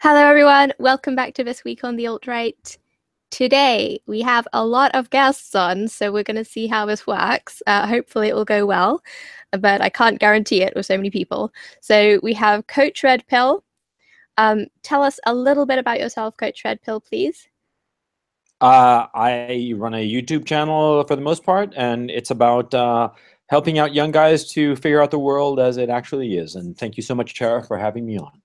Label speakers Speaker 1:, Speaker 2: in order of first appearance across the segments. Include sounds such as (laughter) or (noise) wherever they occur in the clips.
Speaker 1: Hello, everyone. Welcome back to This Week on the Alt Right. Today, we have a lot of guests on, so we're going to see how this works. Uh, hopefully, it will go well, but I can't guarantee it with so many people. So, we have Coach Red Pill. Um, tell us a little bit about yourself, Coach Red Pill, please.
Speaker 2: Uh, I run a YouTube channel for the most part, and it's about uh, helping out young guys to figure out the world as it actually is. And thank you so much, Tara, for having me on.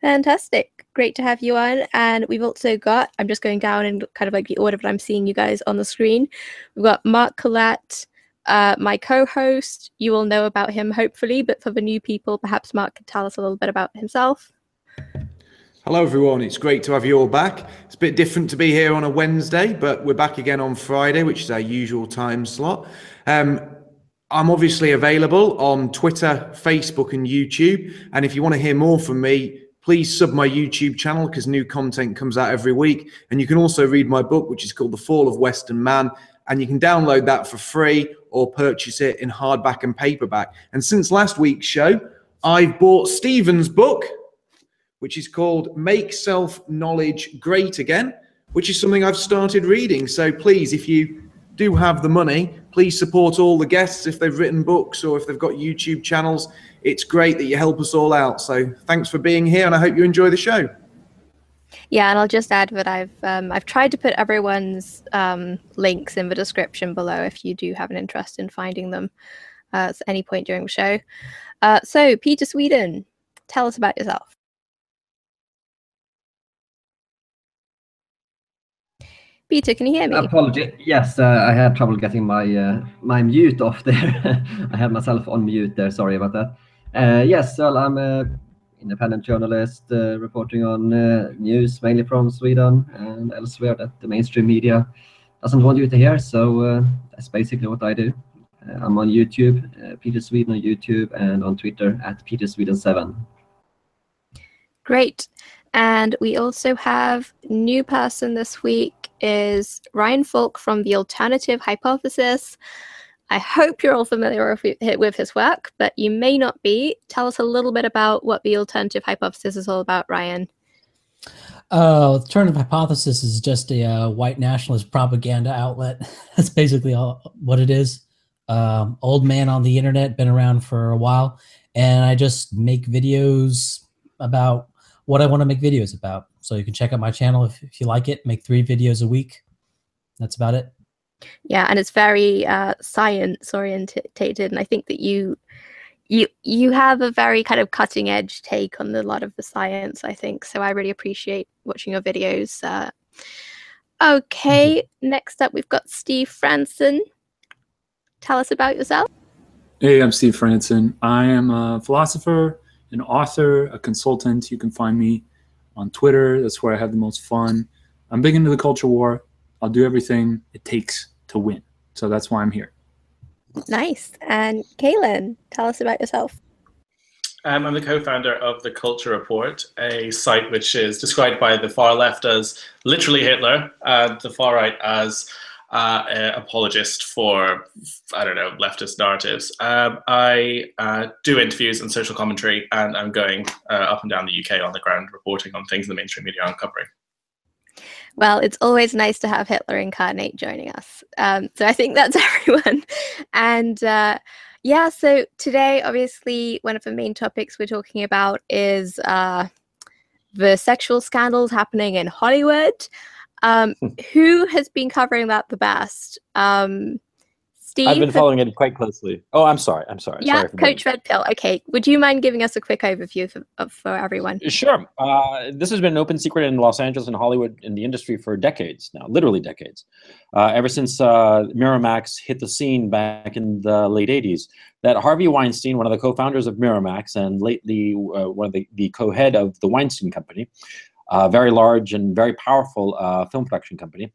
Speaker 1: Fantastic. Great to have you on. And we've also got, I'm just going down in kind of like the order that I'm seeing you guys on the screen. We've got Mark Collett, uh, my co host. You will know about him hopefully, but for the new people, perhaps Mark could tell us a little bit about himself.
Speaker 3: Hello, everyone. It's great to have you all back. It's a bit different to be here on a Wednesday, but we're back again on Friday, which is our usual time slot. Um, I'm obviously available on Twitter, Facebook, and YouTube. And if you want to hear more from me, please sub my YouTube channel because new content comes out every week. And you can also read my book, which is called The Fall of Western Man. And you can download that for free or purchase it in hardback and paperback. And since last week's show, I've bought Stephen's book, which is called Make Self Knowledge Great Again, which is something I've started reading. So please, if you do have the money, please support all the guests if they've written books or if they've got YouTube channels it's great that you help us all out. So thanks for being here, and I hope you enjoy the show.
Speaker 1: Yeah, and I'll just add that I've um, I've tried to put everyone's um, links in the description below if you do have an interest in finding them uh, at any point during the show. Uh, so, Peter Sweden, tell us about yourself. Peter, can you hear me?
Speaker 4: Apology. Yes, uh, I had trouble getting my uh, my mute off there. (laughs) I had myself on mute there. Sorry about that. Uh, yes, well, I'm an independent journalist uh, reporting on uh, news mainly from Sweden and elsewhere that the mainstream media doesn't want you to hear. So uh, that's basically what I do. I'm on YouTube, Peter Sweden on YouTube, and on Twitter at Peter Sweden7.
Speaker 1: Great. And we also have new person this week is Ryan Faulk from the Alternative Hypothesis. I hope you're all familiar with his work, but you may not be. Tell us a little bit about what the alternative hypothesis is all about, Ryan.
Speaker 5: Uh, alternative hypothesis is just a uh, white nationalist propaganda outlet. (laughs) That's basically all what it is. Um, old man on the internet, been around for a while, and I just make videos about what I want to make videos about. So you can check out my channel if, if you like it. Make three videos a week. That's about it.
Speaker 1: Yeah, and it's very uh, science orientated, and I think that you you you have a very kind of cutting edge take on a lot of the science. I think so. I really appreciate watching your videos. Uh, okay, next up we've got Steve Franssen. Tell us about yourself.
Speaker 6: Hey, I'm Steve Franssen. I am a philosopher, an author, a consultant. You can find me on Twitter. That's where I have the most fun. I'm big into the culture war. I'll do everything it takes to win. So that's why I'm here.
Speaker 1: Nice. And Kaylin, tell us about yourself.
Speaker 7: Um, I'm the co-founder of the Culture Report, a site which is described by the far left as literally Hitler, and the far right as uh, an apologist for, I don't know, leftist narratives. Um, I uh, do interviews and social commentary, and I'm going uh, up and down the UK on the ground reporting on things the mainstream media aren't covering.
Speaker 1: Well, it's always nice to have Hitler incarnate joining us. Um, so I think that's (laughs) everyone. And uh, yeah, so today, obviously, one of the main topics we're talking about is uh, the sexual scandals happening in Hollywood. Um, who has been covering that the best? Um,
Speaker 2: Steve? I've been following it quite closely. Oh, I'm sorry. I'm sorry.
Speaker 1: Yeah,
Speaker 2: sorry
Speaker 1: Coach Red Pill. Okay. Would you mind giving us a quick overview for, of, for everyone?
Speaker 2: Sure. Uh, this has been an open secret in Los Angeles and Hollywood in the industry for decades now, literally decades. Uh, ever since uh, Miramax hit the scene back in the late 80s, that Harvey Weinstein, one of the co-founders of Miramax and lately uh, one of the, the co-head of the Weinstein Company, a very large and very powerful uh, film production company,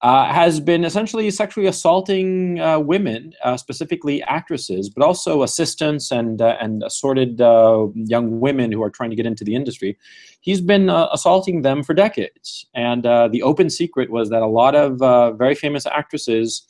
Speaker 2: uh, has been essentially sexually assaulting uh, women, uh, specifically actresses, but also assistants and uh, and assorted uh, young women who are trying to get into the industry. He's been assaulting them for decades, and the open secret was that a lot of very famous actresses,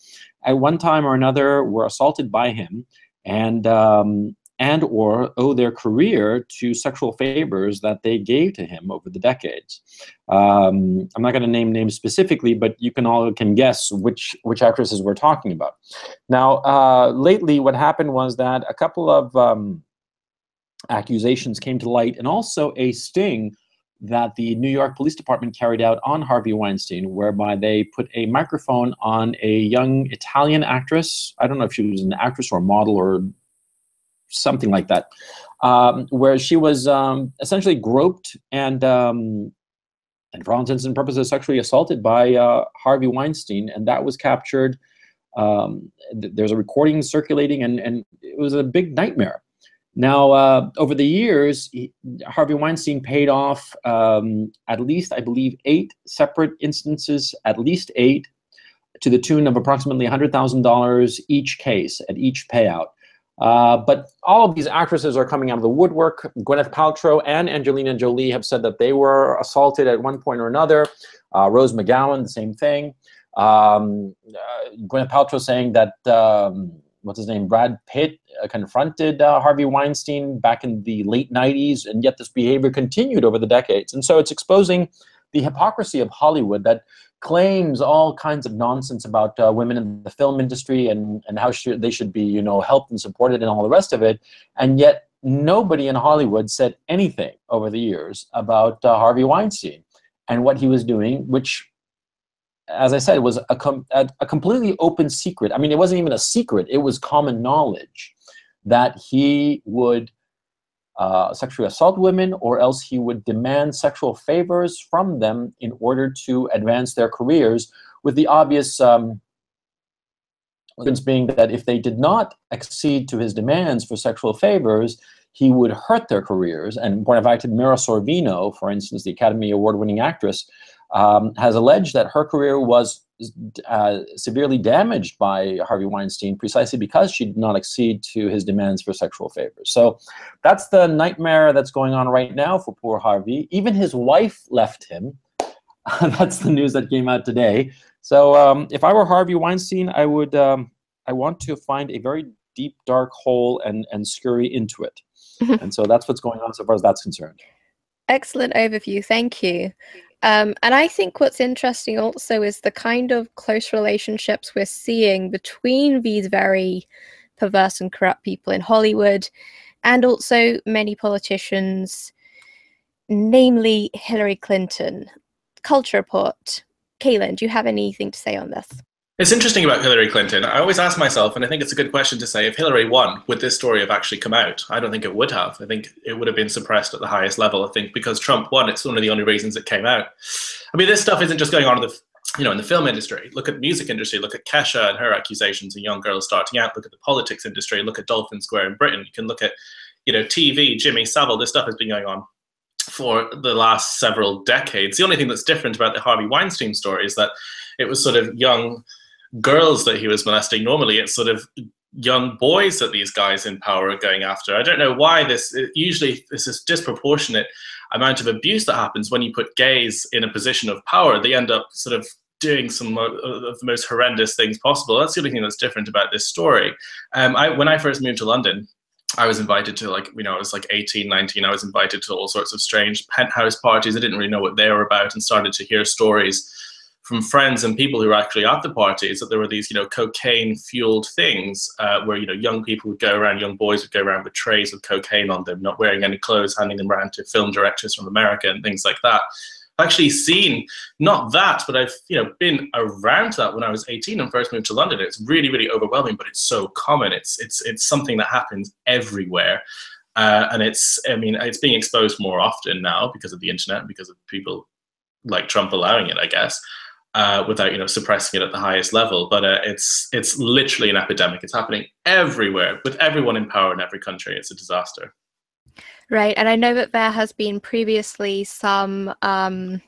Speaker 2: at one time or another, were assaulted by him, and um, and or owe their career to sexual favors that they gave to him over the decades. Um, I'm not going to name names specifically, but you can all can guess which which actresses we're talking about. Now, uh, lately, what happened was that a couple of um, accusations came to light, and also a sting that the New York Police Department carried out on Harvey Weinstein, whereby they put a microphone on a young Italian actress. I don't know if she was an actress or a model or something like that, um, where she was um, essentially groped and, um, and for all intents and purposes, sexually assaulted by uh, Harvey Weinstein, and that was captured. Um, th- there's a recording circulating, and, and it was a big nightmare. Now, uh, over the years, he, Harvey Weinstein paid off um, at least, I believe, eight separate instances, at least eight, to the tune of approximately $100,000 each case at each payout. Uh, but all of these actresses are coming out of the woodwork. Gwyneth Paltrow and Angelina Jolie have said that they were assaulted at one point or another. Uh, Rose McGowan, the same thing. Um, uh, Gwyneth Paltrow saying that um, what's his name, Brad Pitt, uh, confronted uh, Harvey Weinstein back in the late '90s, and yet this behavior continued over the decades. And so it's exposing the hypocrisy of Hollywood that claims all kinds of nonsense about uh, women in the film industry and, and how they should be, you know, helped and supported and all the rest of it. And yet nobody in Hollywood said anything over the years about uh, Harvey Weinstein and what he was doing, which, as I said, was a, com- a, a completely open secret. I mean, it wasn't even a secret, it was common knowledge that he would uh, sexually assault women, or else he would demand sexual favors from them in order to advance their careers, with the obvious um, being that if they did not accede to his demands for sexual favors, he would hurt their careers. And point of fact, Mira Sorvino, for instance, the Academy Award-winning actress, um, has alleged that her career was uh, severely damaged by Harvey Weinstein precisely because she did not accede to his demands for sexual favors. So that's the nightmare that's going on right now for poor Harvey. Even his wife left him. (laughs) that's the news that came out today. So um, if I were Harvey Weinstein, I would um, I want to find a very deep dark hole and and scurry into it. (laughs) and so that's what's going on so far as that's concerned.
Speaker 1: Excellent overview. Thank you. Um, and I think what's interesting also is the kind of close relationships we're seeing between these very perverse and corrupt people in Hollywood and also many politicians, namely Hillary Clinton. Culture Report. Kaylin, do you have anything to say on this?
Speaker 7: It's interesting about Hillary Clinton. I always ask myself, and I think it's a good question to say, if Hillary won, would this story have actually come out? I don't think it would have. I think it would have been suppressed at the highest level. I think because Trump won, it's one of the only reasons it came out. I mean, this stuff isn't just going on in the you know in the film industry. Look at the music industry. Look at Kesha and her accusations of young girls starting out. Look at the politics industry. Look at Dolphin Square in Britain. You can look at you know TV. Jimmy Savile. This stuff has been going on for the last several decades. The only thing that's different about the Harvey Weinstein story is that it was sort of young girls that he was molesting. Normally, it's sort of young boys that these guys in power are going after. I don't know why this. Usually, this is disproportionate amount of abuse that happens when you put gays in a position of power. They end up sort of doing some of the most horrendous things possible. That's the only thing that's different about this story. Um, I, when I first moved to London, I was invited to like, you know, I was like 18, 19. I was invited to all sorts of strange penthouse parties. I didn't really know what they were about and started to hear stories from friends and people who were actually at the parties that there were these, you know, cocaine fueled things uh, where, you know, young people would go around, young boys would go around with trays of cocaine on them, not wearing any clothes, handing them around to film directors from America and things like that. I've actually seen not that, but I've, you know, been around that when I was 18 and first moved to London. It's really, really overwhelming, but it's so common. It's, it's, it's something that happens everywhere. Uh, and it's, I mean, it's being exposed more often now because of the internet, because of people like Trump allowing it, I guess uh, without you know suppressing it at the highest level. But uh, it's it's literally an epidemic. It's happening everywhere with everyone in power in every country. It's a disaster.
Speaker 1: Right, and I know that there has been previously some um,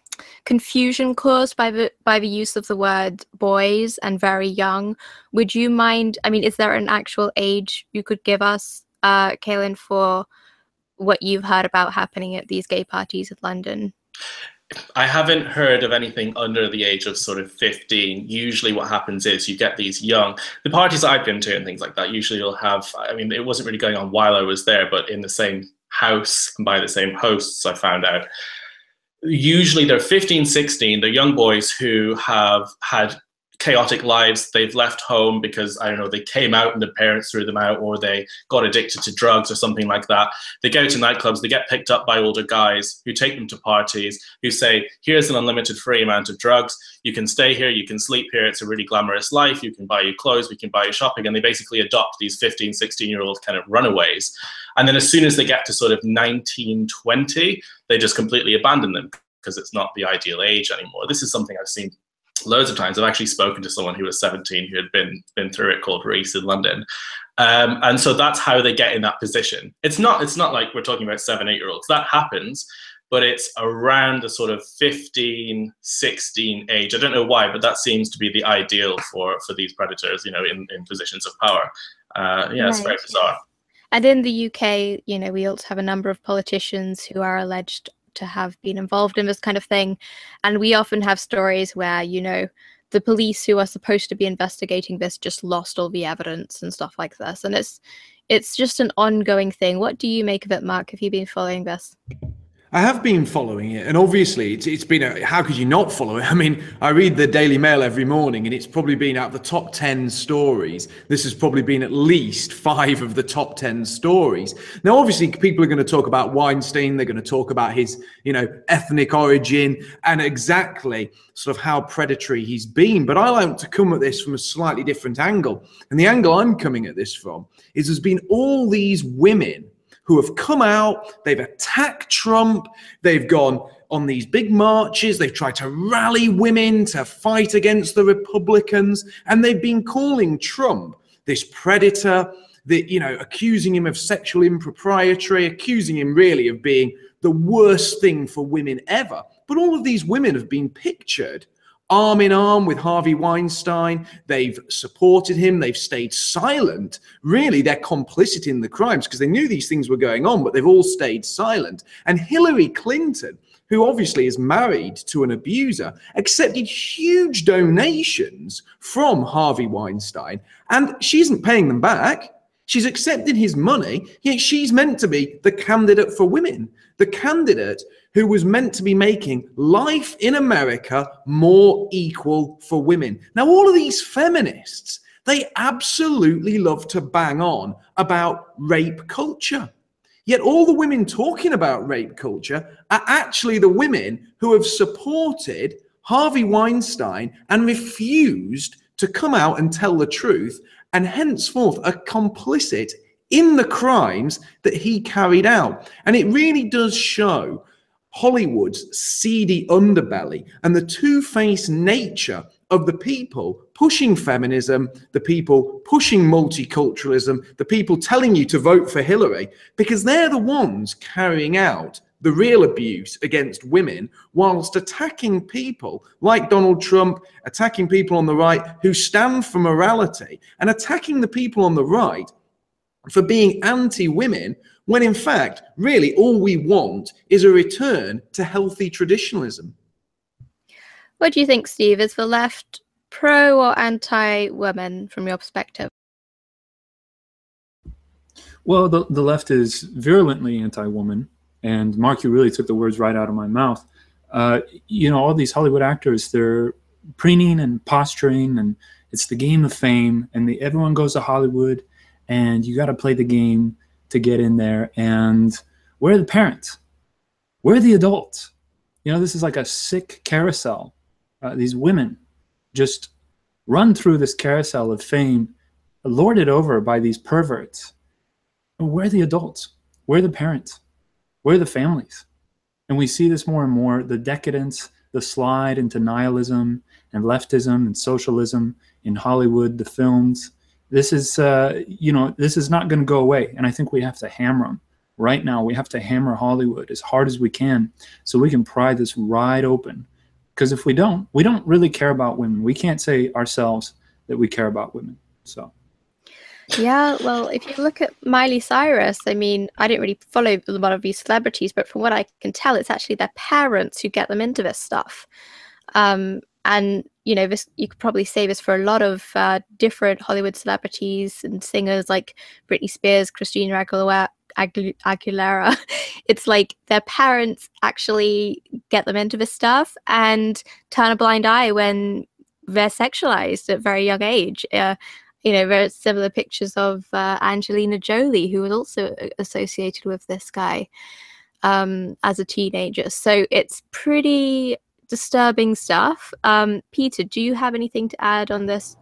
Speaker 1: confusion caused by the by the use of the word boys and very young. Would you mind? I mean, is there an actual age you could give us, uh, Kaylin, for what you've heard about happening at these gay parties in London?
Speaker 7: I haven't heard of anything under the age of sort of 15. Usually, what happens is you get these young, the parties I've been to and things like that, usually you'll have, I mean, it wasn't really going on while I was there, but in the same house and by the same hosts, I found out. Usually they're 15, 16, they're young boys who have had chaotic lives. They've left home because I don't know they came out and their parents threw them out, or they got addicted to drugs or something like that. They go to nightclubs. They get picked up by older guys who take them to parties. Who say, "Here's an unlimited free amount of drugs. You can stay here. You can sleep here. It's a really glamorous life. You can buy you clothes. We can buy you shopping." And they basically adopt these 15, 16 year old kind of runaways. And then as soon as they get to sort of 19, 20, they just completely abandon them because it's not the ideal age anymore. This is something I've seen loads of times. I've actually spoken to someone who was 17 who had been been through it called Reese in London. Um, and so that's how they get in that position. It's not it's not like we're talking about seven, eight year olds. That happens, but it's around the sort of 15, 16 age. I don't know why, but that seems to be the ideal for for these predators, you know, in, in positions of power. Uh, yeah, right. it's very bizarre.
Speaker 1: And in the UK, you know, we also have a number of politicians who are alleged to have been involved in this kind of thing. And we often have stories where, you know, the police who are supposed to be investigating this just lost all the evidence and stuff like this. And it's it's just an ongoing thing. What do you make of it, Mark? Have you been following this?
Speaker 3: I have been following it, and obviously it's, it's been a. How could you not follow it? (laughs) I mean, I read the Daily Mail every morning, and it's probably been out of the top 10 stories. This has probably been at least five of the top 10 stories. Now, obviously, people are going to talk about Weinstein, they're going to talk about his, you know, ethnic origin and exactly sort of how predatory he's been. But I like to come at this from a slightly different angle. And the angle I'm coming at this from is there's been all these women who have come out, they've attacked Trump, they've gone on these big marches, they've tried to rally women to fight against the Republicans, and they've been calling Trump this predator, that you know, accusing him of sexual impropriety, accusing him really of being the worst thing for women ever. But all of these women have been pictured arm in arm with Harvey Weinstein. They've supported him. They've stayed silent. Really, they're complicit in the crimes because they knew these things were going on, but they've all stayed silent. And Hillary Clinton, who obviously is married to an abuser, accepted huge donations from Harvey Weinstein, and she isn't paying them back. She's accepted his money, yet she's meant to be the candidate for women, the candidate who was meant to be making life in America more equal for women. Now, all of these feminists, they absolutely love to bang on about rape culture. Yet all the women talking about rape culture are actually the women who have supported Harvey Weinstein and refused to come out and tell the truth, and henceforth are complicit in the crimes that he carried out. And it really does show Hollywood's seedy underbelly and the two faced nature of the people pushing feminism, the people pushing multiculturalism, the people telling you to vote for Hillary, because they're the ones carrying out the real abuse against women whilst attacking people like Donald Trump, attacking people on the right who stand for morality, and attacking the people on the right for being anti women when in fact, really, all we want is a return to healthy traditionalism.
Speaker 1: What do you think, Steve? Is the left pro or anti women from your perspective?
Speaker 6: Well, the, the left is virulently anti woman. And Mark, you really took the words right out of my mouth. Uh, you know, all these Hollywood actors, they're preening and posturing, and it's the game of fame. And the, everyone goes to Hollywood, and you got to play the game to get in there. And where are the parents? Where are the adults? You know, this is like a sick carousel. Uh, these women just run through this carousel of fame, lorded over by these perverts. Where are the adults? Where are the parents? Where are the families? And we see this more and more the decadence, the slide into nihilism and leftism and socialism in Hollywood, the films this is uh, you know this is not going to go away. And i think we have to hammer them right now. We have to hammer hollywood as hard as we can so we can pry this ride open. Because if we don't we don't really care about women. We can't say ourselves that we care about women. So.
Speaker 1: Yeah, well, if you look at Miley Cyrus, I mean, I don't really follow a lot of these celebrities, but from what I can tell, it's actually their parents who get them into this stuff. Um, and you know, this you could probably say this for a lot of uh, different Hollywood celebrities and singers like Britney Spears, Christina Aguilera. Aguilera. (laughs) It's like their parents actually get them into this stuff and turn a blind eye when they're sexualized at very young age. Uh, you know, very similar pictures of uh, Angelina Jolie, who was also associated with this guy um, as a teenager. So it's pretty disturbing stuff. Um, Peter, do you have anything to add on this,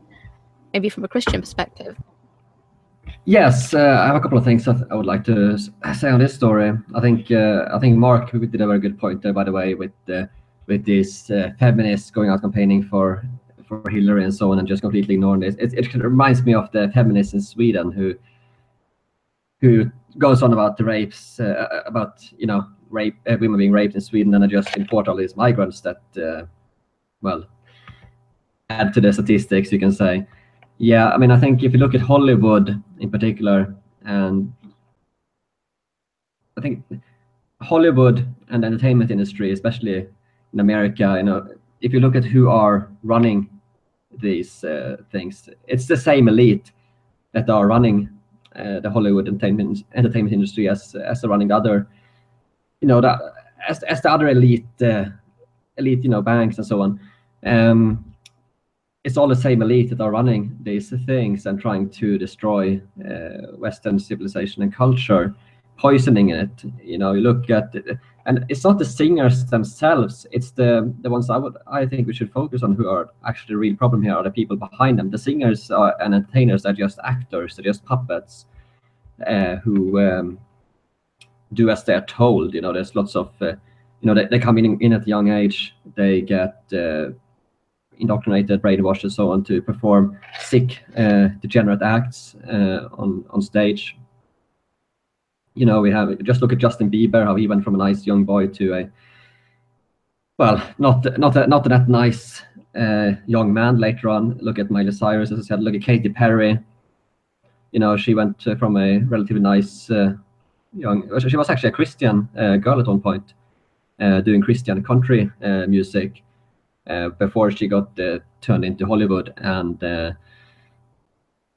Speaker 1: maybe from a Christian perspective?
Speaker 4: Yes, uh, I have a couple of things that I would like to say on this story. I think uh, I think Mark did a very good point there, by the way, with uh, with these feminists going out campaigning for for Hillary and so on, and just completely ignoring this. It, it reminds me of the feminists in Sweden who who goes on about the rapes, uh, about you know rape uh, women being raped in Sweden, and I just import all these migrants that, uh, well, add to the statistics. You can say, yeah. I mean, I think if you look at Hollywood in particular, and I think Hollywood and entertainment industry, especially in America, you know, if you look at who are running these uh, things. It's the same elite that are running uh, the Hollywood entertainment entertainment industry as as are running the other, you know, that as as the other elite uh, elite, you know, banks and so on. Um, it's all the same elite that are running these things and trying to destroy uh, Western civilization and culture, poisoning it. You know, you look at and it's not the singers themselves it's the the ones i would i think we should focus on who are actually the real problem here are the people behind them the singers are, and entertainers are just actors they're just puppets uh, who um, do as they're told you know there's lots of uh, you know they, they come in, in at a young age they get uh, indoctrinated brainwashed and so on to perform sick uh, degenerate acts uh, on on stage you know, we have just look at Justin Bieber, how he went from a nice young boy to a well, not not a, not that nice uh, young man later on. Look at Miley Cyrus, as I said. Look at Katy Perry. You know, she went uh, from a relatively nice young. She was actually a Christian uh, girl at one point, uh, doing Christian country uh, music before she got turned into Hollywood. And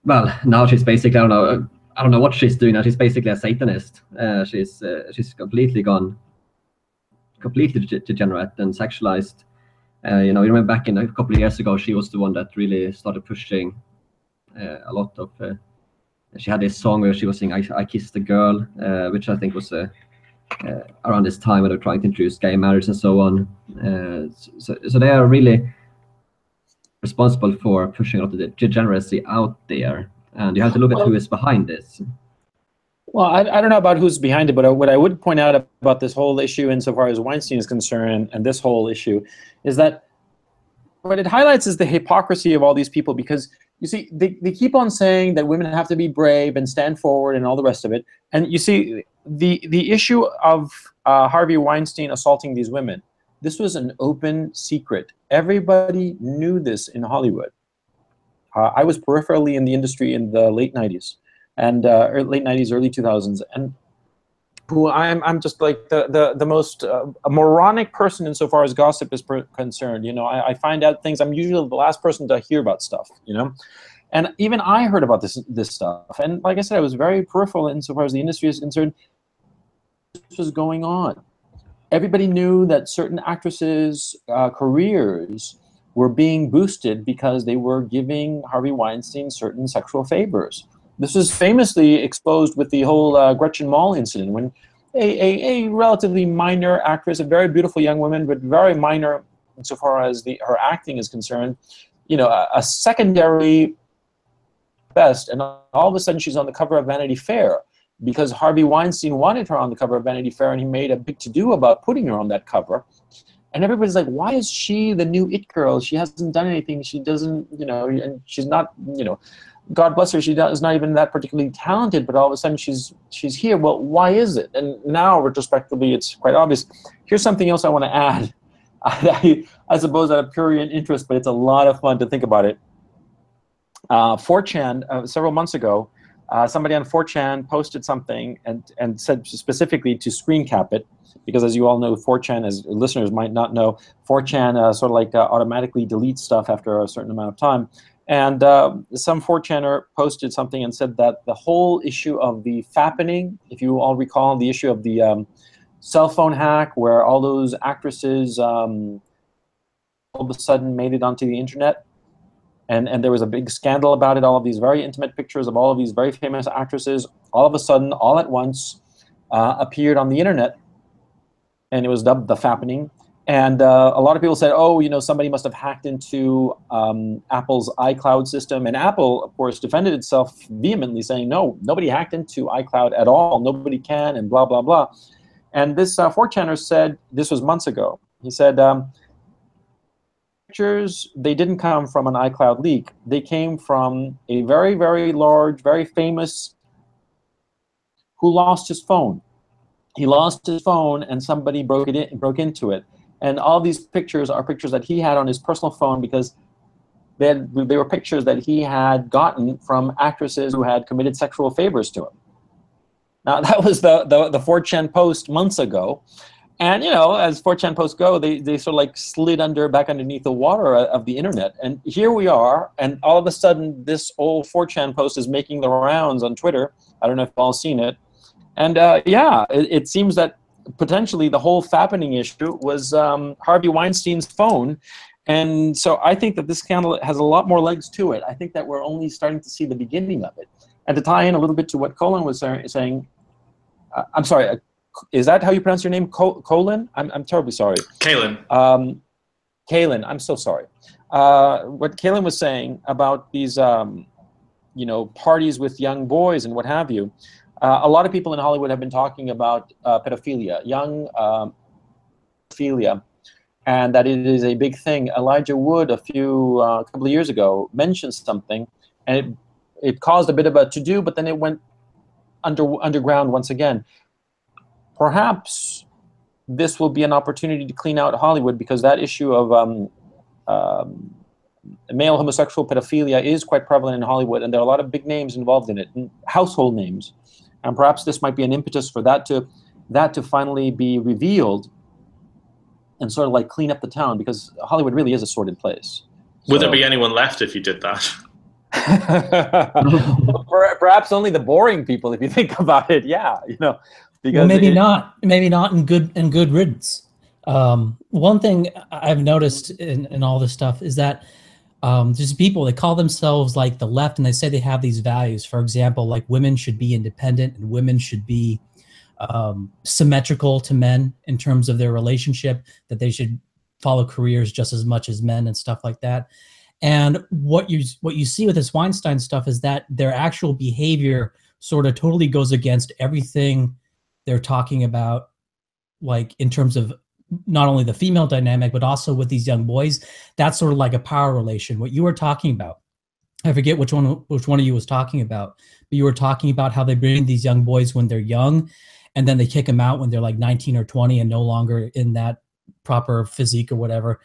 Speaker 4: well, now she's basically I don't know I don't know what she's doing now. She's basically a Satanist. She's she's completely gone, completely degenerate and sexualized. Uh, you know, you remember back in a couple of years ago, she was the one that really started pushing uh, a lot of. Uh, she had this song where she was saying "I, I kissed a girl," uh, which I think was uh, uh, around this time when they were trying to introduce gay marriage and so on. Uh, so, so they are really responsible for pushing a lot of the degeneracy out there and you have to look at who is behind this.
Speaker 2: Well, I, I don't know about who's behind it, but what I would point out about this whole issue, insofar as Weinstein is concerned, and this whole issue, is that what it highlights is the hypocrisy of all these people because you see, they, they keep on saying that women have to be brave and stand forward and all the rest of it. And you see, the, the issue of uh, Harvey Weinstein assaulting these women, this was an open secret. Everybody knew this in Hollywood. Uh, I was peripherally in the industry in the late 90s and uh, late 90s, early 2000s. And who I'm, I'm just like the, the, the most uh, moronic person insofar as gossip is concerned. You know, I, I find out things, I'm usually the last person to hear about stuff, you know? And even I heard about this this stuff. And like I said, I was very peripheral insofar as the industry is concerned. This was going on. Everybody knew that certain actresses' uh, careers were being boosted because they were giving Harvey Weinstein certain sexual favors. This was famously exposed with the whole uh, Gretchen Mol incident when a, a, a, relatively minor actress, a very beautiful young woman, but very minor insofar as the, her acting is concerned, you know, a, a secondary best, and all of a sudden she's on the cover of Vanity Fair because Harvey Weinstein wanted her on the cover of Vanity Fair and he made a big to-do about putting her on that cover. And everybody's like why is she the new it girl? She hasn't done anything. She doesn't you know and she's not you know god bless her she is not even that particularly talented but all of a sudden she's she's here. Well why is it? And now retrospectively it's quite obvious. Here's something else i want to add. (laughs) I, I suppose out of pure interest but it's a lot of fun to think about it. Uh, 4chan uh, several months ago uh, somebody on 4chan posted something and, and said specifically to screen cap it, because as you all know, 4chan, as listeners might not know, 4chan uh, sort of like uh, automatically deletes stuff after a certain amount of time. And uh, some 4chaner posted something and said that the whole issue of the fappening, if you all recall the issue of the um, cell phone hack, where all those actresses um, all of a sudden made it onto the internet, and, and there was a big scandal about it, all of these very intimate pictures of all of these very famous actresses, all of a sudden, all at once, uh, appeared on the internet, and it was dubbed the fappening. And uh, a lot of people said, oh, you know, somebody must have hacked into um, Apple's iCloud system. And Apple, of course, defended itself vehemently, saying, no, nobody hacked into iCloud at all. Nobody can, and blah, blah, blah. And this uh, 4chaner said, this was months ago, he said, um, pictures, they didn't come from an iCloud leak. They came from a very, very large, very famous who lost his phone. He lost his phone and somebody broke it in, broke into it. And all these pictures are pictures that he had on his personal phone because they, had, they were pictures that he had gotten from actresses who had committed sexual favors to him. Now, (laughs) that was the, the, the 4chan post months ago. And, you know, as 4chan posts go, they, they sort of like slid under back underneath the water of the internet. And here we are, and all of a sudden, this old 4chan post is making the rounds on Twitter. I don't know if you've all seen it. And uh, yeah, it, it seems that potentially the whole fappening issue was um, Harvey Weinstein's phone. And so I think that this scandal has a lot more legs to it. I think that we're only starting to see the beginning of it. And to tie in a little bit to what Colin was saying, uh, I'm sorry, uh, is that how you pronounce your name? Col- Colin? I'm, I'm terribly sorry.
Speaker 7: Kalen.
Speaker 2: Um, Kalen, I'm so sorry. Uh, what Kalen was saying about these, um, you know, parties with young boys and what have you, uh, a lot of people in Hollywood have been talking about uh, pedophilia, young um, pedophilia, and that it is a big thing. Elijah Wood, a few uh, couple of years ago, mentioned something, and it it caused a bit of a to do, but then it went under underground once again. Perhaps this will be an opportunity to clean out Hollywood because that issue of um, um, male homosexual pedophilia is quite prevalent in Hollywood, and there are a lot of big names involved in it, household names and perhaps this might be an impetus for that to that to finally be revealed and sort of like clean up the town because Hollywood really is a sordid place.
Speaker 7: Would so. there be anyone left if you did that? (laughs) (laughs)
Speaker 2: perhaps only the boring people, if you think about it. Yeah, you know,
Speaker 5: because well, maybe it, not. Maybe not in good in good riddance. Um, one thing I've noticed in, in all this stuff is that um, there's people they call themselves like the left and they say they have these values. For example like women should be independent and women should be um, symmetrical to men in terms of their relationship that they should follow careers just as much as men and stuff like that. And what you what you see with this weinstein stuff is that their actual behavior sort of totally goes against everything they're talking about like in terms of not only the female dynamic but also with these young boys that's sort of like a power relation. What you were talking about i forget which one which one of you was talking about but you were talking about how they bring these young boys when they're young and then they kick them out when they're like 19 or 20 and no longer in that proper physique or whatever.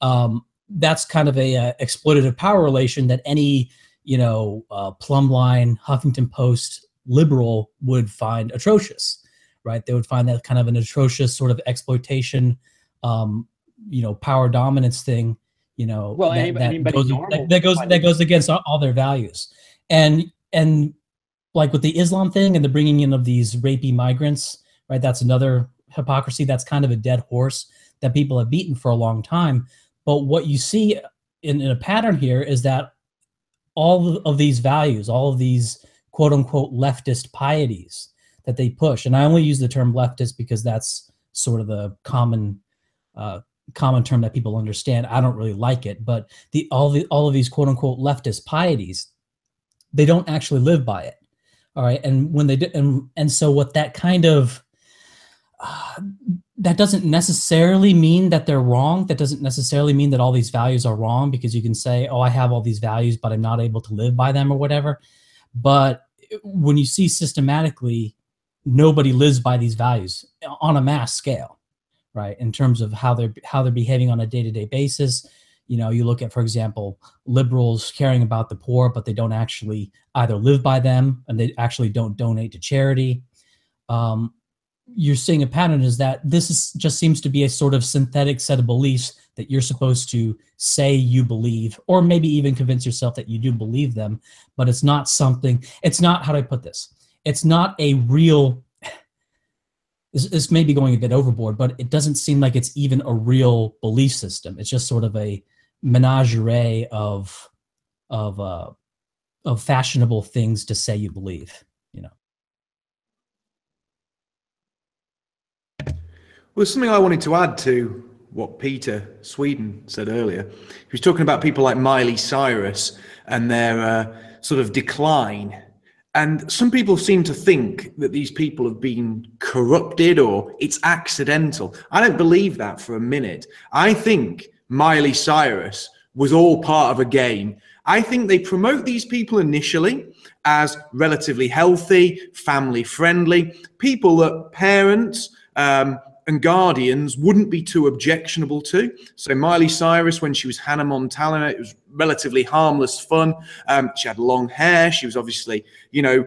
Speaker 5: Um, that's kind of a, a, uh, exploitative power relation that any you know uh, plumb line huffington post liberal would find atrocious right? They would find that kind of an atrocious sort of exploitation, um, you know, power dominance thing, you know,
Speaker 2: well,
Speaker 5: that,
Speaker 2: anybody,
Speaker 5: that, goes,
Speaker 2: that,
Speaker 5: that, goes that goes against all, all their values, and and like with the Islam thing and the bringing in of these rapey migrants, right? That's another hypocrisy. That's kind of a dead horse that people have beaten for a long time. But what you see in, in a pattern here is that all of these values, all of these quote unquote leftist pieties, that they push. And I only use the term leftist because that's sort of the common uh, common term that people understand. I don't really like it, but the all the all of these quote unquote leftist pieties, they don't actually live by it. All right, and when they do, and and so what that kind of uh, that doesn't necessarily mean that they're wrong. That doesn't necessarily mean that all these values are wrong because you can say, "Oh, I have all these values, but I'm not able to live by them" or whatever. But when you see systematically nobody lives by these values on a mass scale right in terms of how they're how they're behaving on a day-to-day basis you know, you look at, for example, liberals caring about the poor, but they don't actually either live by them and they actually don't donate to charity. Um, you're seeing a pattern is that this is just seems to be a sort of synthetic set of beliefs that you're supposed to say you believe, or maybe even convince yourself that you do believe them, but it's not something, it's not, how do I put this? It's not a real this, this may be going a bit overboard, but it doesn't seem like it's even a real belief system. It's just sort of a menagerie of of uh, of fashionable things to say you believe. You know.
Speaker 3: Well, something I wanted to add to what Peter Sweden said earlier. He was talking about people like Miley Cyrus and their uh, sort of decline. And some people seem to think that these people have been corrupted or it's accidental. I don't believe that for a minute. I think Miley Cyrus was all part of a game. I think they promote these people initially as relatively healthy, family friendly, people that parents um, and guardians wouldn't be too objectionable to. So Miley Cyrus, when she was Hannah Montana, it was relatively harmless fun. Um, she had long hair. She was obviously, you know,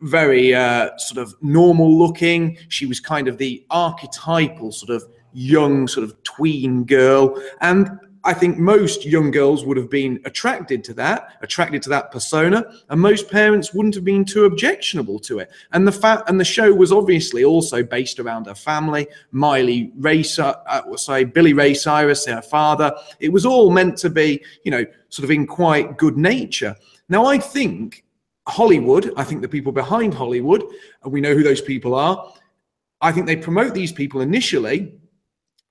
Speaker 3: very uh, sort of normal looking. She was kind of the archetypal sort of young sort of tween girl. And I think most young girls would have been attracted to that, attracted to that persona, and most parents wouldn't have been too objectionable to it. And the fact, and the show was obviously also based around her family, Miley Ray, uh, sorry, Billy Ray Cyrus, her father. It was all meant to be, you know, sort of in quite good nature. Now, I think Hollywood, I think the people behind Hollywood, and we know who those people are. I think they promote these people initially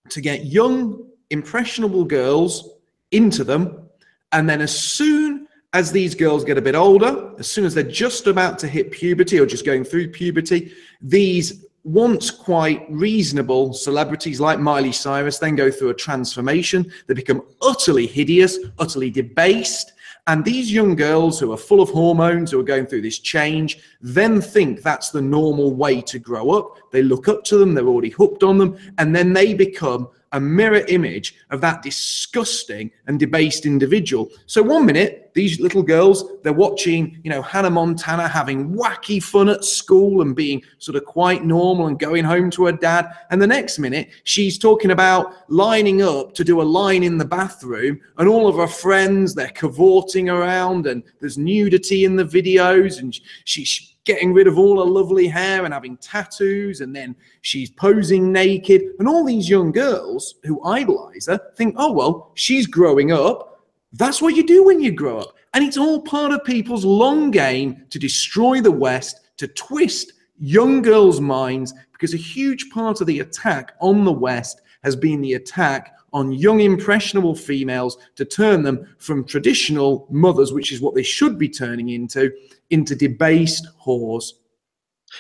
Speaker 3: to get young, impressionable girls into them. And then as soon as these girls get a bit older, as soon as they're just about to hit puberty or just going through puberty, these once quite reasonable celebrities like Miley Cyrus then go through a transformation. They become utterly hideous, utterly debased. And these young girls who are full of hormones, who are going through this change, then think that's the normal way to grow up. They look up to them, they're already hooked on them, and then they become a mirror image of that disgusting and debased individual. So one minute, these little girls, they're watching, you know, Hannah Montana having wacky fun at school and being sort of quite normal and going home to her dad. And the next minute, she's talking about lining up to do a line in the bathroom and all of her friends, they're cavorting around and there's nudity in the videos and she's getting rid of all her lovely hair and having tattoos, and then she's posing naked. And all these young girls who idolize her think, oh, well, she's growing up. That's what you do when you grow up. And it's all part of people's long game to destroy the West, to twist young girls' minds, because a huge part of the attack on the West has been the attack on young, impressionable females to turn them from traditional mothers, which is what they should be turning into, into debased whores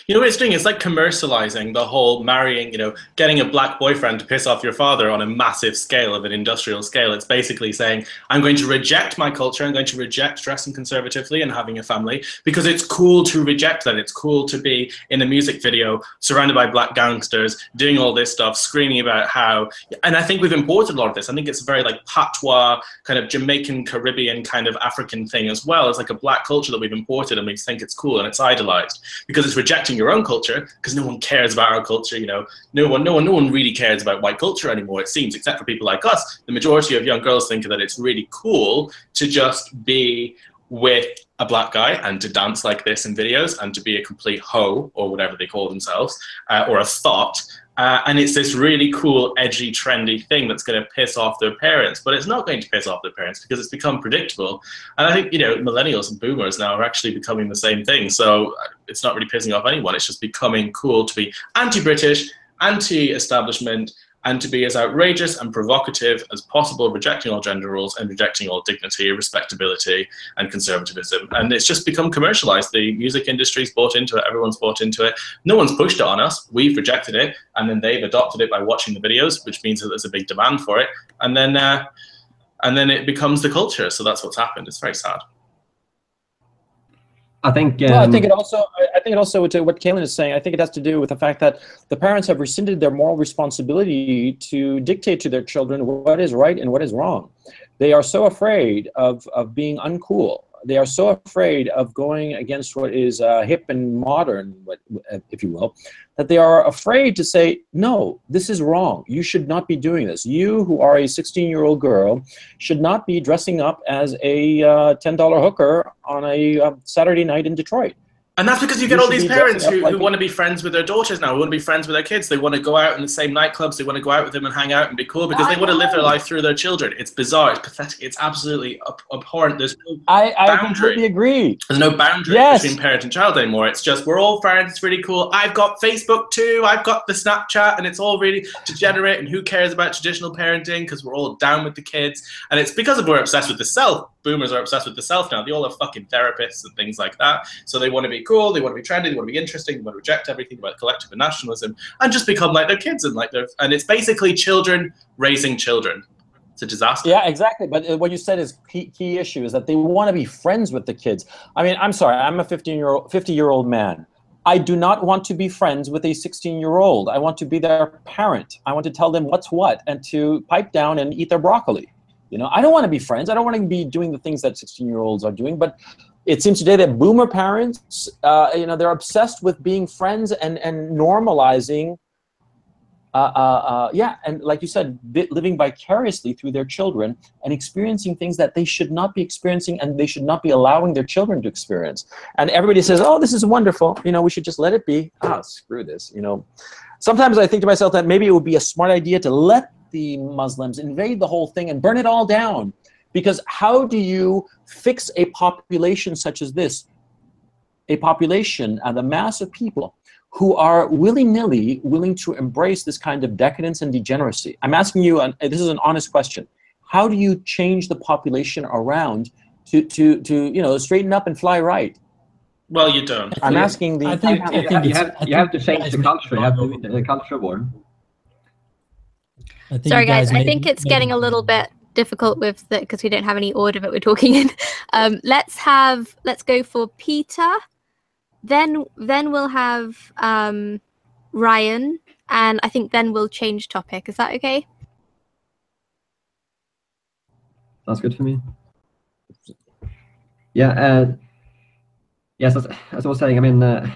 Speaker 7: you know what it's doing? It's like commercializing the whole marrying, you know, getting a black boyfriend to piss off your father on a massive scale of an industrial scale. It's basically saying, I'm going to reject my culture. I'm going to reject dressing conservatively and having a family because it's cool to reject that. It's cool to be in a music video surrounded by black gangsters doing all this stuff, screaming about how, and I think we've imported a lot of this. I think it's a very like patois, kind of Jamaican, Caribbean kind of African thing as well. It's like a black culture that we've imported and we think it's cool and it's idolized because it's rejected protecting your own culture because no one cares about our culture. You know, no one, no one, no one really cares about white culture anymore. It seems, except for people like us. The majority of young girls think that it's really cool to just be with a black guy and to dance like this in videos and to be a complete hoe or whatever they call themselves uh, or a thought uh, and it's this really cool, edgy, trendy thing that's going to piss off their parents. But it's not going to piss off their parents because it's become predictable. And I think, you know, millennials and boomers now are actually becoming the same thing. So uh, it's not really pissing off anyone. It's just becoming cool to be anti British, anti establishment, and to be as outrageous and provocative as possible, rejecting all gender roles and rejecting all dignity, respectability, and conservatism. And it's just become commercialized. The music industry's bought into it, everyone's bought into it. No one's pushed it on us. We've rejected it, and then they've adopted it by watching the videos, which means that there's a big demand for it. And then, uh, and then it becomes the culture. So that's what's happened. It's very sad.
Speaker 4: I think. Um,
Speaker 2: well, I think it also. I think it also to what Kaylin is saying. I think it has to do with the fact that the parents have rescinded their moral responsibility to dictate to their children what is right and what is wrong. They are so afraid of of being uncool they are so afraid of going against what is uh, hip and modern, if you will, that they are afraid to say, no, this is wrong. You should not be doing this. You, who are a 16 year old girl, should not be dressing up as a uh, $10 hooker on a uh, Saturday night in Detroit.
Speaker 7: And that's because you get all these parents who, who want to be friends with their daughters now, who want to be friends with their kids. They want to go out in the same nightclubs. They want to go out with them and hang out and be cool because they want to live their life through their children. It's bizarre. It's pathetic. It's absolutely abhorrent. There's no
Speaker 2: I, I completely agree.
Speaker 7: There's no boundary yes. between parent and child anymore. It's just we're all friends. It's really cool. I've got Facebook too. I've got the Snapchat, and it's all really degenerate. And who cares about traditional parenting because we're all down with the kids. And it's because of we're obsessed with the self boomers are obsessed with the self now. They all have fucking therapists and things like that. So they want to be cool, they want to be trendy, they want to be interesting, they want to reject everything about collective and nationalism and just become like their kids and like their and it's basically children raising children. It's a disaster.
Speaker 2: Yeah, exactly. But uh, what you said is key, key issue is that they want to be friends with the kids. I mean, I'm sorry, I'm a 15 year old 50 year old man. I do not want to be friends with a 16 year old. I want to be their parent. I want to tell them what's what and to pipe down and eat their broccoli. You know, I don't want to be friends. I don't want to be doing the things that 16 year olds are doing. But it seems today that boomer parents, uh, you know, they're obsessed with being friends and, and normalizing, uh, uh, uh yeah, and like you said, living vicariously through their children and experiencing things that they should not be experiencing and they should not be allowing their children to experience. And everybody says, oh, this is wonderful. You know, we should just let it be. Ah, screw this. You know, sometimes I think to myself that maybe it would be a smart idea to let the Muslims, invade the whole thing, and burn it all down. Because how do you fix a population such as this? A population and a mass of people who are willy-nilly willing to embrace this kind of decadence and degeneracy. I'm asking you, and this is an honest question. How do you change the population around to, to, to you know, straighten up and fly right?
Speaker 7: Well, you don't.
Speaker 2: I'm asking the.
Speaker 4: I think, I think you, have, you have to change the culture. You have to the culture war.
Speaker 1: Sorry, guys. I think it's getting a little bit difficult with the because we don't have any order that we're talking in. (laughs) Um, let's have let's go for Peter. Then then we'll have um, Ryan, and I think then we'll change topic. Is that okay?
Speaker 4: Sounds good for me. Yeah. Uh, yes, as, as I was saying, I mean. Uh,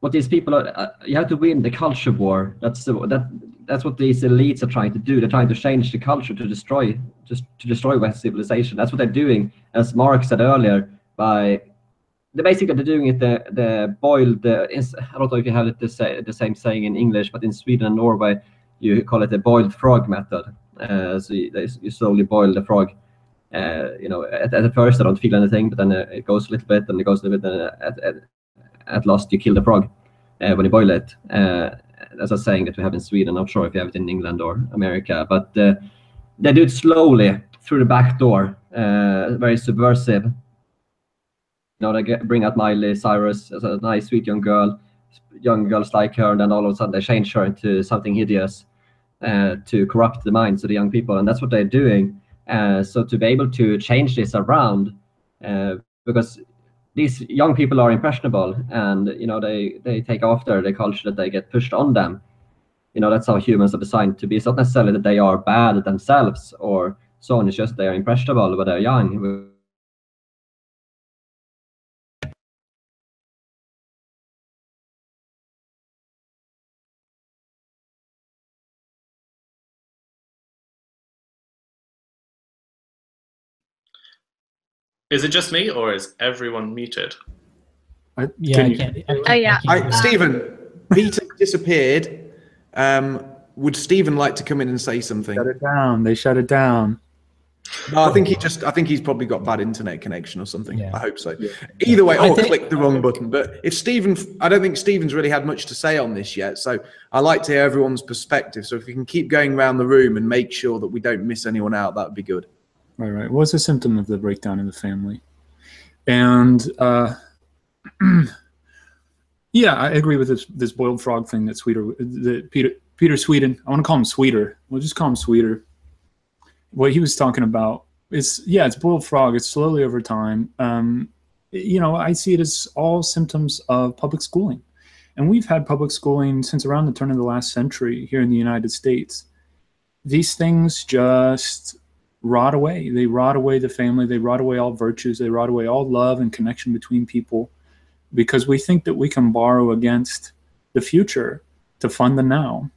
Speaker 4: what these people are uh, you have to win the culture war that's the, that that's what these elites are trying to do. They're trying to change the culture to destroy just to destroy west civilization. That's what they're doing as mark said earlier by they basically they're doing it the the boiled uh, i don't know if you have it the, say, the same saying in english but in sweden and norway you call it the boiled frog method. Uh, so you, you, slowly boil the frog uh, you know at, at first i don't feel anything but then uh, it goes a little bit and it goes a little bit and uh, at, at, at last you kill the frog uh, when you boil it. As a saying that we have in Sweden. I'm not sure if you have it in England or America, but uh, they do it slowly through the back door, uh, very subversive. You know, they get, bring out Miley Cyrus as a nice, sweet young girl. Young girls like her, and then all of a sudden they change her into something hideous uh, to corrupt the minds of the young people, and that's what they're doing. So to be able to change this around, because these young people are impressionable and you know they they take after the culture that they get pushed on them. You know that's how humans are designed to be. It's not necessarily that they are bad themselves or so on. It's just they are impressionable but they're young
Speaker 7: Is it just me, or is everyone muted?
Speaker 5: I, yeah, I can't, I,
Speaker 1: oh yeah.
Speaker 3: I, Stephen, Peter (laughs) disappeared. Um, would Stephen like to come in and say something?
Speaker 6: Shut it down. They shut it down.
Speaker 3: No, I think he just. I think he's probably got bad internet connection or something. Yeah. I hope so. Yeah. Either way, or think, click the wrong button. But if Stephen, I don't think Stephen's really had much to say on this yet. So I like to hear everyone's perspective. So if we can keep going around the room and make sure that we don't miss anyone out, that would be good.
Speaker 6: Right, right. What's a symptom of the breakdown in the family? And uh, (clears throat) yeah, I agree with this this boiled frog thing that Sweeter, that Peter Peter Sweden. I want to call him Sweeter. We'll just call him Sweeter. What he was talking about is yeah, it's boiled frog. It's slowly over time. Um, you know, I see it as all symptoms of public schooling, and we've had public schooling since around the turn of the last century here in the United States. These things just rot away. They rot away the family. They rot away all virtues. They rot away all love and connection between people, because we think that we can borrow against the future to fund the now.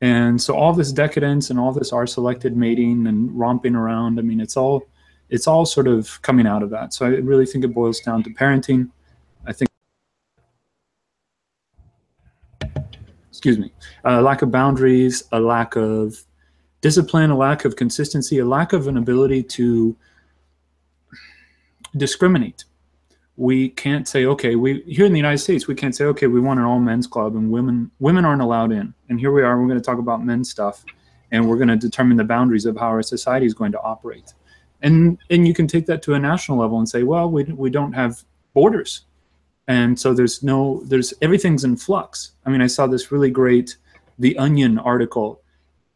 Speaker 6: And so all this decadence and all this R selected mating and romping around, I mean, it's all it's all sort of coming out of that. So I really think it boils down to parenting. I think excuse me, a lack of boundaries, a lack of discipline, a lack of consistency, a lack of an ability to discriminate. We can't say, okay, we here in the United States, we can't say, okay, we want an all men's club and women women aren't allowed in. And here we are, we're going to talk about men's stuff, and we're going to determine the boundaries of how our society is going to operate. And and you can take that to a national level and say, well, we we don't have borders, and so there's no there's everything's in flux. I mean, I saw this really great The Onion article,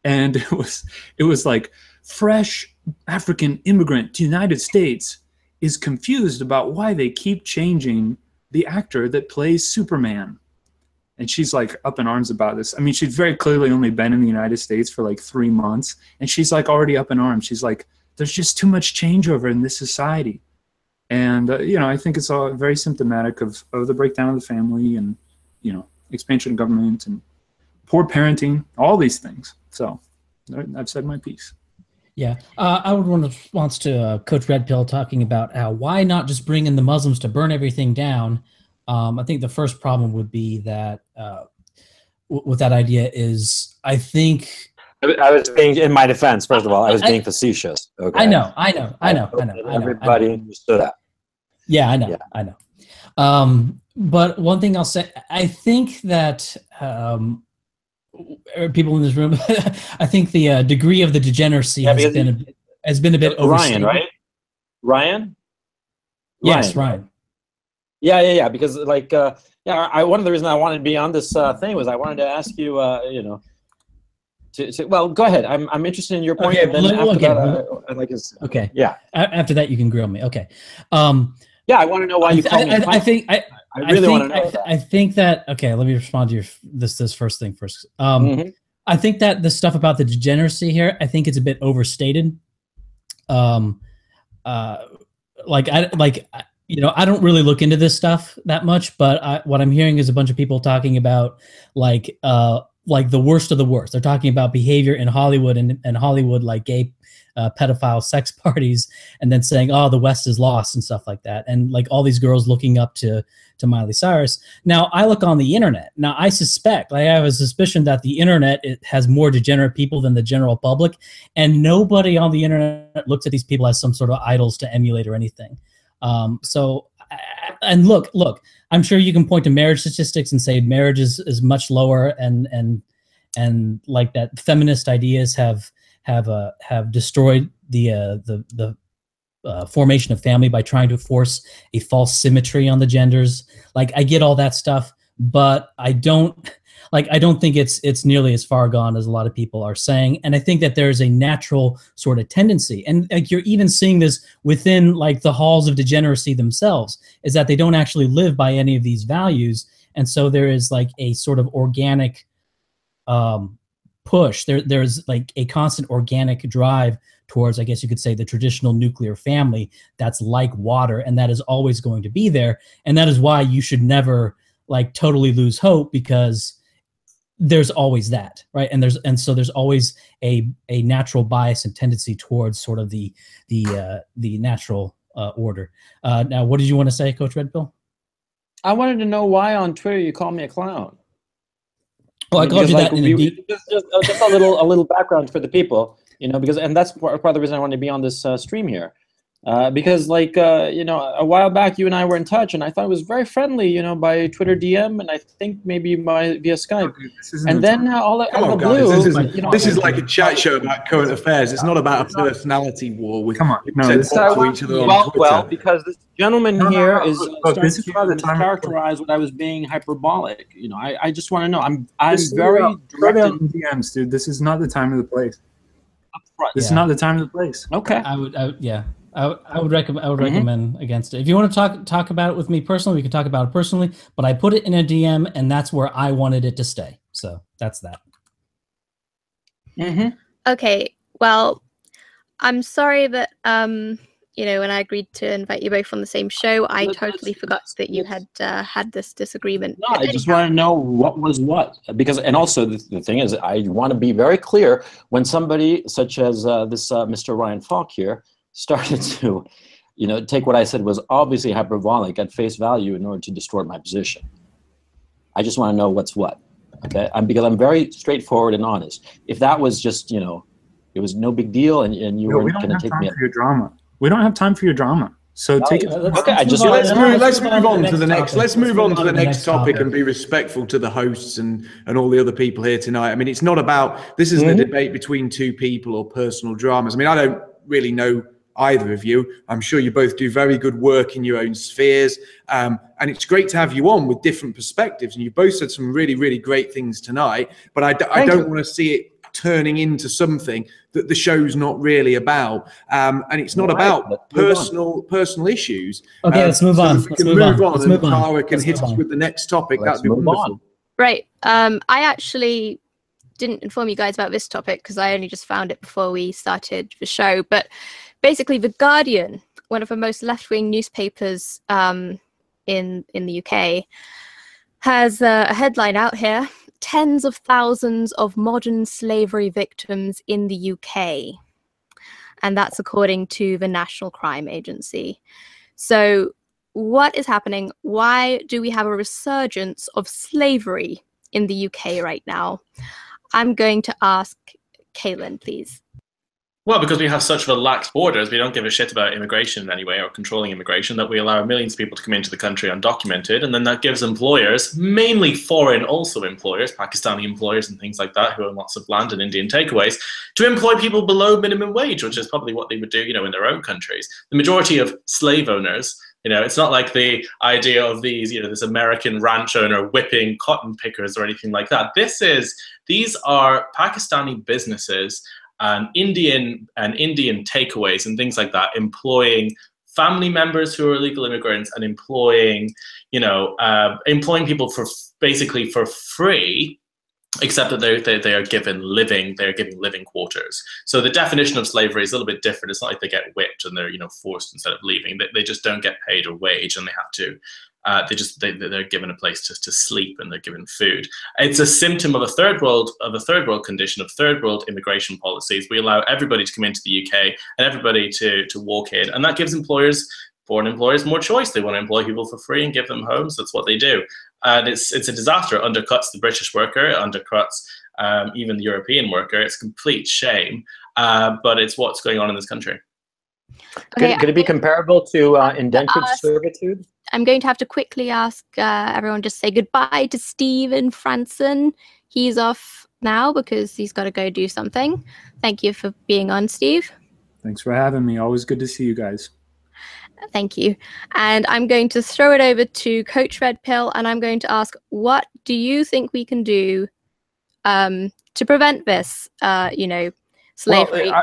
Speaker 6: and (laughs) it was it was like fresh African immigrant to United States is confused about why they keep changing the actor that plays Superman. And she's like up in arms about this. I mean, she's very clearly only been in the United States for like three months, and she's like already up in arms. She's like, there's just too much changeover in this society. And, uh, you know, I think it's all very symptomatic of, of the breakdown of the family and, you know, expansion of government and poor parenting, all these things. So I've said my piece.
Speaker 5: Yeah, uh, I would want to response to uh, Coach Red Pill talking about how why not just bring in the Muslims to burn everything down. Um, I think the first problem would be that uh, w- with that idea is I think
Speaker 2: I was being in my defense. First of all, I was being facetious. Okay.
Speaker 5: I know, I know, I know, I know. I know
Speaker 2: Everybody
Speaker 5: I know.
Speaker 2: understood that.
Speaker 5: Yeah, I know,
Speaker 2: Yeah.
Speaker 5: I know. Um, but one thing I'll say, I think that um, people in this room, (laughs) I think the uh, degree of the degeneracy
Speaker 2: Yeah,
Speaker 5: has been a, bit- has been a bit
Speaker 2: Ryan,
Speaker 5: overstated.
Speaker 2: right? Ryan.
Speaker 5: Yes, Ryan.
Speaker 2: Yeah, yeah, yeah. Because like, uh, yeah, I one of the reasons I wanted to be on this uh, thing was I wanted to ask you, uh, you know, to, to well, go ahead. I'm I'm interested in your point.
Speaker 5: Okay,
Speaker 2: then after
Speaker 5: okay,
Speaker 2: that,
Speaker 5: well-
Speaker 2: I, I like his,
Speaker 5: Okay.
Speaker 2: Yeah.
Speaker 5: A- after that, you can grill me. Okay. Um,
Speaker 2: yeah, I want to know why
Speaker 5: I,
Speaker 2: you.
Speaker 5: I, I, I
Speaker 2: cunt.
Speaker 5: think I,
Speaker 2: I really
Speaker 5: think,
Speaker 2: want to know.
Speaker 5: I, th-
Speaker 2: that.
Speaker 5: I think that okay. Let me respond to your this this first thing first. Um,
Speaker 2: Mhm.
Speaker 5: I think that the stuff about the degeneracy here, I think it's a bit overstated. Um, uh, like I like you know I don't really look into this stuff that much, but I, what I'm hearing is a bunch of people talking about like uh like the worst of the worst. They're talking about behavior in Hollywood and and Hollywood like gay uh, pedophile (laughs) sex parties, and then saying oh the West is lost and stuff like that, and like all these girls looking up to to Miley Cyrus. Now I look on the internet. Now I suspect, I have a suspicion that the internet it has more degenerate people than the general public, and nobody on the internet looks at these people as some sort of idols to emulate or anything. Um, so, and look, look, I'm sure you can point to marriage statistics and say marriage is, is much lower, and and and like that feminist ideas have have uh, have destroyed the uh, the the uh, formation of family by trying to force a false symmetry on the genders. Like I get all that stuff, but I don't (laughs) like I don't think it's it's nearly as far gone as a lot of people are saying. And I think that there's a natural sort of tendency, and like you're even seeing this within like the halls of degeneracy themselves, is that they don't actually live by any of these values, and so there is like a sort of organic um, push. There there's like a constant organic drive towards, I guess you could say, the traditional nuclear family that's like water, and that is always going to be there, and that is why you should never like totally lose hope because there's always that right? And there's and so there's always a a natural bias and tendency towards sort of the the uh the natural uh order. Uh now what did you want to say coach red pill
Speaker 2: I wanted to know why on Twitter you call me a clown.
Speaker 5: well i called
Speaker 2: Because,
Speaker 5: you
Speaker 2: like,
Speaker 5: that
Speaker 2: we-
Speaker 5: deep
Speaker 2: just, just, just a little a little background for the people, you know, because and that's part, part of the reason I wanted to be on this uh, stream here, uh, because like uh, you know a while back you and I were in touch and I thought it was very friendly, you know, by Twitter DM and I think maybe by via Skype,
Speaker 6: This
Speaker 2: and then uh, all out of
Speaker 3: on,
Speaker 2: the
Speaker 3: guys.
Speaker 2: blue,
Speaker 3: This is,
Speaker 2: you know,
Speaker 3: this is like a chat show about current affairs. It's not about a personality war. We
Speaker 6: Come on, no,
Speaker 3: send
Speaker 6: this-
Speaker 3: talk to each other on
Speaker 2: well,
Speaker 3: Twitter.
Speaker 2: well, because this gentleman
Speaker 6: No, no,
Speaker 2: here
Speaker 6: no,
Speaker 2: is
Speaker 6: look,
Speaker 2: starting
Speaker 6: this is not the
Speaker 2: to
Speaker 6: time-
Speaker 2: characterize what I was being hyperbolic. You know, I, I just want to know. I'm I'm
Speaker 6: Just
Speaker 2: very
Speaker 6: throw it out- throw
Speaker 2: direct.
Speaker 6: in DMs, dude. This is not the time or the place. This is not the time or the place.
Speaker 2: Okay.
Speaker 5: I would, I would yeah. I, would- I would recommend. I would
Speaker 2: Mhm.
Speaker 5: recommend against it. If you want to talk talk about it with me personally, we can talk about it personally. But I put it in a DM, and that's where I wanted it to stay. So that's that.
Speaker 2: Mm-hmm.
Speaker 1: Okay, well, I'm sorry that um, you know, when I agreed to invite you both on the same show, I
Speaker 2: Let's-
Speaker 1: totally forgot that you had uh, had this disagreement.
Speaker 2: No, I just want to know what was what because, and also the, the thing is, I want to be very clear when somebody such as uh, this uh, Mr. Ryan Faulk here started (laughs) to, you know, take what I said was obviously hyperbolic at face value in order to distort my position. I just want to know what's what, okay? I'm, because I'm very straightforward and honest. If that was just, you know, it was no big deal, and, and you
Speaker 6: Yo, we
Speaker 2: weren't
Speaker 6: don't
Speaker 2: going to
Speaker 6: have
Speaker 2: take
Speaker 6: time
Speaker 2: me.
Speaker 6: for your drama. We don't have time for your drama. So take it.
Speaker 2: Okay, I
Speaker 5: let's
Speaker 2: just-
Speaker 5: move on-
Speaker 3: Let's
Speaker 2: Let's
Speaker 3: move, let's move on to the next.
Speaker 5: topic.
Speaker 3: Let's move on to the next topic
Speaker 5: topic.
Speaker 3: and be respectful to the hosts and and all the other people here tonight. I mean, it's not about this isn't
Speaker 2: Mhm.
Speaker 3: a debate between two people or personal dramas. I mean, I don't really know either of you. I'm sure you both do very good work in your own spheres, um, and it's great to have you on with different perspectives. And you both said some really, really great things tonight. But I, d- I don't want to see it turning into something that the show's not really about. Um, and it's not
Speaker 2: Right,
Speaker 3: about
Speaker 2: let's on.
Speaker 3: personal personal issues.
Speaker 5: Okay,
Speaker 3: Uh,
Speaker 5: let's move
Speaker 3: so
Speaker 5: on.
Speaker 3: if we
Speaker 5: Let's
Speaker 3: can
Speaker 5: move
Speaker 3: move
Speaker 5: on.
Speaker 3: on,
Speaker 5: Let's
Speaker 3: and
Speaker 5: move on.
Speaker 3: Tara can
Speaker 5: Let's
Speaker 3: hit us
Speaker 5: on.
Speaker 3: with the next topic.
Speaker 2: Let's
Speaker 3: That'd be
Speaker 2: move
Speaker 3: wonderful.
Speaker 2: on.
Speaker 1: Right. Um, I actually didn't inform you guys about this topic because I only just found it before we started the show. But basically, The Guardian, one of the most left wing newspapers um, in in the UK, has uh, a headline out here: tens of thousands of modern slavery victims in the UK, and that's according to the National Crime Agency. So what is happening? Why do we have a resurgence of slavery in the UK right now? I'm going to ask Kaylin, please.
Speaker 7: Well, because we have such relaxed borders, we don't give a shit about immigration in any way or controlling immigration, that we allow millions of people to come into the country undocumented. And then that gives employers, mainly foreign also employers, Pakistani employers and things like that, who own lots of land and Indian takeaways, to employ people below minimum wage, which is probably what they would do, you know, in their own countries. The majority of slave owners, you know, it's not like the idea of these, you know, this American ranch owner whipping cotton pickers or anything like that. This is, these are Pakistani businesses and Indian and Indian takeaways and things like that, employing family members who are illegal immigrants and employing, you know, uh, employing people for basically for free, except that they they they are given living they're given living quarters. So the definition of slavery is a little bit different. It's not like they get whipped and they're you know forced instead of leaving. They they just don't get paid a wage and they have to. Uh, they just they, they're given a place to, to sleep and they're given food. It's a symptom of a third world of a third world condition of third world immigration policies. We allow everybody to come into the UK and everybody to to walk in, and that gives employers, foreign employers, more choice. They want to employ people for free and give them homes. That's what they do, and it's it's a disaster. It undercuts the British worker, it undercuts um, even the European worker. It's a complete shame, uh, but it's what's going on in this country.
Speaker 1: Okay,
Speaker 2: Could, could it be comparable to uh, indentured
Speaker 1: ask-
Speaker 2: servitude?
Speaker 1: I'm going to have to quickly ask uh, everyone just say goodbye to Stephen Franssen. He's off now because he's got to go do something. Thank you for being on, Steve.
Speaker 6: Thanks for having me. Always good to see you guys.
Speaker 1: Thank you. And I'm going to throw it over to Coach Red Pill and I'm going to ask, what do you think we can do um, to prevent this, uh, you know, slavery?
Speaker 2: Well, I,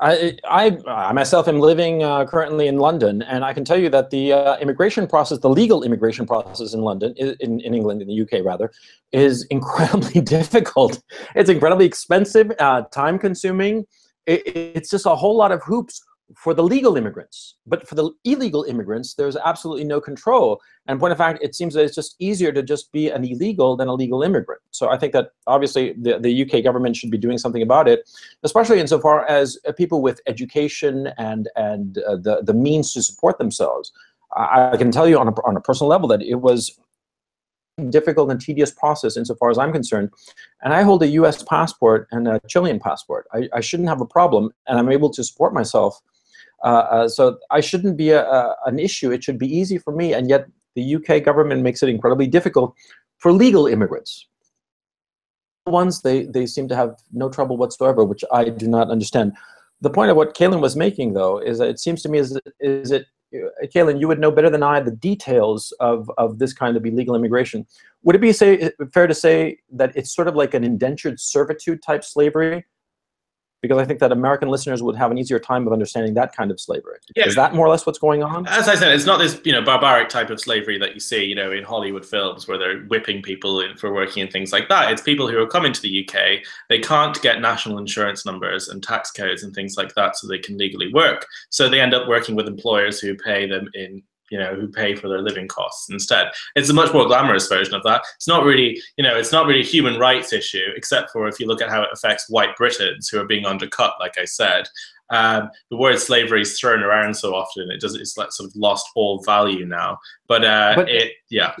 Speaker 2: I, I myself am living uh, currently in London, and I can tell you that the uh, immigration process, the legal immigration process in London, in, in England, in the UK rather, is (laughs) incredibly difficult. It's incredibly expensive, uh, time consuming. It, it's just a whole lot of hoops for the legal immigrants. But for the illegal immigrants, there's absolutely no control. And point of fact, it seems that it's just easier to just be an illegal than a legal immigrant. So I think that obviously the, the UK government should be doing something about it, especially insofar as uh, people with education and and uh, the the means to support themselves. I, I can tell you on a on a personal level that it was difficult and tedious process insofar as I'm concerned. And I hold a U.S. passport and a Chilean passport. I, I shouldn't have a problem, and I'm able to support myself. Uh, uh, so I shouldn't be a, a, an issue. It should be easy for me, and yet the UK government makes it incredibly difficult for legal immigrants. The Ones they they seem to have no trouble whatsoever, which I do not understand. The point of what Kaylin was making, though, is that it seems to me is is it, uh, Kaylin, you would know better than I the details of of this kind of illegal immigration. Would it be say fair to say that it's sort of like an indentured servitude type slavery? Because I think that American listeners would have an easier time of understanding that kind of slavery.
Speaker 7: Yeah.
Speaker 2: Is that more or less what's going on?
Speaker 7: As I said, it's not this you know barbaric type of slavery that you see you know in Hollywood films where they're whipping people in, for working and things like that. It's people who are coming to the UK. They can't get national insurance numbers and tax codes and things like that, so they can legally work. So they end up working with employers who pay them in you know who pay for their living costs instead. It's a much more glamorous version of that. It's not really you know it's not really a human rights issue except for if you look at how it affects white britons who are being undercut like i said. Um, the word slavery is thrown around so often it does it's like sort of lost all value now. But, uh,
Speaker 2: But-
Speaker 7: it yeah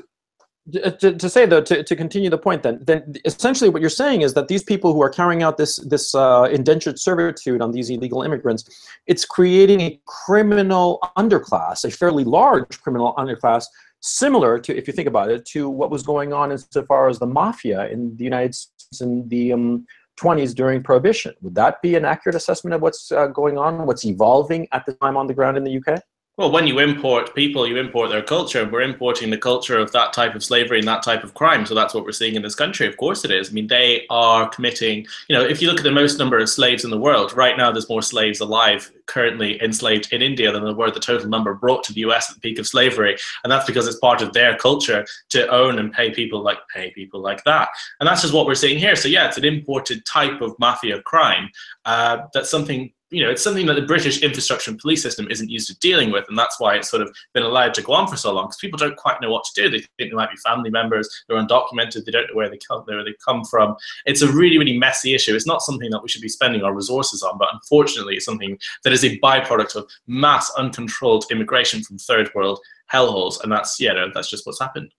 Speaker 2: to, to, to say though to, to continue the point then then essentially what you're saying is that these people who are carrying out this this uh, indentured servitude on these illegal immigrants it's creating a criminal underclass a fairly large criminal underclass similar to if you think about it to what was going on insofar as the mafia in the united states in the um, 20s during prohibition. Would that be an accurate assessment of what's uh, going on what's evolving at the time on the ground in the uk
Speaker 7: Well, when you import people, you import their culture. We're importing the culture of that type of slavery and that type of crime. So that's what we're seeing in this country. Of course it is. I mean, they are committing, you know, if you look at the most number of slaves in the world, right now there's more slaves alive currently enslaved in India than there were the total number brought to the US at the peak of slavery. And that's because it's part of their culture to own and pay people like pay people like that. And that's just what we're seeing here. So yeah, it's an imported type of mafia crime. Uh, that's something you know, it's something that the British infrastructure and police system isn't used to dealing with, and that's why it's sort of been allowed to go on for so long. Because people don't quite know what to do. They think they might be family members. They're undocumented. They don't know where they come, where they come from. It's a really, really messy issue. It's not something that we should be spending our resources on, but unfortunately, it's something that is a byproduct of mass, uncontrolled immigration from third world hellholes, and that's yeah, no, that's just what's happened.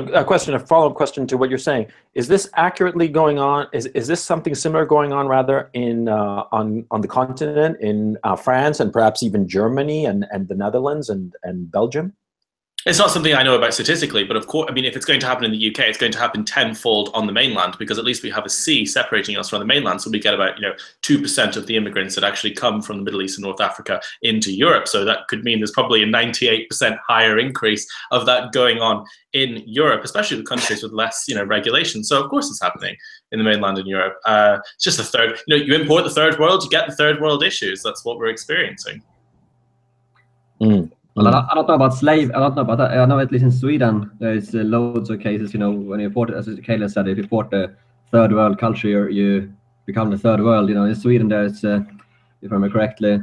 Speaker 2: A, question, a follow-up question to what you're saying. Is this accurately going on? Is, is this something similar going on rather in uh, on on the continent in uh, France and perhaps even Germany and, and the Netherlands and, and Belgium?
Speaker 7: It's not something I know about statistically, but of course, I mean, if it's going to happen in the UK, it's going to happen tenfold on the mainland because at least we have a sea separating us from the mainland. So we get about, you know, 2% of the immigrants that actually come from the Middle East and North Africa into Europe. So that could mean there's probably a 98% higher increase of that going on in Europe, especially the countries with less, you know, regulation. So of course it's happening in the mainland in Europe. Uh, it's just the third, you know, you import the third world, you get the third world issues. That's what we're experiencing.
Speaker 4: Well, I don't, I don't know about slave. I don't know about that. I know at least in Sweden there is uh, loads of cases. You know, when you import, as Kayla said, if you import the third world culture, you you become the third world. You know, in Sweden there's, uh, if I remember correctly,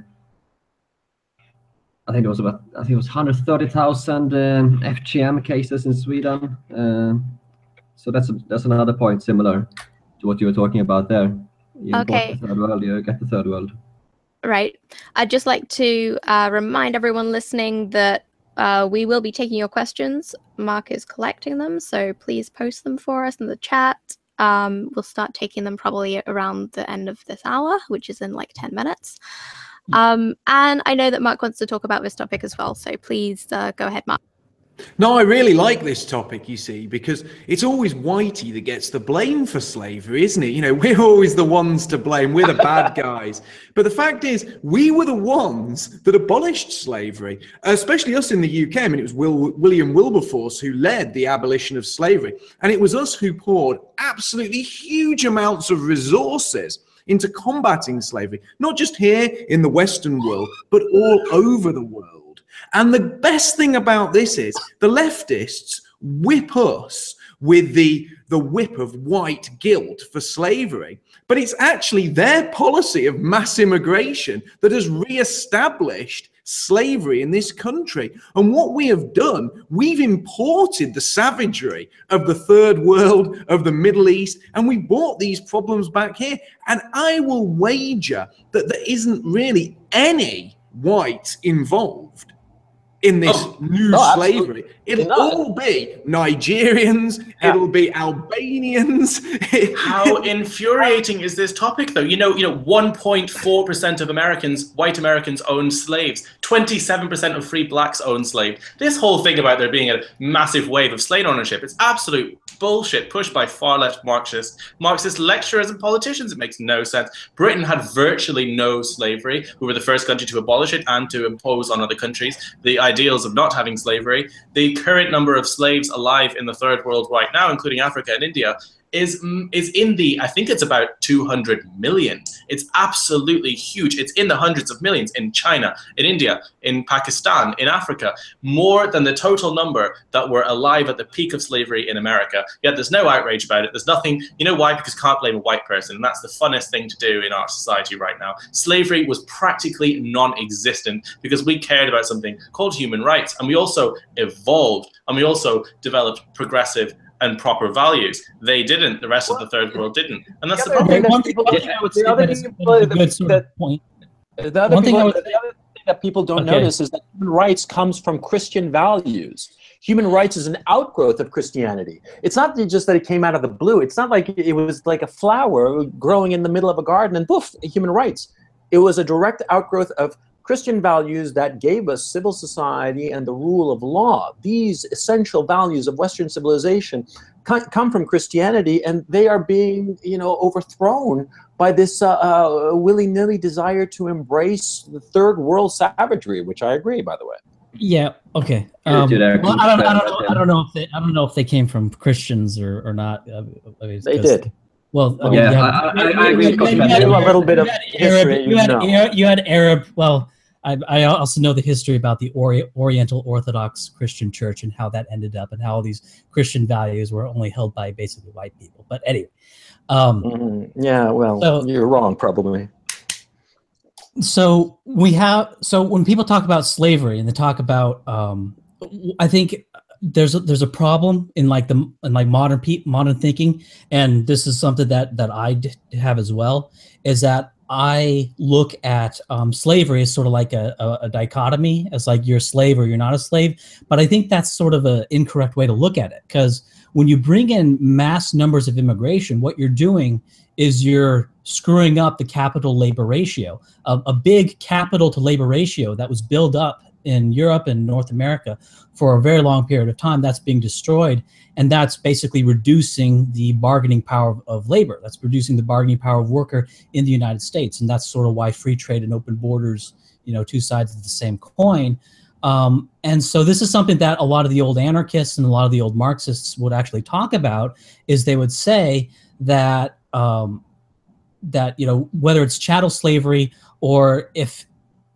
Speaker 4: I think it was about I think it was 130,000 um, FGM cases in Sweden. Um so that's a, that's another point similar to what you were talking about there. You import
Speaker 1: Okay.
Speaker 4: the third world, you get the third world.
Speaker 1: Right. I'd just like to uh, remind everyone listening that uh, we will be taking your questions. Mark is collecting them, so please post them for us in the chat. Um, we'll start taking them probably around the end of this hour, which is in like 10 minutes. Um, and I know that Mark wants to talk about this topic as well, so please uh, go ahead, Mark.
Speaker 3: No, I really like this topic, you see, because it's always Whitey that gets the blame for slavery, isn't it? You know, (laughs) we're always the ones to blame. We're the bad (laughs) guys. But the fact is, we were the ones that abolished slavery, especially us in the UK. I mean, it was Will, William Wilberforce who led the abolition of slavery. And it was us who poured absolutely huge amounts of resources into combating slavery, not just here in the Western world, but all over the world. And the best thing about this is the leftists whip us with the, the whip of white guilt for slavery. But it's actually their policy of mass immigration that has re-established slavery in this country. And what we have done, we've imported the savagery of the third world, of the Middle East, and we brought these problems back here. And I will wager that there isn't really any white involved in this
Speaker 2: Oh,
Speaker 3: new
Speaker 2: no, absolutely
Speaker 3: slavery. It'll
Speaker 2: not.
Speaker 3: all be Nigerians,
Speaker 2: Yeah.
Speaker 3: it'll be Albanians. (laughs)
Speaker 7: How infuriating is this topic, though? You know, you know, 1.4 percent of Americans, white Americans, own slaves. 27 percent of free blacks own slaves. This whole thing about there being a massive wave of slave ownership, it's absolute bullshit pushed by far left Marxists, Marxist lecturers and politicians. It makes no sense. Britain had virtually no slavery. We were the first country to abolish it and to impose on other countries the ideals of not having slavery. The current number of slaves alive in the third world right now, including Africa and India, is mm, is in the I think it's about 200 million. It's absolutely huge. It's in the hundreds of millions in China, in India, in Pakistan, in Africa, more than the total number that were alive at the peak of slavery in America. Yet there's no outrage about it. There's nothing. You know why? Because can't blame a white person, and that's the funnest thing to do in our society right now. Slavery was practically non-existent because we cared about something called human rights, and we also evolved, and we also developed progressive and proper values. They didn't. The rest of the third world didn't, and that's the problem.
Speaker 2: thing
Speaker 5: One
Speaker 2: that
Speaker 5: thing-
Speaker 2: people
Speaker 5: one
Speaker 2: don't
Speaker 5: thing I
Speaker 2: know
Speaker 5: would
Speaker 2: is the
Speaker 5: say
Speaker 2: other thing that-
Speaker 5: good sort of
Speaker 2: that-
Speaker 5: point.
Speaker 2: The other,
Speaker 5: One thing
Speaker 2: people, the other thing that people don't
Speaker 5: Okay.
Speaker 2: notice is that human rights comes from Christian values. Human rights is an outgrowth of Christianity. It's not just that it came out of the blue. It's not like it was like a flower growing in the middle of a garden and poof, human rights. It was a direct outgrowth of Christian values that gave us civil society and the rule of law. These essential values of Western civilization come from Christianity, and they are being, you know, overthrown by this uh, uh, willy-nilly desire to embrace the third world savagery, which I agree, by the way.
Speaker 5: Yeah. Okay. Um, well, I don't. I don't know. I don't know if they. I don't know if they came from Christians or, or not. uh, I mean,
Speaker 2: They
Speaker 5: 'cause-
Speaker 2: did.
Speaker 5: Well, I mean,
Speaker 4: yeah,
Speaker 5: you had-
Speaker 4: I- I- I
Speaker 5: you-
Speaker 4: agree
Speaker 5: you-
Speaker 4: with Coach
Speaker 5: you
Speaker 4: Van
Speaker 5: had
Speaker 2: A little bit of
Speaker 5: you had
Speaker 2: history, you
Speaker 5: you had,
Speaker 2: know.
Speaker 5: Arab- you had Arab. Well, I, I also know the history about the Ori- Oriental Orthodox Christian Church and how that ended up, and how all these Christian values were only held by basically white people. But anyway, um,
Speaker 2: Mhm. Yeah, well,
Speaker 5: So-
Speaker 2: you're wrong, probably.
Speaker 5: so we have so when people talk about slavery and they talk about um i think there's a, there's a problem in like the in like modern pe- modern thinking and this is something that that i d- have as well is that i look at um, slavery as sort of like a, a, a dichotomy as like you're a slave or you're not a slave but i think that's sort of an incorrect way to look at it because when you bring in mass numbers of immigration what you're doing is you're screwing up the capital labor ratio a, a big capital to labor ratio that was built up in Europe and North America for a very long period of time that's being destroyed. And that's basically reducing the bargaining power of, labor. That's reducing the bargaining power of worker in the United States. And that's sort of why free trade and open borders you know two sides of the same coin. Um, and so this is something that a lot of the old anarchists and a lot of the old Marxists would actually talk about is they would say that um, that you know whether it's chattel slavery or if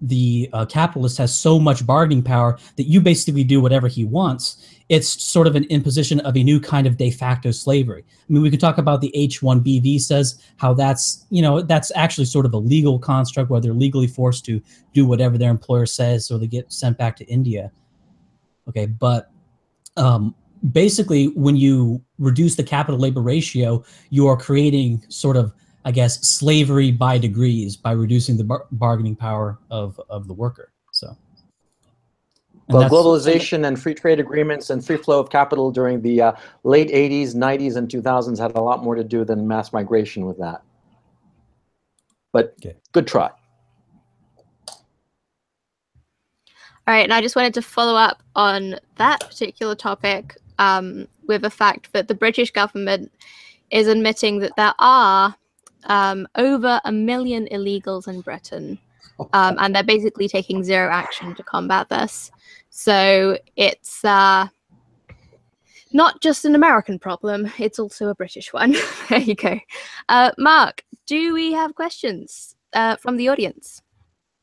Speaker 5: the uh, capitalist has so much bargaining power that you basically do whatever he wants. It's sort of an imposition of a new kind of de facto slavery. I mean we could talk about the h1b visas how that's you know that's actually sort of a legal construct where they're legally forced to do whatever their employer says so they get sent back to india. Okay but um, basically when you reduce the capital labor ratio you are creating sort of I guess, slavery by degrees by reducing the bar- bargaining power of, of the worker. So, and
Speaker 2: Well, globalization and free trade agreements and free flow of capital during the uh, late 80s, 90s, and 2000s had a lot more to do than mass migration with that. But
Speaker 5: Okay.
Speaker 2: good try.
Speaker 1: All right, and I just wanted to follow up on that particular topic um, with the fact that the British government is admitting that there are um, over a million illegals in Britain, um, and they're basically taking zero action to combat this. So it's uh, not just an American problem; it's also a British one. (laughs) there you go. Uh, Mark, do we have questions uh, from the audience?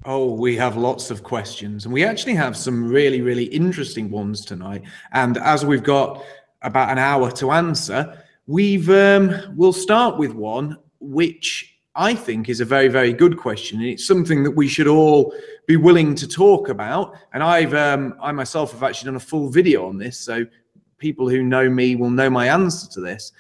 Speaker 3: Oh, we have lots of questions, and we actually have some really, really interesting ones tonight. And as we've got about an hour to answer, we've um, we'll start with one which I think is a very, very good question, and it's something that we should all be willing to talk about. And I've um, I myself have actually done a full video on this, so people who know me will know my answer to this.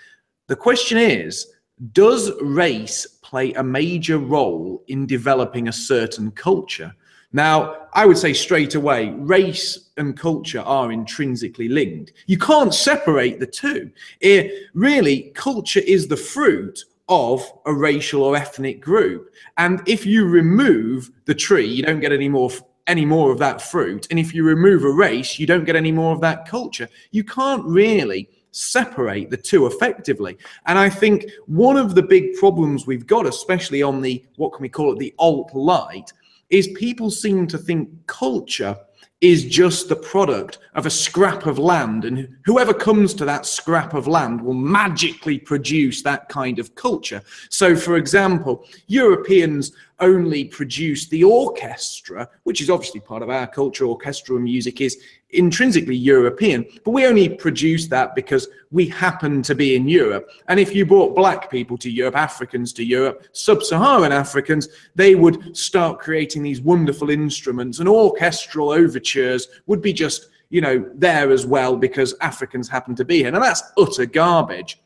Speaker 3: The question is Does race play a major role in developing a certain culture? Now, I would say straight away, race and culture are intrinsically linked. You can't separate the two. It, really, culture is the fruit of a racial or ethnic group. And if you remove the tree, you don't get any more any more of that fruit. And if you remove a race, you don't get any more of that culture. You can't really separate the two effectively. And I think one of the big problems we've got, especially on the what can we call it, the alt light, is people seem to think culture is just the product of a scrap of land, and whoever comes to that scrap of land will magically produce that kind of culture. So, for example, Europeans only produce the orchestra, which is obviously part of our culture. Orchestral music is intrinsically European, but we only produce that because we happen to be in Europe. And if you brought black people to Europe, Africans to Europe, sub Saharan Africans, they would start creating these wonderful instruments and orchestral overtures would be just, you know, there as well because Africans happen to be here. Now that's utter garbage.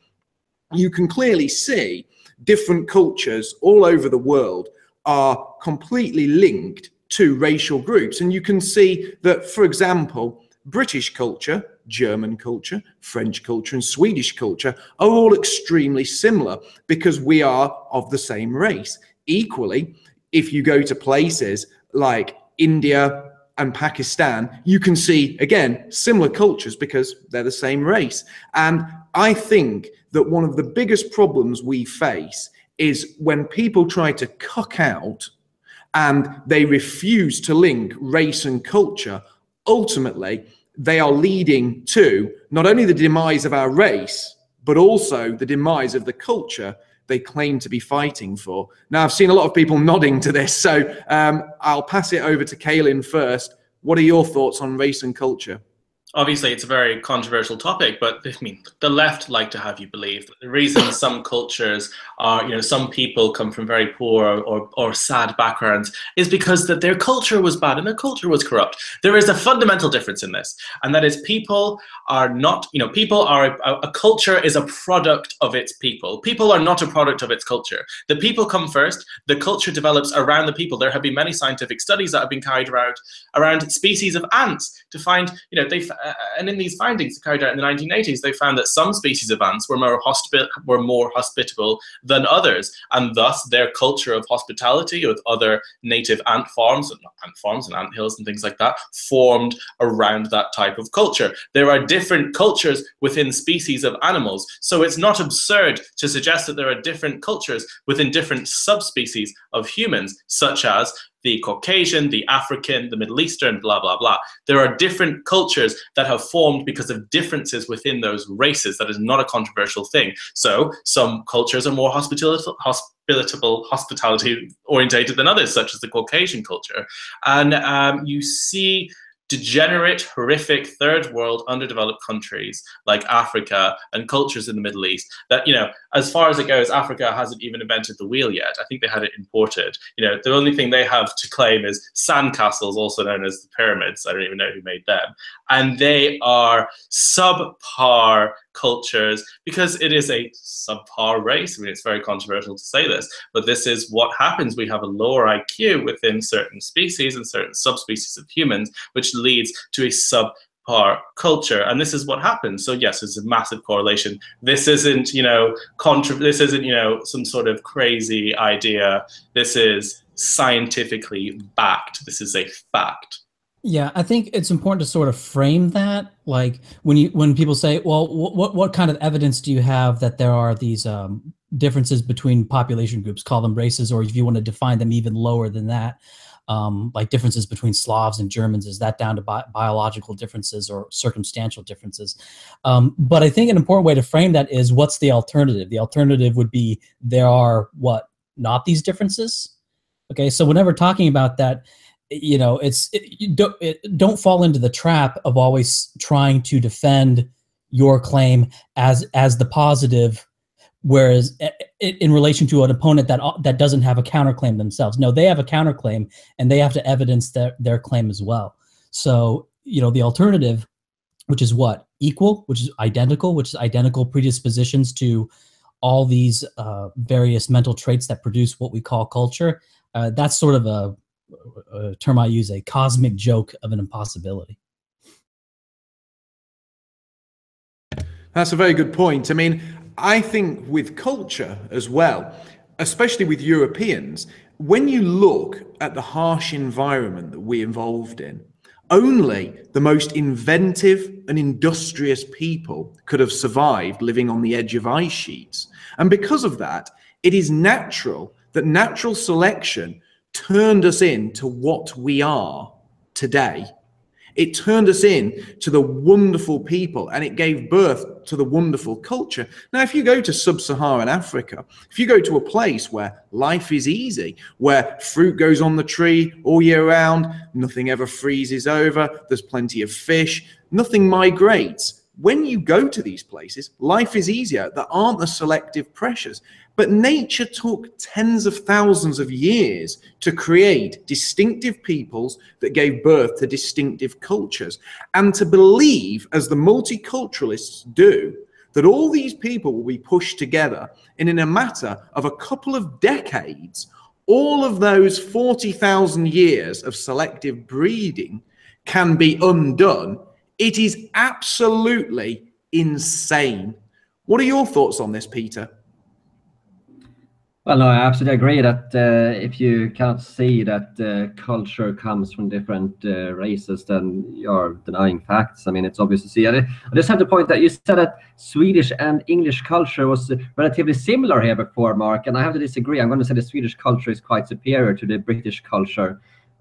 Speaker 3: You can clearly see different cultures all over the world are completely linked to racial groups. And you can see that, for example, British culture, German culture, French culture, and Swedish culture are all extremely similar because we are of the same race. Equally, if you go to places like India and Pakistan, you can see, again, similar cultures because they're the same race. And I think that one of the biggest problems we face is when people try to cuck out and they refuse to link race and culture, ultimately, they are leading to not only the demise of our race, but also the demise of the culture they claim to be fighting for. Now, I've seen a lot of people nodding to this, so um, I'll pass it over to Kaylin first. What are your thoughts on race and culture?
Speaker 7: Obviously it's a very controversial topic, but I mean, the left like to have you believe that the reason (laughs) some cultures are, you know, some people come from very poor or, or, sad backgrounds is because that their culture was bad and their culture was corrupt. There is a fundamental difference in this, and that is people are not, you know, people are, a, a culture is a product of its people. People are not a product of its culture. The people come first, the culture develops around the people. There have been many scientific studies that have been carried around around species of ants to find, you know, they uh, Uh, and in these findings carried out in the 1980s, they found that some species of ants were more, hospi- were more hospitable than others, and thus their culture of hospitality with other native ant farms, ant farms and ant hills and things like that, formed around that type of culture. There are different cultures within species of animals, so it's not absurd to suggest that there are different cultures within different subspecies of humans, such as the Caucasian, the African, the Middle Eastern, blah, blah, blah. There are different cultures that have formed because of differences within those races. That is not a controversial thing. So some cultures are more hospitable, hospitality orientated than others, such as the Caucasian culture. And um, you see degenerate, horrific third world underdeveloped countries like Africa and cultures in the Middle East that, you know, as far as it goes, Africa hasn't even invented the wheel yet. I think they had it imported. You know, the only thing they have to claim is sandcastles, also known as the pyramids. I don't even know who made them. And they are subpar cultures because it is a subpar race. I mean, it's very controversial to say this, but this is what happens. We have a lower IQ within certain species and certain subspecies of humans, which leads to a subpar culture. And this is what happens. So yes there's a massive correlation. This isn't you know contra- this isn't you know some sort of crazy idea. This is scientifically backed. This is a fact
Speaker 5: yeah, I think it's important to sort of frame that. Like when you when people say, "Well, what what kind of evidence do you have that there are these um, differences between population groups? Call them races, or if you want to define them even lower than that, um, like differences between Slavs and Germans, is that down to bi- biological differences or circumstantial differences? Um, but I think an important way to frame that is, what's the alternative? The alternative would be there are what not these differences. Okay, so whenever talking about that you know it's it, you don't it, don't fall into the trap of always trying to defend your claim as as the positive whereas in relation to an opponent that that doesn't have a counterclaim themselves. No they have a counterclaim and they have to evidence their their claim as well. So you know the alternative which is what? Equal which is identical which is identical predispositions to all these uh, various mental traits that produce what we call culture. Uh, that's sort of a a term I use, a cosmic joke of an impossibility.
Speaker 3: That's a very good point. I mean, I think with culture as well, especially with Europeans, when you look at the harsh environment that we involved in, only the most inventive and industrious people could have survived living on the edge of ice sheets. And because of that, it is natural that natural selection turned us into what we are today. It turned us in to the wonderful people and it gave birth to the wonderful culture. Now, if you go to sub Saharan Africa, if you go to a place where life is easy, where fruit goes on the tree all year round, nothing ever freezes over, there's plenty of fish, nothing migrates. When you go to these places, life is easier. There aren't the selective pressures. But nature took tens of thousands of years to create distinctive peoples that gave birth to distinctive cultures. And to believe, as the multiculturalists do, that all these people will be pushed together and in a matter of a couple of decades, all of those 40,000 years of selective breeding can be undone. It is absolutely insane. What are your thoughts on this, Peter?
Speaker 4: Well, no, I absolutely agree that uh, if you cannot see that uh, culture comes from different uh, races, then you're denying facts. I mean, it's obvious to see. I, I just have to point that you said that Swedish and English culture was relatively similar here before, Mark, and I have to disagree. I'm going to say the Swedish culture is quite superior to the British culture. (laughs)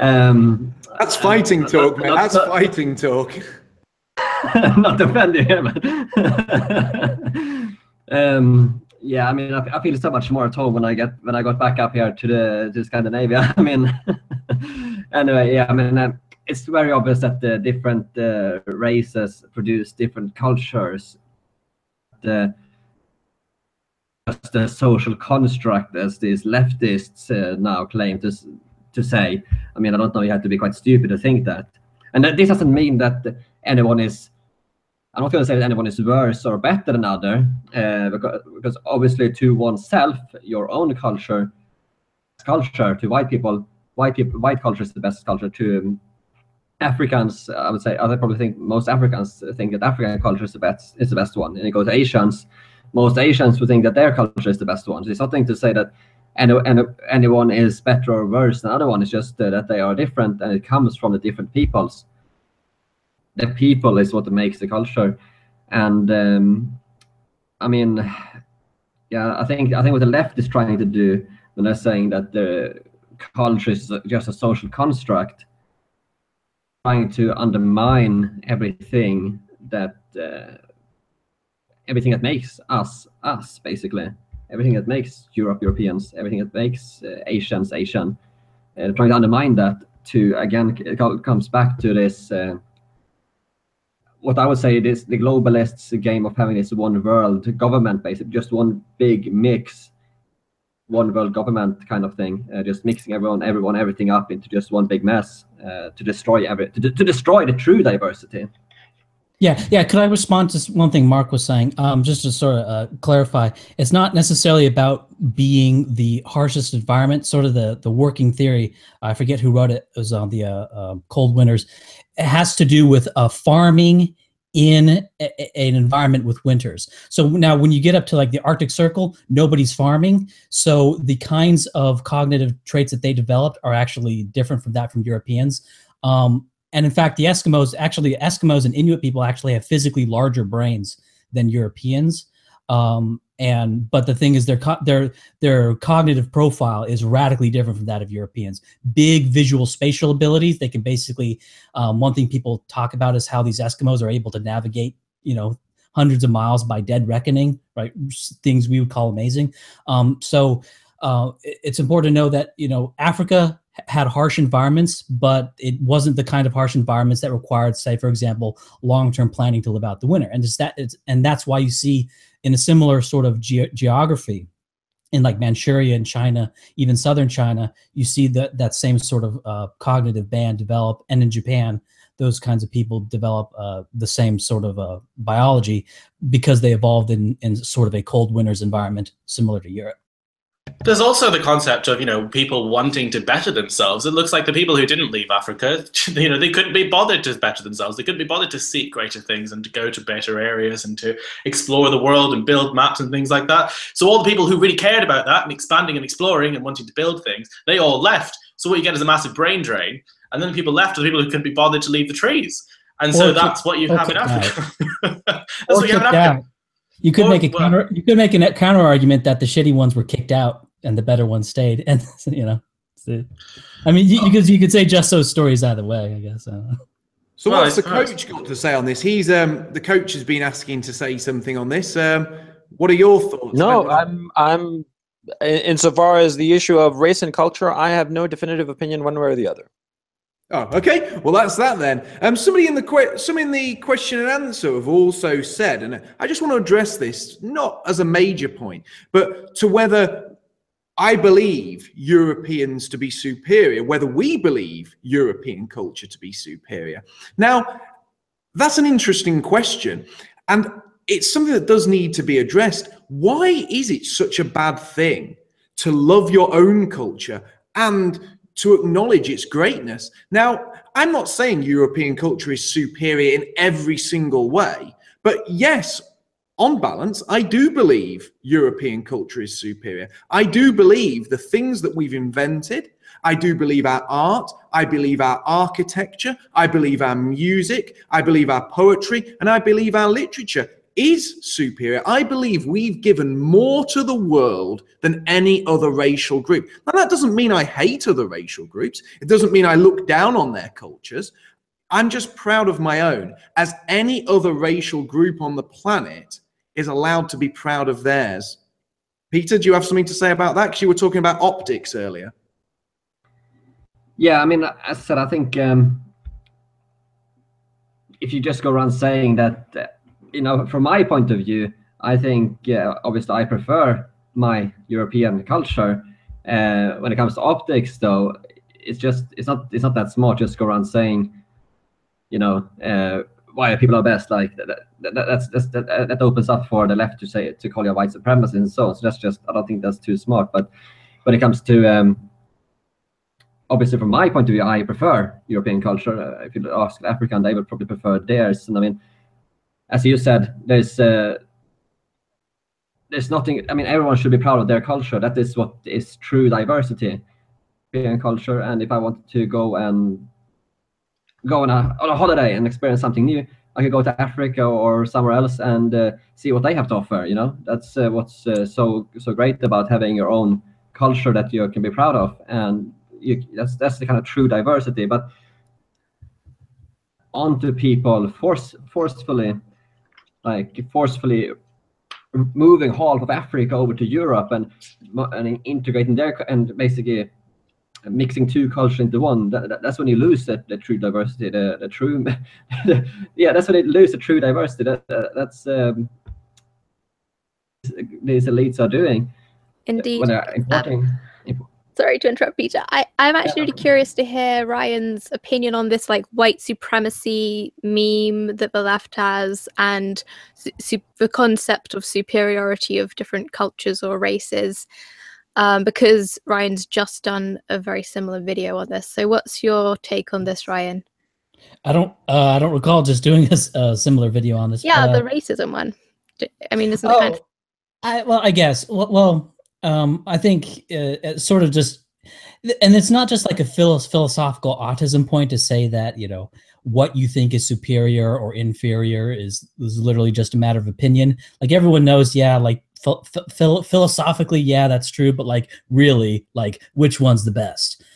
Speaker 3: um, That's fighting talk, man. That's not, fighting talk. (laughs)
Speaker 4: not defending him. (laughs) Um, yeah, I mean, I, I, feel so much more at home when I get when I got back up here to the to Scandinavia. (laughs) I mean, (laughs) anyway, yeah, I mean, uh, it's very obvious that the different uh, races produce different cultures. The just the social construct, as these leftists uh, now claim to to say. I mean, I don't know. You have to be quite stupid to think that. And that, this doesn't mean that anyone is I'm not going to say that anyone is worse or better than other, uh, because, because obviously to oneself, your own culture, culture to white people, white people, white culture is the best culture. To um, Africans, I would say, I probably think most Africans think that African culture is the best, is the best one. And it goes to Asians, most Asians would think that their culture is the best one. So it's nothing to say that any, any, anyone is better or worse than other one. It's just uh, that they are different, and it comes from the different peoples the people is what makes the culture. And um, I mean, yeah, I think I think what the left is trying to do when they're saying that the culture is just a social construct, trying to undermine everything that uh, everything that makes us us basically, everything that makes Europe Europeans, everything that makes uh, Asians Asian, uh, trying to undermine that. To again, it comes back to this uh, what I would say is the globalists' game of having this one world government, basically just one big mix, one world government kind of thing, uh, just mixing everyone, everyone, everything up into just one big mess uh, to destroy every to, to destroy the true diversity.
Speaker 5: Yeah, yeah. Could I respond to one thing Mark was saying? Um, just to sort of uh, clarify, it's not necessarily about being the harshest environment. Sort of the the working theory. I forget who wrote it. It was on the uh, uh, cold winters. It has to do with uh, farming in a, a, an environment with winters. So now, when you get up to like the Arctic Circle, nobody's farming. So the kinds of cognitive traits that they developed are actually different from that from Europeans. Um, and in fact, the Eskimos actually Eskimos and Inuit people actually have physically larger brains than Europeans. Um, and but the thing is, their their their cognitive profile is radically different from that of Europeans. Big visual spatial abilities. They can basically um, one thing people talk about is how these Eskimos are able to navigate, you know, hundreds of miles by dead reckoning, right? Things we would call amazing. Um, so uh, it's important to know that you know Africa had harsh environments, but it wasn't the kind of harsh environments that required, say, for example, long-term planning to live out the winter. And it's that, it's, and that's why you see in a similar sort of ge- geography, in like Manchuria and China, even southern China, you see that that same sort of uh, cognitive band develop, and in Japan, those kinds of people develop uh, the same sort of uh, biology because they evolved in in sort of a cold winters environment similar to Europe.
Speaker 7: There's also the concept of you know people wanting to better themselves. It looks like the people who didn't leave Africa, (laughs) you know, they couldn't be bothered to better themselves. They couldn't be bothered to seek greater things and to go to better areas and to explore the world and build maps and things like that. So all the people who really cared about that and expanding and exploring and wanting to build things, they all left. So what you get is a massive brain drain, and then the people left are the people who couldn't be bothered to leave the trees. And so that's what you have in Africa. (laughs) that's
Speaker 5: what you have in Africa. You could make a counter. You could make a counter argument that the shitty ones were kicked out and the better one stayed, (laughs) and you know, the, I mean, you, you could you could say just those stories either way. I guess. Uh,
Speaker 3: So
Speaker 7: Well,
Speaker 3: what's the coach got to say on this? He's um the coach has been asking to say something on this. Um, what are your thoughts?
Speaker 2: No, I'm I'm insofar as the issue of race and culture, I have no definitive opinion one way or the other.
Speaker 3: Oh, okay. Well, that's that then. Um, somebody in the que- some in the question and answer have also said, and I just want to address this not as a major point, but to whether I believe Europeans to be superior, whether we believe European culture to be superior. Now, that's an interesting question, and it's something that does need to be addressed. Why is it such a bad thing to love your own culture and to acknowledge its greatness? Now, I'm not saying European culture is superior in every single way, but yes, on balance, I do believe European culture is superior. I do believe the things that we've invented. I do believe our art. I believe our architecture. I believe our music. I believe our poetry. And I believe our literature is superior. I believe we've given more to the world than any other racial group. Now, that doesn't mean I hate other racial groups. It doesn't mean I look down on their cultures. I'm just proud of my own, as any other racial group on the planet is allowed to be proud of theirs. Peter, do you have something to say about that? Because you were talking about optics earlier.
Speaker 4: Yeah, I mean, as I said, I think um, if you just go around saying that, uh, you know, from my point of view, I think obviously I prefer my European culture. Uh, when it comes to optics, though, it's just it's not it's not that smart. Just go around saying, you know, uh, why people are best. Like that, that, that's, that, that opens up for the left to say to call you a white supremacist and so on. So that's just I don't think that's too smart. But when it comes to um, obviously from my point of view, I prefer European culture. Uh, if you ask African, they would probably prefer theirs. And I mean, as you said, there's uh, there's nothing. I mean, everyone should be proud of their culture. That is what is true diversity, European culture. And if I wanted to go and go on a on a holiday and experience something new, I could go to Africa or somewhere else and uh, see what they have to offer. You know, that's uh, what's uh, so so great about having your own culture that you can be proud of, and you, that's that's the kind of true diversity. But onto people force forcefully, like forcefully moving half of Africa over to Europe and and integrating their and basically mixing two cultures into one. That, that, that's when you lose the, the true diversity, the, the true (laughs) yeah, that's when you lose the true diversity. That, that that's um, these elites are doing
Speaker 1: Indeed.
Speaker 4: when they're importing.
Speaker 1: Sorry to interrupt, Peter. I, I'm actually really curious to hear Ryan's opinion on this like white supremacy meme that the left has and the concept of superiority of different cultures or races. Um, because Ryan's just done a very similar video on this. So, what's your take on this, Ryan?
Speaker 5: I don't. Uh, I don't recall just doing a a similar video on this.
Speaker 1: Yeah,
Speaker 5: uh,
Speaker 1: the racism one. I mean, isn't it kind of
Speaker 5: Oh, I well, I guess. Well, well um, I think uh, sort of just, and it's not just like a philosophical autism point to say that you know what you think is superior or inferior is is literally just a matter of opinion. Like everyone knows, yeah, like phil- phil- philosophically, yeah, that's true, but like really, like which one's the best? (laughs)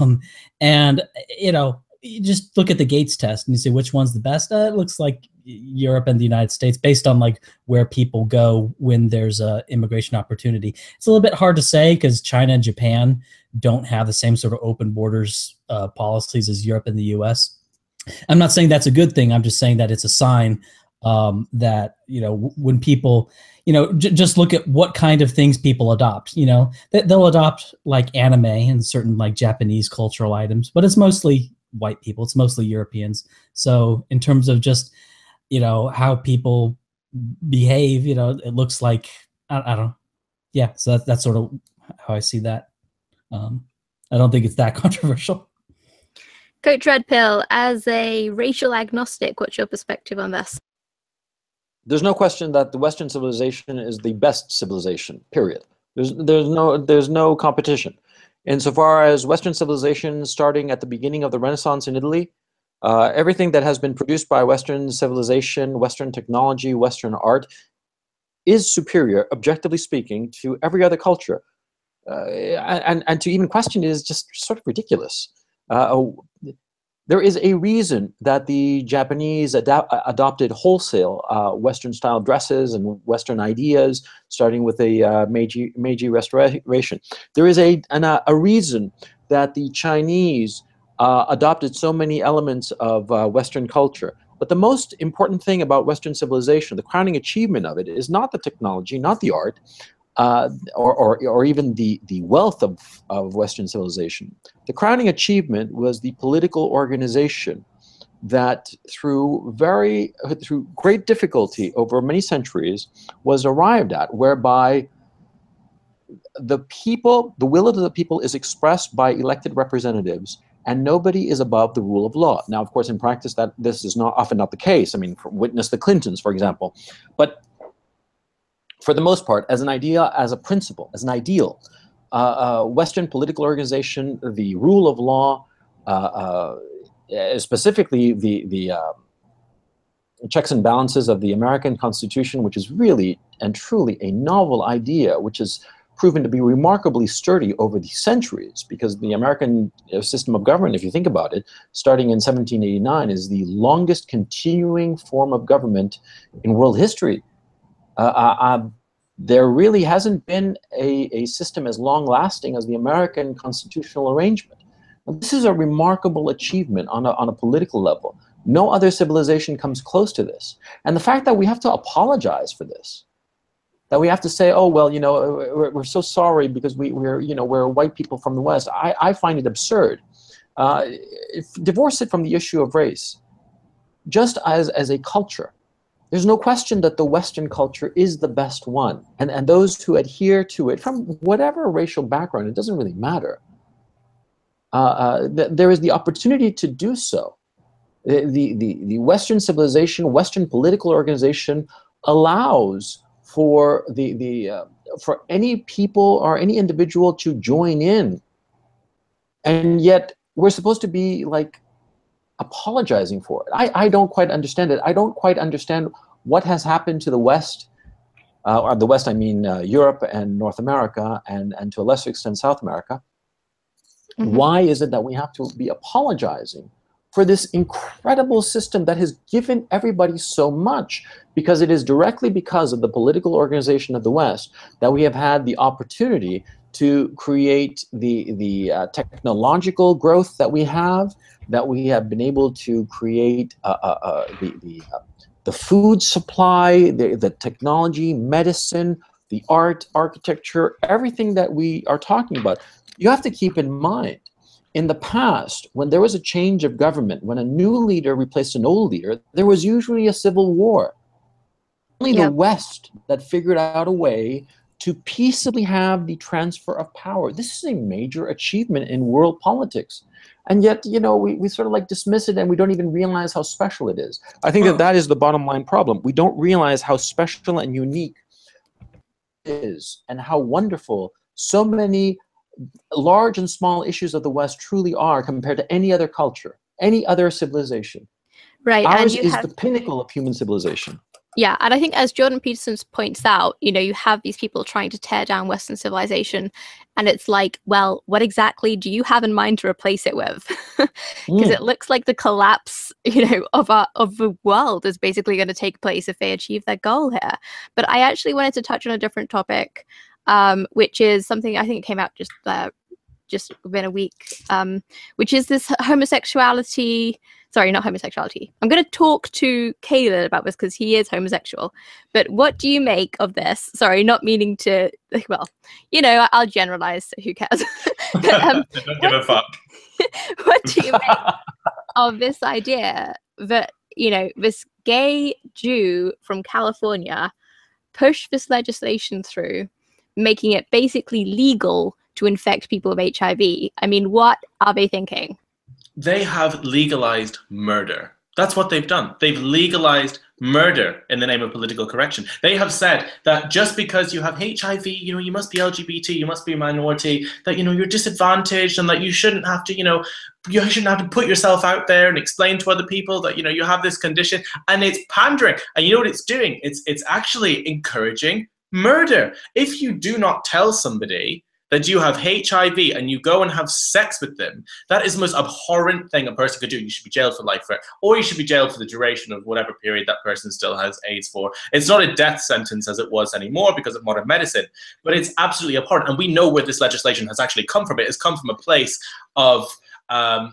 Speaker 5: Um, and you know, you just look at the Gates test and you say which one's the best. Uh, it looks like Europe and the United States, based on like where people go when there's a immigration opportunity. It's a little bit hard to say because China and Japan don't have the same sort of open borders uh, policies as Europe and the U.S. I'm not saying that's a good thing. I'm just saying that it's a sign um, that you know when people you know j- just look at what kind of things people adopt. You know they- they'll adopt like anime and certain like Japanese cultural items, but it's mostly white people. It's mostly Europeans. So in terms of just you know how people behave, you know, it looks like I, I don't. know. Yeah, so that, that's sort of how I see that. Um, I don't think it's that (laughs) controversial.
Speaker 1: Coach Red Pill, as a racial agnostic, what's your perspective on this?
Speaker 2: There's no question that the Western civilization is the best civilization. Period. There's there's no there's no competition. Insofar as Western civilization, starting at the beginning of the Renaissance in Italy, uh, everything that has been produced by Western civilization, Western technology, Western art, is superior, objectively speaking, to every other culture. uh, and and to even question it is just sort of ridiculous. Uh, there is a reason that the Japanese ad- adopted wholesale uh, Western style dresses and Western ideas, starting with the uh, Meiji, Meiji Restoration. There is a, an, uh, a reason that the Chinese uh, adopted so many elements of uh, Western culture. But the most important thing about Western civilization, the crowning achievement of it, is not the technology, not the art, uh, or, or, or even the, the wealth of, of Western civilization. The crowning achievement was the political organization that through very through great difficulty over many centuries was arrived at whereby the people the will of the people is expressed by elected representatives and nobody is above the rule of law. Now of course in practice that this is not often not the case. I mean witness the clintons for example. But for the most part, as an idea, as a principle, as an ideal. Uh, uh, Western political organization, the rule of law, uh, uh specifically the the um, checks and balances of the American Constitution, which is really and truly a novel idea, which has proven to be remarkably sturdy over the centuries, because the American uh, system of government, if you think about it, starting in 1789, is the longest continuing form of government in world history. Uh, uh, um, there really hasn't been a, a system as long lasting as the American constitutional arrangement. Now, this is a remarkable achievement on a, on a political level. No other civilization comes close to this. And the fact that we have to apologize for this, that we have to say, oh, well, you know, we're, we're so sorry because we, we're, you know, we're white people from the West, I, I find it absurd. Uh, if, divorce it from the issue of race. Just as, as a culture, there's no question that the Western culture is the best one. And, and those who adhere to it, from whatever racial background, it doesn't really matter. Uh, uh, th- there is the opportunity to do so. The, the, the Western civilization, Western political organization allows for the, the uh, for any people or any individual to join in. And yet we're supposed to be like apologizing for it. I, I don't quite understand it. I don't quite understand what has happened to the West, uh, or the West, I mean uh, Europe and North America, and, and to a lesser extent South America. Mm-hmm. Why is it that we have to be apologizing for this incredible system that has given everybody so much? Because it is directly because of the political organization of the West that we have had the opportunity to create the, the uh, technological growth that we have, that we have been able to create uh, uh, uh the, the, uh, the food supply, the, the technology, medicine, the art, architecture, everything that we are talking about. You have to keep in mind in the past, when there was a change of government, when a new leader replaced an old leader, there was usually a civil war. Only yeah. the West that figured out a way to peaceably have the transfer of power. This is a major achievement in world politics. And yet you know we, we sort of like dismiss it and we don't even realize how special it is. I think that that is the bottom line problem. We don't realize how special and unique it is and how wonderful so many large and small issues of the west truly are compared to any other culture any other civilization.
Speaker 1: Right
Speaker 2: ours is have... the pinnacle of human civilization
Speaker 1: yeah and i think as jordan peterson points out you know you have these people trying to tear down western civilization and it's like well what exactly do you have in mind to replace it with (laughs) because mm. it looks like the collapse you know of our of the world is basically going to take place if they achieve their goal here but i actually wanted to touch on a different topic um, which is something i think came out just uh, just within a week um, which is this homosexuality sorry, not homosexuality. I'm going to talk to Caleb about this because he is homosexual. But what do you make of this? Sorry, not meaning to, (laughs) well, you know, I'll generalize, so who cares? (laughs)
Speaker 7: but, um, (laughs) Don't give a fuck.
Speaker 1: what do you make of this idea that, you know, this gay Jew from California pushed this legislation through, making it basically legal to infect people with HIV? I mean, what are they thinking?
Speaker 7: They have legalized murder. That's what they've done. They've legalized murder in the name of political correction. They have said that just because you have HIV, you know, you must be LGBT, you must be a minority, that you know you're disadvantaged, and that you shouldn't have to, you know, you shouldn't have to put yourself out there and explain to other people that you know you have this condition. And it's pandering. And you know what it's doing? It's it's actually encouraging murder. If you do not tell somebody that you have HIV and you go and have sex with them, that is the most abhorrent thing a person could do. You should be jailed for life for it, or you should be jailed for the duration of whatever period that person still has AIDS for. It's not a death sentence as it was anymore because of modern medicine, but it's absolutely abhorrent. And we know where this legislation has actually come from. It has come from a place of um,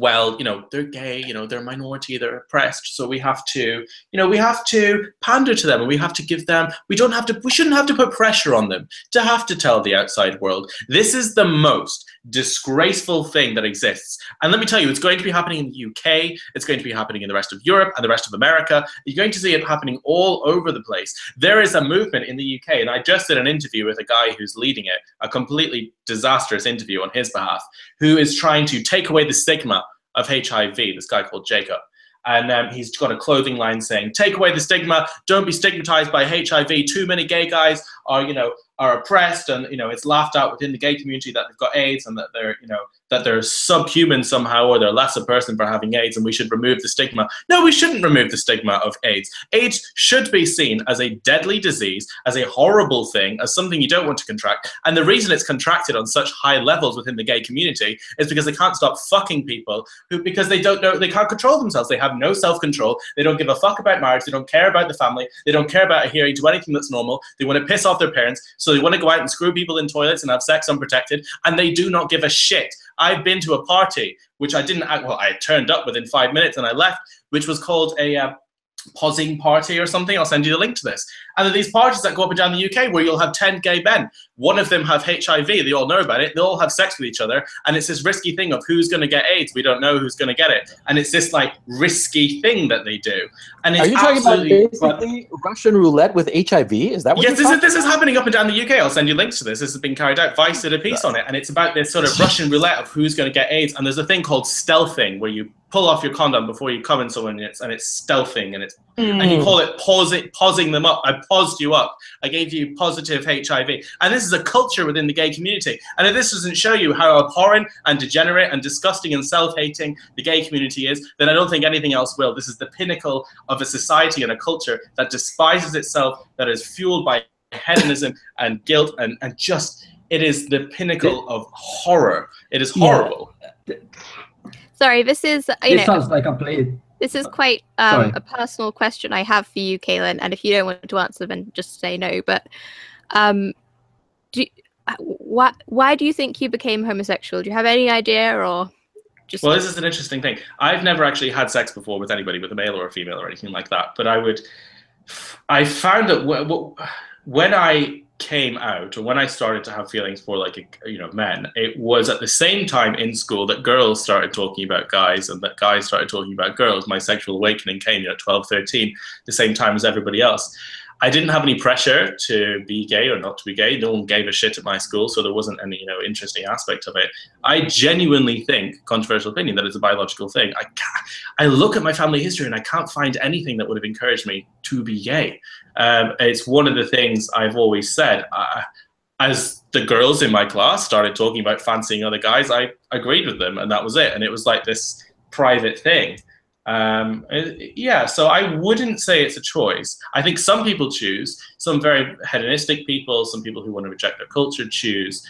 Speaker 7: well, you know, they're gay, you know, they're a minority, they're oppressed, so we have to, you know, we have to pander to them and we have to give them, we don't have to, we shouldn't have to put pressure on them to have to tell the outside world. This is the most disgraceful thing that exists. And let me tell you, it's going to be happening in the UK, it's going to be happening in the rest of Europe and the rest of America. You're going to see it happening all over the place. There is a movement in the UK, and I just did an interview with a guy who's leading it, a completely disastrous interview on his behalf, who is trying to take away the stigma of HIV, this guy called Jacob. And um, he's got a clothing line saying, "Take away the stigma. Don't be stigmatized by HIV. Too many gay guys are, you know, are oppressed, and you know, it's laughed out within the gay community that they've got AIDS and that they're, you know, that they're subhuman somehow or they're less a person for having AIDS and we should remove the stigma. No, we shouldn't remove the stigma of AIDS. AIDS should be seen as a deadly disease, as a horrible thing, as something you don't want to contract. And the reason it's contracted on such high levels within the gay community is because they can't stop fucking people who because they don't know they can't control themselves. They have no self-control. They don't give a fuck about marriage. They don't care about the family. They don't care about adhering to anything that's normal. They want to piss off their parents, so they want to go out and screw people in toilets and have sex unprotected, and they do not give a shit I've been to a party which I didn't. Well, I turned up within five minutes and I left, which was called a uh, pozzing party or something. I'll send you the link to this. And there are these parties that go up and down the UK where you'll have 10 gay men. One of them have HIV. They all know about it. They all have sex with each other. And it's this risky thing of who's going to get AIDS. We don't know who's going to get it. And it's this like risky thing that they do. And
Speaker 2: Are you talking about basically Russian roulette with HIV? Is that what?
Speaker 7: Yes, this is, this is happening up and down the UK. I'll send you links to this. This has been carried out. Vice did a piece on it. And it's about this sort of Russian roulette of who's going to get AIDS. And there's a thing called stealthing where you pull off your condom before you come in someone and it's, and it's stealthing and it's mm. and you call it pozzing pozzing them up. I pozzed you up. I gave you positive HIV. And this is a culture within the gay community. And if this doesn't show you how abhorrent and degenerate and disgusting and self-hating the gay community is, then I don't think anything else will. This is the pinnacle of a society and a culture that despises itself, that is fueled by hedonism (laughs) and guilt and, and just it is the pinnacle of horror. It is horrible. Yeah.
Speaker 1: Sorry, this is you
Speaker 4: this
Speaker 1: know,
Speaker 4: sounds like complete.
Speaker 1: This is quite um, a personal question I have for you, Caolan. And if you don't want to answer, then just say no. But um, do why why do you think you became homosexual? Do you have any idea, or just?
Speaker 7: Well, this is an interesting thing. I've never actually had sex before with anybody, with a male or a female or anything like that. But I would, I found that when I came out or when I started to have feelings for like you know men, it was at the same time in school that girls started talking about guys and that guys started talking about girls. My sexual awakening came at 12, 13, the same time as everybody else. I didn't have any pressure to be gay or not to be gay. No one gave a shit at my school, so there wasn't any you know interesting aspect of it. I genuinely think, controversial opinion, that it's a biological thing. I I look at my family history and I can't find anything that would have encouraged me to be gay. Um, it's one of the things I've always said. Uh, as the girls in my class started talking about fancying other guys, I agreed with them, and that was it. And it was like this private thing. Um, yeah, so I wouldn't say it's a choice. I think some people choose, some very hedonistic people, some people who want to reject their culture choose.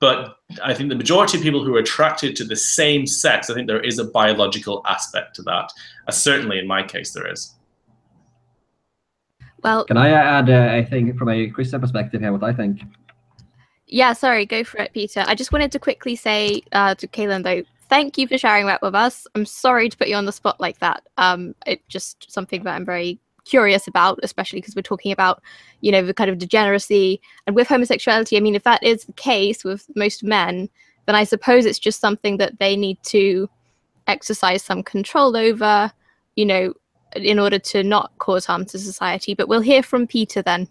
Speaker 7: But I think the majority of people who are attracted to the same sex, I think there is a biological aspect to that. Uh, certainly in my case, there is.
Speaker 1: Well,
Speaker 4: can I add? Uh, I think from a Christian perspective here, what I think.
Speaker 1: Yeah, sorry, go for it, Peter. I just wanted to quickly say uh, to Caolan though, thank you for sharing that with us. I'm sorry to put you on the spot like that. Um, it's just something that I'm very curious about, especially because we're talking about, you know, the kind of degeneracy and with homosexuality. I mean, if that is the case with most men, then I suppose it's just something that they need to exercise some control over, you know, in order to not cause harm to society. But we'll hear from Peter then.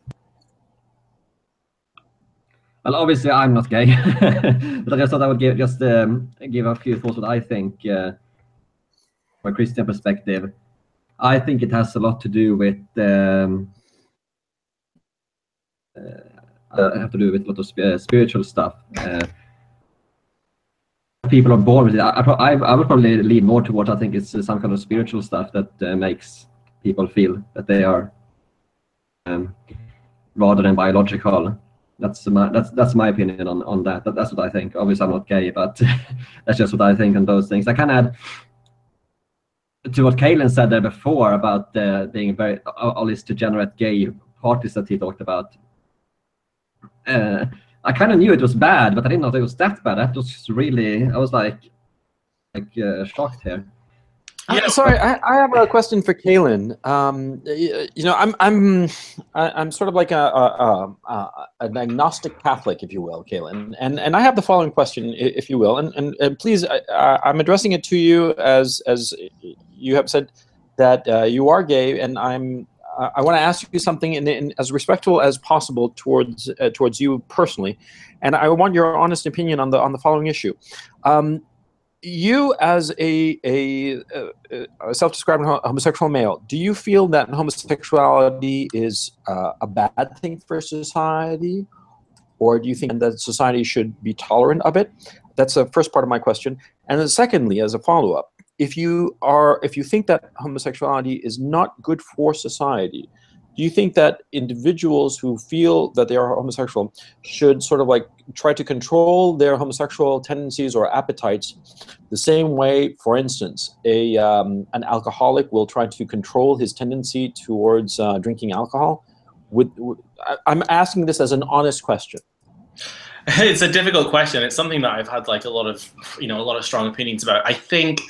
Speaker 4: Well, obviously, I'm not gay, (laughs) but I just thought I would give just um, give a few thoughts what I think uh, from a Christian perspective. I think it has a lot to do with um, uh, have to do with a lot of uh, spiritual stuff. Uh, people are born with it. I, I, I would probably lean more towards I think it's some kind of spiritual stuff that uh, makes people feel that they are um, rather than biological. That's my that's that's my opinion on on that. that that's what I think. Obviously, I'm not gay, but (laughs) that's just what I think on those things. I can add to what Caolan said there before about uh, being very all these degenerate gay parties that he talked about. Uh, I kind of knew it was bad, but I didn't know it was that bad. That was really I was like like uh, shocked here.
Speaker 2: Yeah, sorry, I, I, have a question for Caolan. Um, you know, I'm I'm I'm sort of like a, a, a, an agnostic Catholic, if you will, Caolan, and and I have the following question, if you will, and and, and please, I, am addressing it to you as as you have said that uh, you are gay, and I'm I want to ask you something in, in, as respectful as possible towards uh, towards you personally, and I want your honest opinion on the on the following issue. Um, you as a, a, a, self-described homosexual male, do you feel that homosexuality is uh, a bad thing for society? Or do you think that society should be tolerant of it? That's the first part of my question. And then secondly, as a follow-up, if you are if you think that homosexuality is not good for society, do you think that individuals who feel that they are homosexual should sort of like try to control their homosexual tendencies or appetites the same way, for instance, a um, an alcoholic will try to control his tendency towards uh, drinking alcohol? Would, would, I'm asking this as an honest question. (laughs)
Speaker 7: It's a difficult question. It's something that I've had like a lot of, you know, a lot of strong opinions about. I think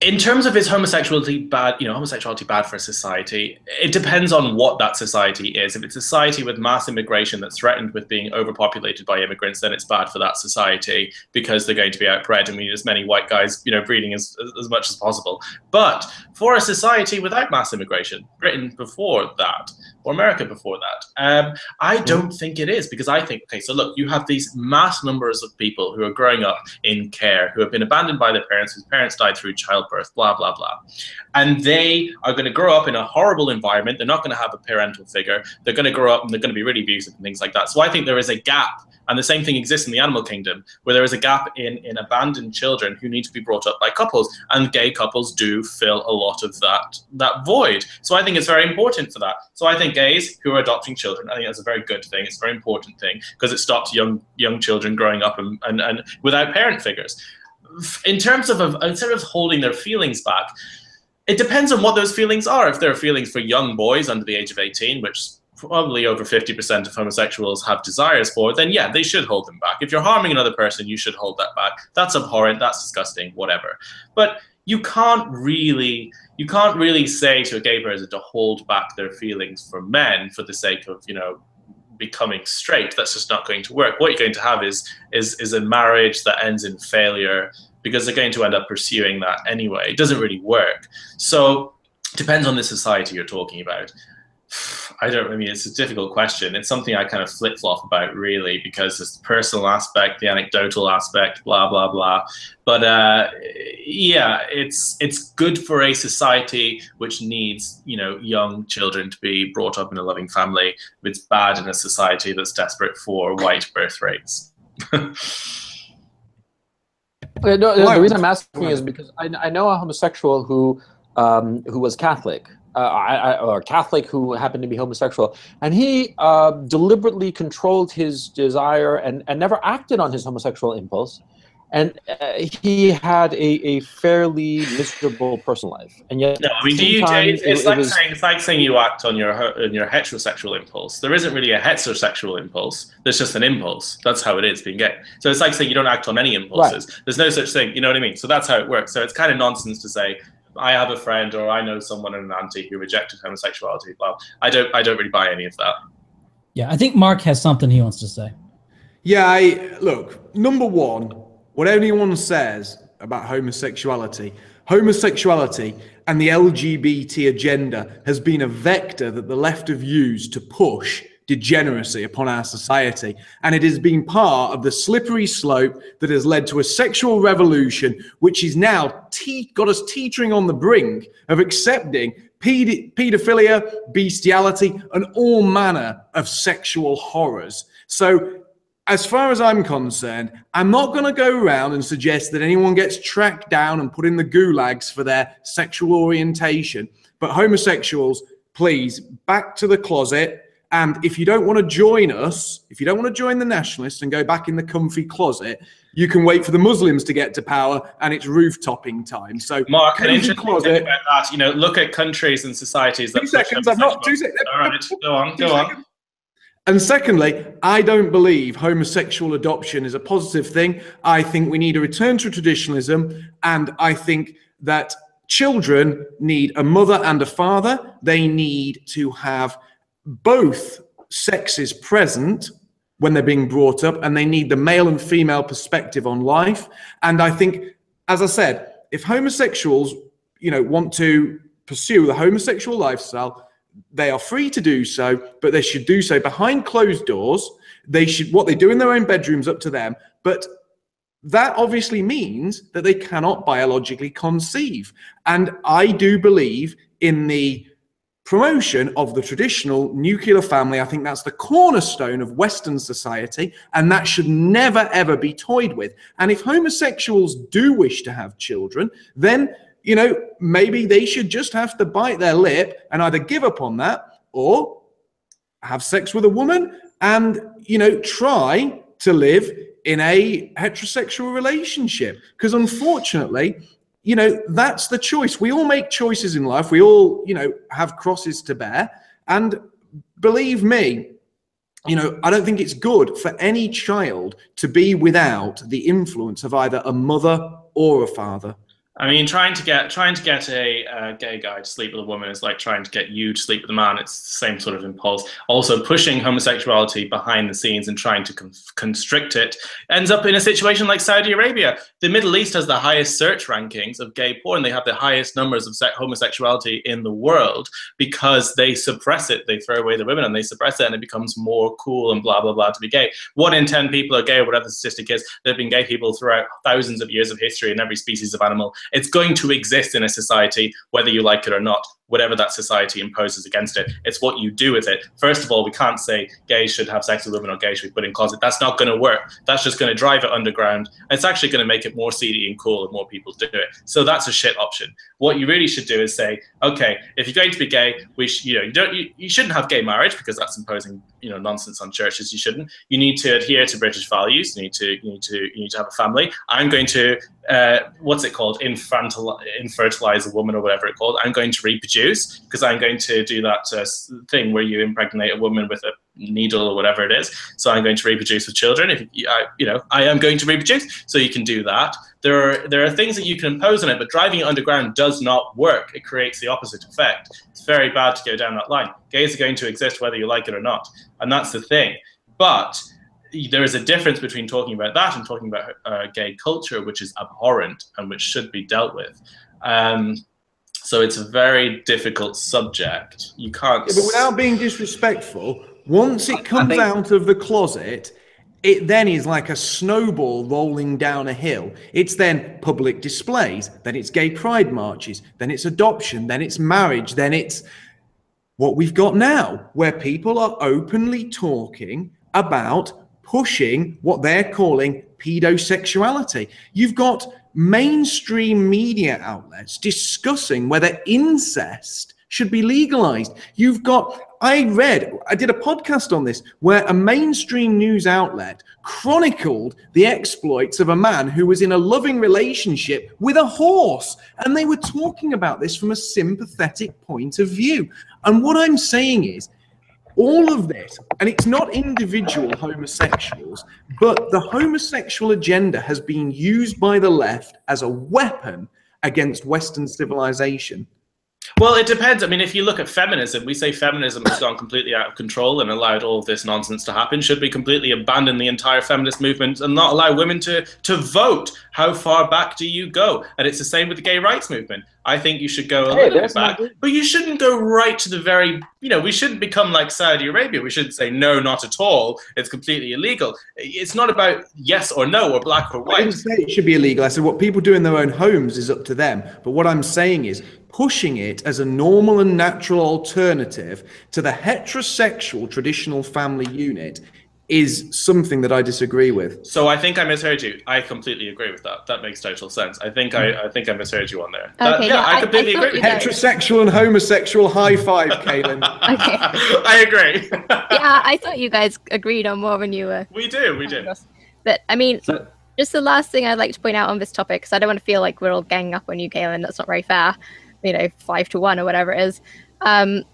Speaker 7: in terms of is homosexuality bad you know homosexuality bad for a society it depends on what that society is. If it's a society with mass immigration that's threatened with being overpopulated by immigrants then it's bad for that society because they're going to be outbred and we need as many white guys you know breeding as, as much as possible. But for a society without mass immigration britain before that or america before that um, i hmm. don't think it is because i think okay so look you have these mass numbers of people who are growing up in care who have been abandoned by their parents whose parents died through childbirth, blah, blah, blah. And they are going to grow up in a horrible environment. They're not going to have a parental figure. They're going to grow up and they're going to be really abusive and things like that. So I think there is a gap. And the same thing exists in the animal kingdom, where there is a gap in, in abandoned children who need to be brought up by couples. And gay couples do fill a lot of that, that void. So I think it's very important for that. So I think gays who are adopting children, I think that's a very good thing. It's a very important thing because it stops young young children growing up and, and, and without parent figures in terms of instead of holding their feelings back, it depends on what those feelings are. If there are feelings for young boys under the age of 18, which probably over 50% of homosexuals have desires for, then yeah, they should hold them back. If you're harming another person, you should hold that back. That's abhorrent, that's disgusting, whatever. But you can't really you can't really say to a gay person to hold back their feelings for men for the sake of, you know, becoming straight. That's just not going to work. What you're going to have is is is a marriage that ends in failure because they're going to end up pursuing that anyway. It doesn't really work. So depends on the society you're talking about. I don't. I mean, it's a difficult question. It's something I kind of flip flop about, really, because it's the personal aspect, the anecdotal aspect, blah blah blah. But uh, yeah, it's it's good for a society which needs you know young children to be brought up in a loving family. It's bad in a society that's desperate for white birth rates. (laughs)
Speaker 2: No, the reason I'm asking is because I, I know a homosexual who um, who was Catholic, uh, I, I, or Catholic who happened to be homosexual, and he uh, deliberately controlled his desire and, and never acted on his homosexual impulse and uh, he had a, a fairly miserable personal life, and yet.
Speaker 7: No, I mean, do you? Time, it's, it's it, like it was, saying it's like saying you act on your on your heterosexual impulse. There isn't really a heterosexual impulse. There's just an impulse. That's how it is being gay. So it's like saying you don't act on any impulses. Right. There's no such thing. You know what I mean? So that's how it works. So it's kind of nonsense to say I have a friend or I know someone in an auntie who rejected homosexuality. Well, I don't. I don't really buy any of that.
Speaker 5: Yeah, I think Mark has something he wants to say.
Speaker 3: Yeah, I, look. Number one, what anyone says about homosexuality, homosexuality and the LGBT agenda has been a vector that the left have used to push degeneracy upon our society. And it has been part of the slippery slope that has led to a sexual revolution, which is now te- got us teetering on the brink of accepting ped- pedophilia, bestiality, and all manner of sexual horrors. So as far as I'm concerned, I'm not going to go around and suggest that anyone gets tracked down and put in the gulags for their sexual orientation. But homosexuals, please, back to the closet And if you don't want to join us, if you don't want to join the nationalists and go back in the comfy closet, you can wait for the Muslims to get to power and it's rooftopping time. So,
Speaker 7: Mark, an interesting
Speaker 3: closet.
Speaker 7: about that, you know, look at countries and societies that
Speaker 3: Two seconds. I've not. Two seconds.
Speaker 7: All right, go on, go on.
Speaker 3: And secondly, I don't believe homosexual adoption is a positive thing. I think we need a return to traditionalism, and I think that children need a mother and a father. They need to have both sexes present when they're being brought up, and they need the male and female perspective on life. And I think, as I said, if homosexuals, you know, want to pursue the homosexual lifestyle, they are free to do so, but they should do so behind closed doors. They should what they do in their own bedrooms up to them. But that obviously means that they cannot biologically conceive. And I do believe in the promotion of the traditional nuclear family. I think that's the cornerstone of Western society, and that should never ever be toyed with. And if homosexuals do wish to have children, then you know, maybe they should just have to bite their lip and either give up on that or have sex with a woman and, you know, try to live in a heterosexual relationship. Because unfortunately, you know, that's the choice. We all make choices in life. We all, you know, have crosses to bear. And believe me, you know, I don't think it's good for any child to be without the influence of either a mother or a father.
Speaker 7: I mean, trying to get trying to get a uh, gay guy to sleep with a woman is like trying to get you to sleep with a man. It's the same sort of impulse. Also, pushing homosexuality behind the scenes and trying to con- constrict it ends up in a situation like Saudi Arabia. The Middle East has the highest search rankings of gay porn. They have the highest numbers of se- homosexuality in the world because they suppress it. They throw away the women and they suppress it, and it becomes more cool and blah blah blah to be gay. One in ten people are gay, or whatever the statistic is. There have been gay people throughout thousands of years of history in every species of animal it's going to exist in a society whether you like it or not whatever that society imposes against it. It's what you do with it. First of all we can't say gays should have sex with women or gays should be put in closet. That's not going to work. That's just going to drive it underground. It's actually going to make it more seedy and cool and more people do it. So that's a shit option. What you really should do is say okay if you're going to be gay we sh- you know you don't you, you shouldn't have gay marriage because that's imposing you know nonsense on churches. You shouldn't. You need to adhere to british values. You need to you need to you need to have a family. I'm going to uh, what's it called? Infantil- infertilize a woman or whatever it's called. I'm going to reproduce because i'm going to do that uh, thing where you impregnate a woman with a needle or whatever it is. So i'm going to reproduce with children. If I, you know i am going to reproduce so you can do that. There are there are things that you can impose on it but driving it underground does not work. It creates the opposite effect. It's very bad to go down that line. Gays are going to exist whether you like it or not and that's the thing. But there is a difference between talking about that and talking about uh, gay culture, which is abhorrent and which should be dealt with. Um, so it's a very difficult subject. You can't.
Speaker 3: Yeah, but without being disrespectful, once it comes
Speaker 4: think-
Speaker 3: out of the closet, it then is like a snowball rolling down a hill. It's then public displays, then it's gay pride marches, then it's adoption, then it's marriage, then it's what we've got now, where people are openly talking about pushing what they're calling pedosexuality. You've got mainstream media outlets discussing whether incest should be legalized. You've got, I read, I did a podcast on this where a mainstream news outlet chronicled the exploits of a man who was in a loving relationship with a horse. And they were talking about this from a sympathetic point of view. And what I'm saying is, all of this, and it's not individual homosexuals, but the homosexual agenda has been used by the left as a weapon against Western civilization.
Speaker 7: Well, it depends. I mean, if you look at feminism, we say feminism has gone completely out of control and allowed all this nonsense to happen. Should we completely abandon the entire feminist movement and not allow women to to vote? How far back do you go? And it's the same with the gay rights movement. I think you should go a
Speaker 2: Hey,
Speaker 7: little bit back,
Speaker 2: my-
Speaker 7: but you shouldn't go right to the very. You know, we shouldn't become like Saudi Arabia. We shouldn't say no, not at all. It's completely illegal. It's not about yes or no or black or white.
Speaker 3: I
Speaker 7: white.
Speaker 3: didn't say it should be illegal. I said what people do in their own homes is up to them. But what I'm saying is pushing it as a normal and natural alternative to the heterosexual traditional family unit is something that I disagree with.
Speaker 7: So I think I misheard you. I completely agree with that. That makes total sense. I think I, I think I misheard you on there. That-
Speaker 1: Okay,
Speaker 7: yeah,
Speaker 1: yeah,
Speaker 7: I
Speaker 1: I-
Speaker 7: completely
Speaker 1: I thought
Speaker 7: agree with.
Speaker 3: Heterosexual and homosexual high five, Caolan. (laughs)
Speaker 1: Okay. (laughs)
Speaker 7: I agree. (laughs)
Speaker 1: yeah, I thought you guys agreed on more when you were.
Speaker 7: we do, we do.
Speaker 1: But I mean,
Speaker 4: So,
Speaker 1: just the last thing I'd like to point out on this topic, because I don't want to feel like we're all ganging up on you, Caolan. That's not very fair. You know, five to one or whatever it is. Um,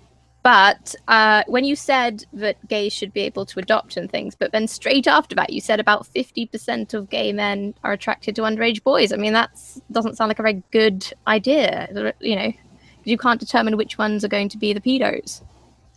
Speaker 1: but uh, when you said that gays should be able to adopt and things, but then straight after that, you said about 50% of gay men are attracted to underage boys. I mean, that doesn't sound like a very good idea. You know, you can't determine which ones are going to be the pedos.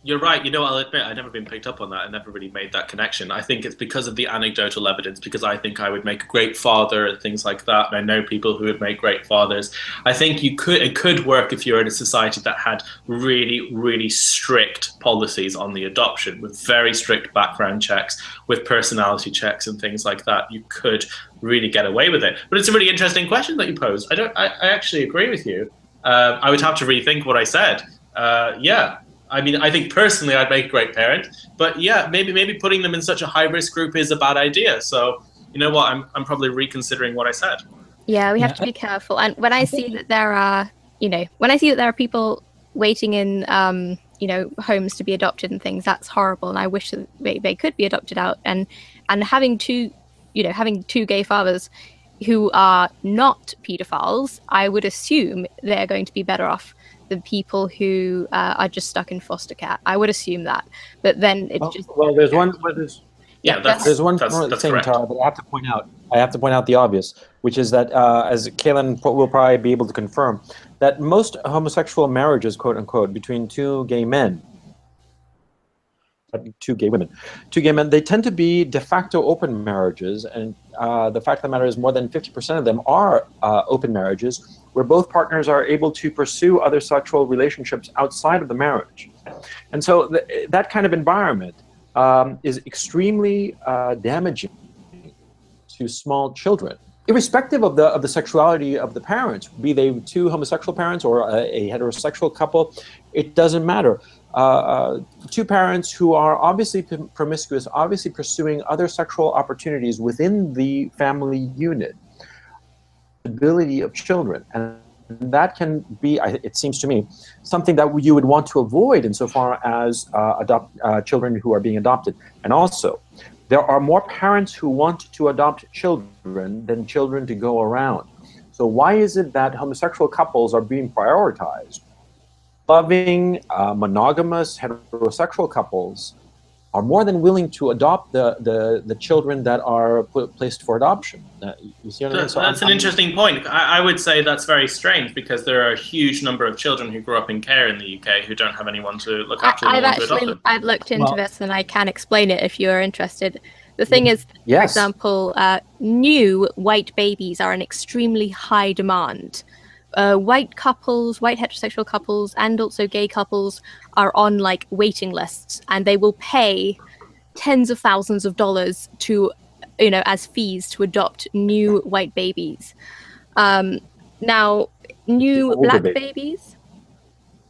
Speaker 7: You're right. You know, I'll admit I've never been picked up on that. I never really made that connection. I think it's because of the anecdotal evidence, because I think I would make a great father and things like that. And I know people who would make great fathers. I think you could it could work if you're in a society that had really, really strict policies on the adoption, with very strict background checks, with personality checks and things like that. You could really get away with it. But it's a really interesting question that you posed. I don't. I, I actually agree with you. Uh, I would have to rethink what I said. Uh, yeah, I mean, I think personally I'd make a great parent, but yeah, maybe maybe putting them in such a high risk group is a bad idea. So you know what, I'm I'm probably reconsidering what I said.
Speaker 1: Yeah, we have to be careful. And when I see that there are, you know, when I see that there are people waiting in, um, you know, homes to be adopted and things, that's horrible. And I wish that they, they could be adopted out. And and having two, you know, having two gay fathers who are not pedophiles, I would assume they're going to be better off than people who uh, are just stuck in foster care. I would assume that. But then it's
Speaker 2: Well,
Speaker 1: just
Speaker 2: well, there's one. Well, there's,
Speaker 7: Yeah, that's
Speaker 2: there's one
Speaker 7: that's,
Speaker 2: more
Speaker 7: that's
Speaker 2: thing,
Speaker 7: correct.
Speaker 2: Tara, that I have to point out. I have to point out the obvious, which is that, uh, as Caolan will probably be able to confirm, that most homosexual marriages, quote unquote, between two gay men, uh, two gay women, two gay men, they tend to be de facto open marriages, and uh, the fact of the matter is, more than 50% of them are uh, open marriages, where both partners are able to pursue other sexual relationships outside of the marriage, and so th- that kind of environment um, is extremely uh, damaging to small children, irrespective of the of the sexuality of the parents, be they two homosexual parents or a, a heterosexual couple, it doesn't matter. Uh, uh, two parents who are obviously promiscuous, obviously pursuing other sexual opportunities within the family unit, ability of children, and that can be, it seems to me, something that you would want to avoid insofar as uh, adopt uh, children who are being adopted, and also there are more parents who want to adopt children than children to go around. So why is it that homosexual couples are being prioritized? Loving, uh, monogamous, heterosexual couples are more than willing to adopt the, the, the children that are put, placed for adoption. Uh, you see what I mean? So
Speaker 7: that's
Speaker 2: I'm-
Speaker 7: an
Speaker 2: I'm-
Speaker 7: interesting point. I, I would say that's very strange because there are a huge number of children who grow up in care in the UK who don't have anyone to look
Speaker 1: I,
Speaker 7: after them
Speaker 1: I've
Speaker 7: or adopt
Speaker 1: actually. I've looked into
Speaker 5: Well-
Speaker 1: this and I can explain it if you're interested. The thing is, for example, uh, new white babies are in extremely high demand. Uh, white couples, white heterosexual couples, and also gay couples are on like waiting lists, and they will pay tens of thousands of dollars to, you know, as fees to adopt new white babies. Um, now, new black
Speaker 2: baby.
Speaker 1: babies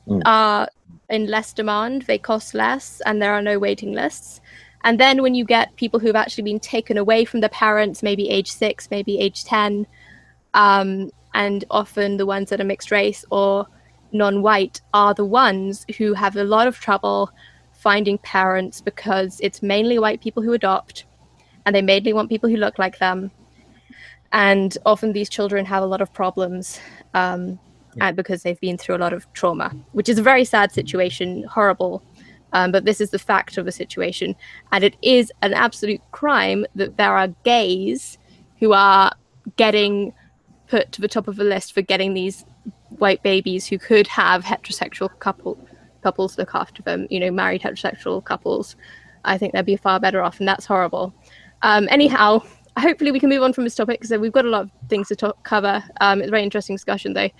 Speaker 2: Mm.
Speaker 1: are in less demand, they cost less, and there are no waiting lists. And then when you get people who've actually been taken away from their parents, maybe age six, maybe age 10, um, and often the ones that are mixed race or non white are the ones who have a lot of trouble finding parents because it's mainly white people who adopt and they mainly want people who look like them. And often these children have a lot of problems um, and because they've been through a lot of trauma, which is a very sad situation, horrible. Um, but this is the fact of the situation. And it is an absolute crime that there are gays who are getting put to the top of the list for getting these white babies who could have heterosexual couple couples look after them, you know, married heterosexual couples. I think they'd be far better off, and that's horrible. Um, anyhow, hopefully we can move on from this topic because we've got a lot of things to talk, cover. Um, it's a very interesting discussion, though.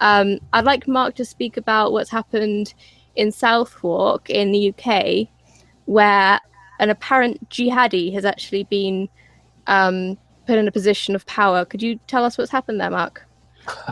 Speaker 1: Um, I'd like Mark to speak about what's happened in Southwark in the UK, where an apparent jihadi has actually been um, put in a position of power. Could you tell us what's happened there, Mark?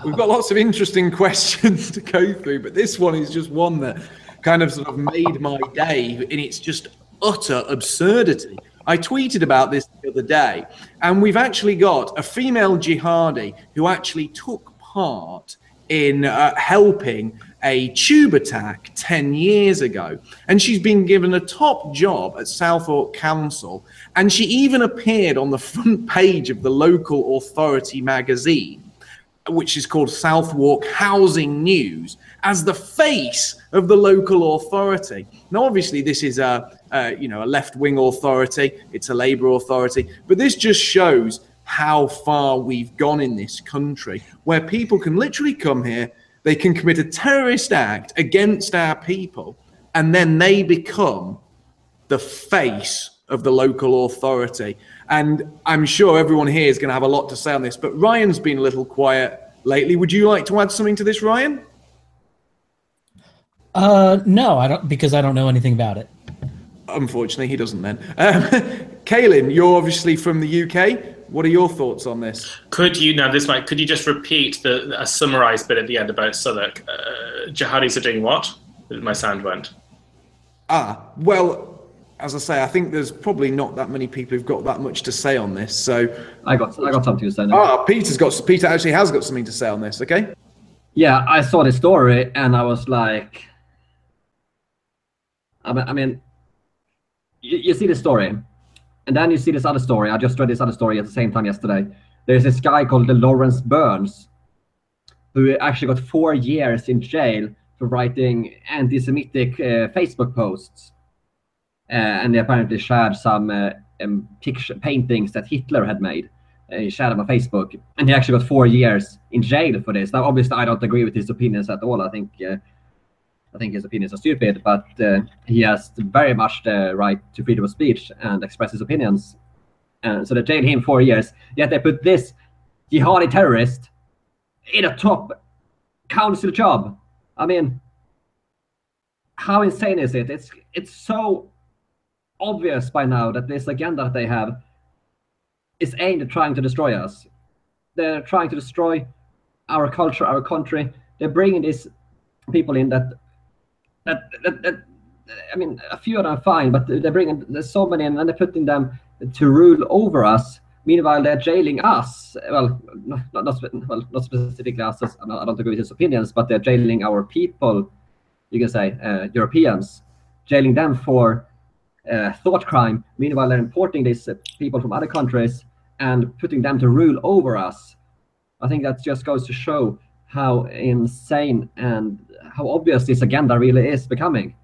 Speaker 3: We've got lots of interesting (laughs) questions to go through, but this one is just one that kind of sort of made my day in its just utter absurdity. I tweeted about this the other day, and we've actually got a female jihadi who actually took part in uh, helping a tube attack 10 years ago. And she's been given a top job at Southwark Council. And she even appeared on the (laughs) front page of the local authority magazine, which is called Southwark Housing News, as the face of the local authority. Now, obviously, this is a, you know a left-wing authority. It's a Labour authority, but this just shows how far we've gone in this country, where people can literally come here, they can commit a terrorist act against our people, and then they become the face of the local authority. And I'm sure everyone here is going to have a lot to say on this, but Ryan's been a little quiet lately. Would you like to add something to this, Ryan?
Speaker 5: Uh, no, I don't because I don't know anything about it.
Speaker 3: Unfortunately, he doesn't then. Um, (laughs) Caolan, you're obviously from the UK. What are your thoughts on this?
Speaker 7: Could you now this might could you just repeat the a summarized bit at the end about Southwark? Uh, jihadis are doing what? My sound went.
Speaker 3: Ah, well, as I say, I think there's probably not that many people who've got that much to say on this. So
Speaker 4: I got I got something to say. Now.
Speaker 3: Ah, Peter's got Peter actually has got something to say on this. Okay.
Speaker 4: Yeah, I saw the story and I was like, I mean, I mean you, you see the story, and then you see this other story. I just read this other story at the same time yesterday. There's this guy called the Lawrence Burns, who actually got four years in jail for writing anti-Semitic uh, Facebook posts, uh, and he apparently shared some uh, um, picture paintings that Hitler had made. Uh, he shared them on Facebook, and he actually got four years in jail for this. Now, obviously, I don't agree with his opinions at all. I think uh, I think his opinions are stupid, but uh, he has very much the right to freedom of speech and express his opinions. And so they jailed him four years. Yet they put this jihadi terrorist in a top council job. I mean, how insane is it? It's it's so obvious by now that this agenda that they have is aimed at trying to destroy us. They're trying to destroy our culture, our country. They're bringing these people in that that, that, that I mean, a few of them are fine, but they're bringing there's so many, and then they're putting them to rule over us. Meanwhile, they're jailing us. Well, not not, well, not specifically us. I don't agree with his opinions, but they're jailing our people. You can say uh, Europeans, jailing them for uh, thought crime. Meanwhile, they're importing these people from other countries and putting them to rule over us. I think that just goes to show how insane and how obvious this agenda really is becoming.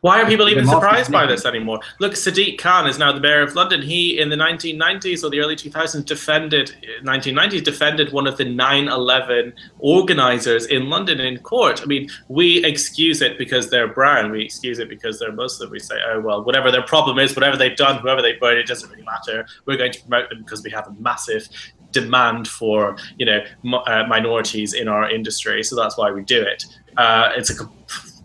Speaker 7: Why are people even surprised by this anymore? Look, Sadiq Khan is now the mayor of London. He, in the 1990s or the early 2000s, defended 1990s defended one of the 9/11 organizers in London in court. I mean, we excuse it because they're brown. We excuse it because they're Muslim. We say, oh well, whatever their problem is, whatever they've done, whoever they burn, it doesn't really matter. We're going to promote them because we have a massive demand for you know uh, minorities in our industry. So that's why we do it. Uh, it's a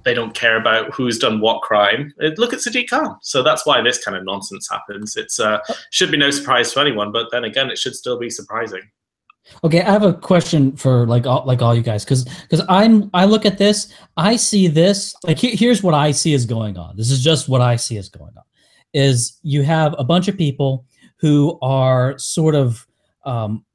Speaker 7: they don't care about who's done what crime. Look at Sadiq Khan. So that's why this kind of nonsense happens. It's uh, should be no surprise to anyone, but then again, it should still be surprising.
Speaker 5: Okay, I have a question for like all, like all you guys because because I'm I look at this, I see this like he, here's what I see is going on. This is just what I see is going on. Is you have a bunch of people who are sort of um,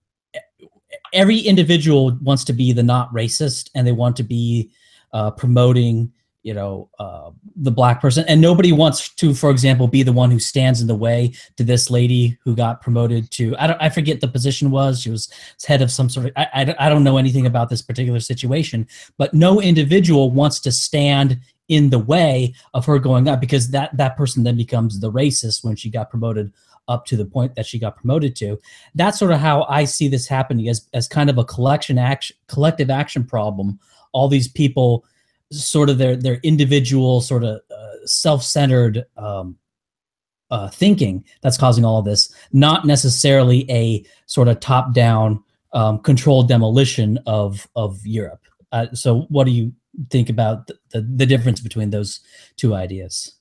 Speaker 5: every individual wants to be the not racist and they want to be uh, promoting you know uh, the black person and nobody wants to for example be the one who stands in the way to this lady who got promoted to i don't i forget the position was she was head of some sort of I, I, don't know anything about this particular situation but no individual wants to stand in the way of her going up because that that person then becomes the racist when she got promoted up to the point that she got promoted to. That's sort of how I see this happening as as kind of a collection action collective action problem. All these people sort of their their individual sort of uh, self-centered um, uh, thinking that's causing all of this, not necessarily a sort of top-down um, controlled demolition of of Europe. Uh, so, what do you think about the, the, the difference between those two ideas?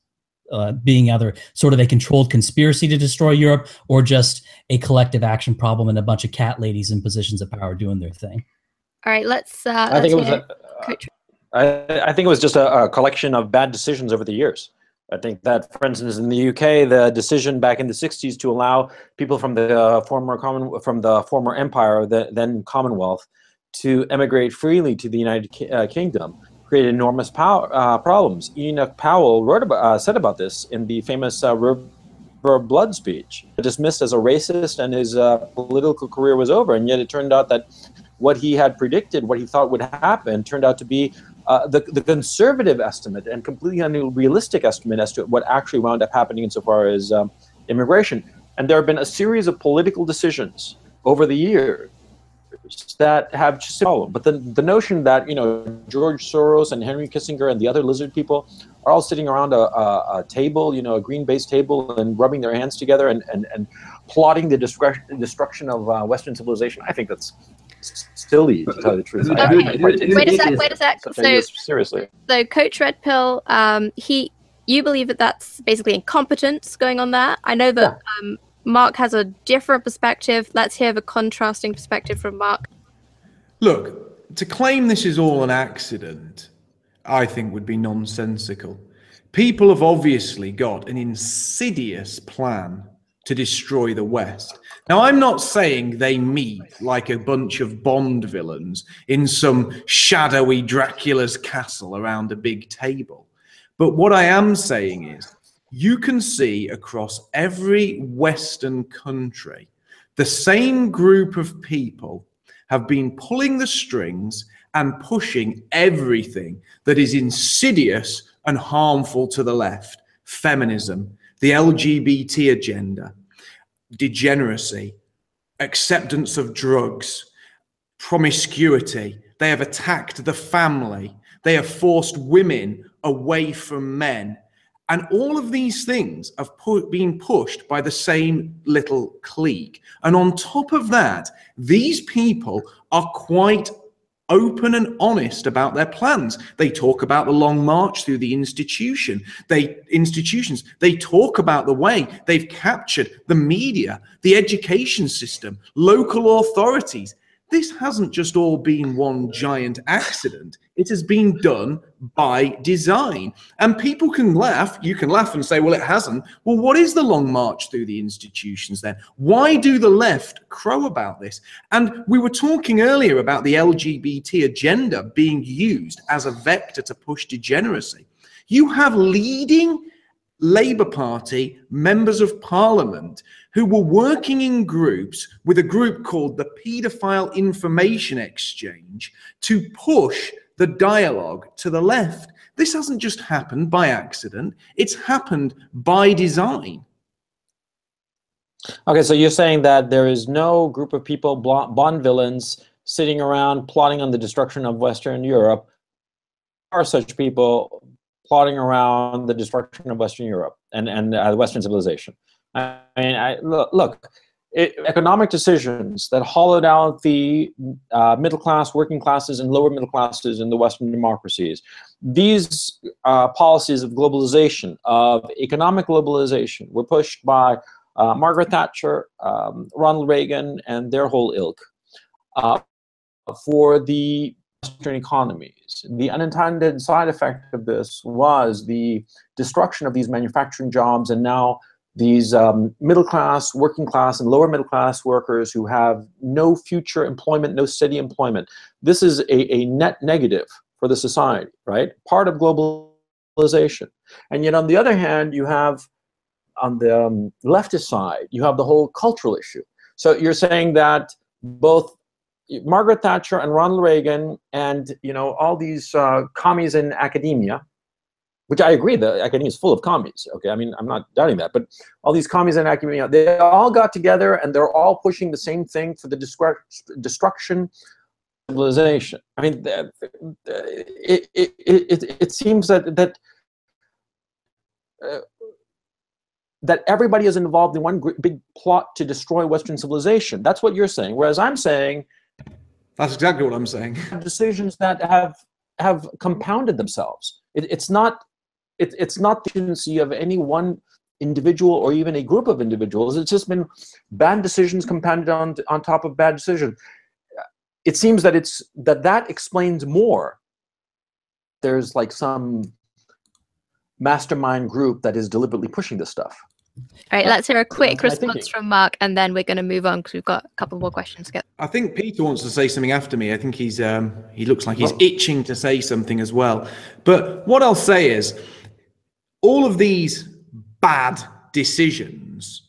Speaker 5: Uh, being either sort of a controlled conspiracy to destroy Europe or just a collective action problem and a bunch of cat ladies in positions of power doing their thing.
Speaker 1: All right, let's. Uh,
Speaker 2: I think
Speaker 1: let's
Speaker 2: it was. A, I, I think it was just a, a, collection of bad decisions over the years. I think that, for instance, in the UK, the decision back in the '60s to allow people from the uh, former common from the former empire, the then Commonwealth, to emigrate freely to the United Ki- uh, Kingdom created enormous power, uh, problems. Enoch Powell wrote about, uh, said about this in the famous uh, River Blood speech, dismissed as a racist, and his uh, political career was over. And yet, it turned out that what he had predicted, what he thought would happen, turned out to be uh, the, the conservative estimate and completely unrealistic estimate as to what actually wound up happening insofar as um, immigration. And there have been a series of political decisions over the years that have just problem. But the, the notion that, you know, George Soros and Henry Kissinger and the other lizard people are all sitting around a, a, a table, you know, a green-based table and rubbing their hands together and, and, and plotting the destruction, destruction of uh, Western civilization, I think that's silly, to tell the truth. I- I- I quite
Speaker 1: Wait a sec. Wait a sec. So,
Speaker 2: ideas seriously.
Speaker 1: so Coach Red Pill, um, he, you believe that that's basically incompetence going on there. I know that um, Mark has a different perspective. Let's hear the contrasting perspective from Mark.
Speaker 3: Look, to claim this is all an accident, I think would be nonsensical. People have obviously got an insidious plan to destroy the West. Now, I'm not saying they meet like a bunch of Bond villains in some shadowy Dracula's castle around a big table. But what I am saying is, you can see across every Western country the same group of people have been pulling the strings and pushing everything that is insidious and harmful to the left feminism, the LGBT agenda, degeneracy, acceptance of drugs, promiscuity. They have attacked the family. They have forced women away from men. And all of these things have pu- been pushed by the same little clique. And on top of that, these people are quite open and honest about their plans. They talk about the long march through the institution. They institutions. They talk about the way they've captured the media, the education system, local authorities. This hasn't just all been one giant accident. It has been done by design. And people can laugh. You can laugh and say, well, it hasn't. Well, what is the long march through the institutions then? Why do the left crow about this? And we were talking earlier about the LGBT agenda being used as a vector to push degeneracy. You have leading Labour Party members of parliament who were working in groups with a group called the Paedophile Information Exchange to push the dialogue to the left. This hasn't just happened by accident, it's happened by design.
Speaker 2: Okay, so you're saying that there is no group of people, Bond villains, sitting around plotting on the destruction of Western Europe. Are such people plotting around the destruction of Western Europe and and uh, Western civilization? I mean, I, look, look it, economic decisions that hollowed out the uh, middle class, working classes, and lower middle classes in the Western democracies. These uh, policies of globalization, of economic globalization, were pushed by uh, Margaret Thatcher, um, Ronald Reagan, and their whole ilk uh, for the Western economies. The unintended side effect of this was the destruction of these manufacturing jobs, and now these um, middle class, working class, and lower middle class workers who have no future employment, no steady employment. This is a, a net negative for the society, right? Part of globalization. And yet, on the other hand, you have on the um, leftist side, you have the whole cultural issue. So you're saying that both Margaret Thatcher and Ronald Reagan and you know all these uh, commies in academia, which I agree that academia is full of commies. Okay, I mean I'm not doubting that, but all these commies in academia, they all got together and they're all pushing the same thing for the destruction of civilization. I mean, it, it, it, it seems that that. Uh, that everybody is involved in one big plot to destroy Western civilization. That's what you're saying. Whereas I'm saying
Speaker 3: That's exactly what I'm saying. (laughs)
Speaker 2: decisions that have have compounded themselves. It, it's not it, it's not the agency of any one individual or even a group of individuals. It's just been bad decisions compounded on on top of bad decisions. It seems that it's that that explains more. There's like some mastermind group that is deliberately pushing this stuff.
Speaker 1: All right, let's hear a quick response from Mark, and then we're going to move on because we've got a couple more questions to get.
Speaker 3: I think Peter wants to say something after me. I think he's um, he looks like he's itching to say something as well. But what I'll say is, all of these bad decisions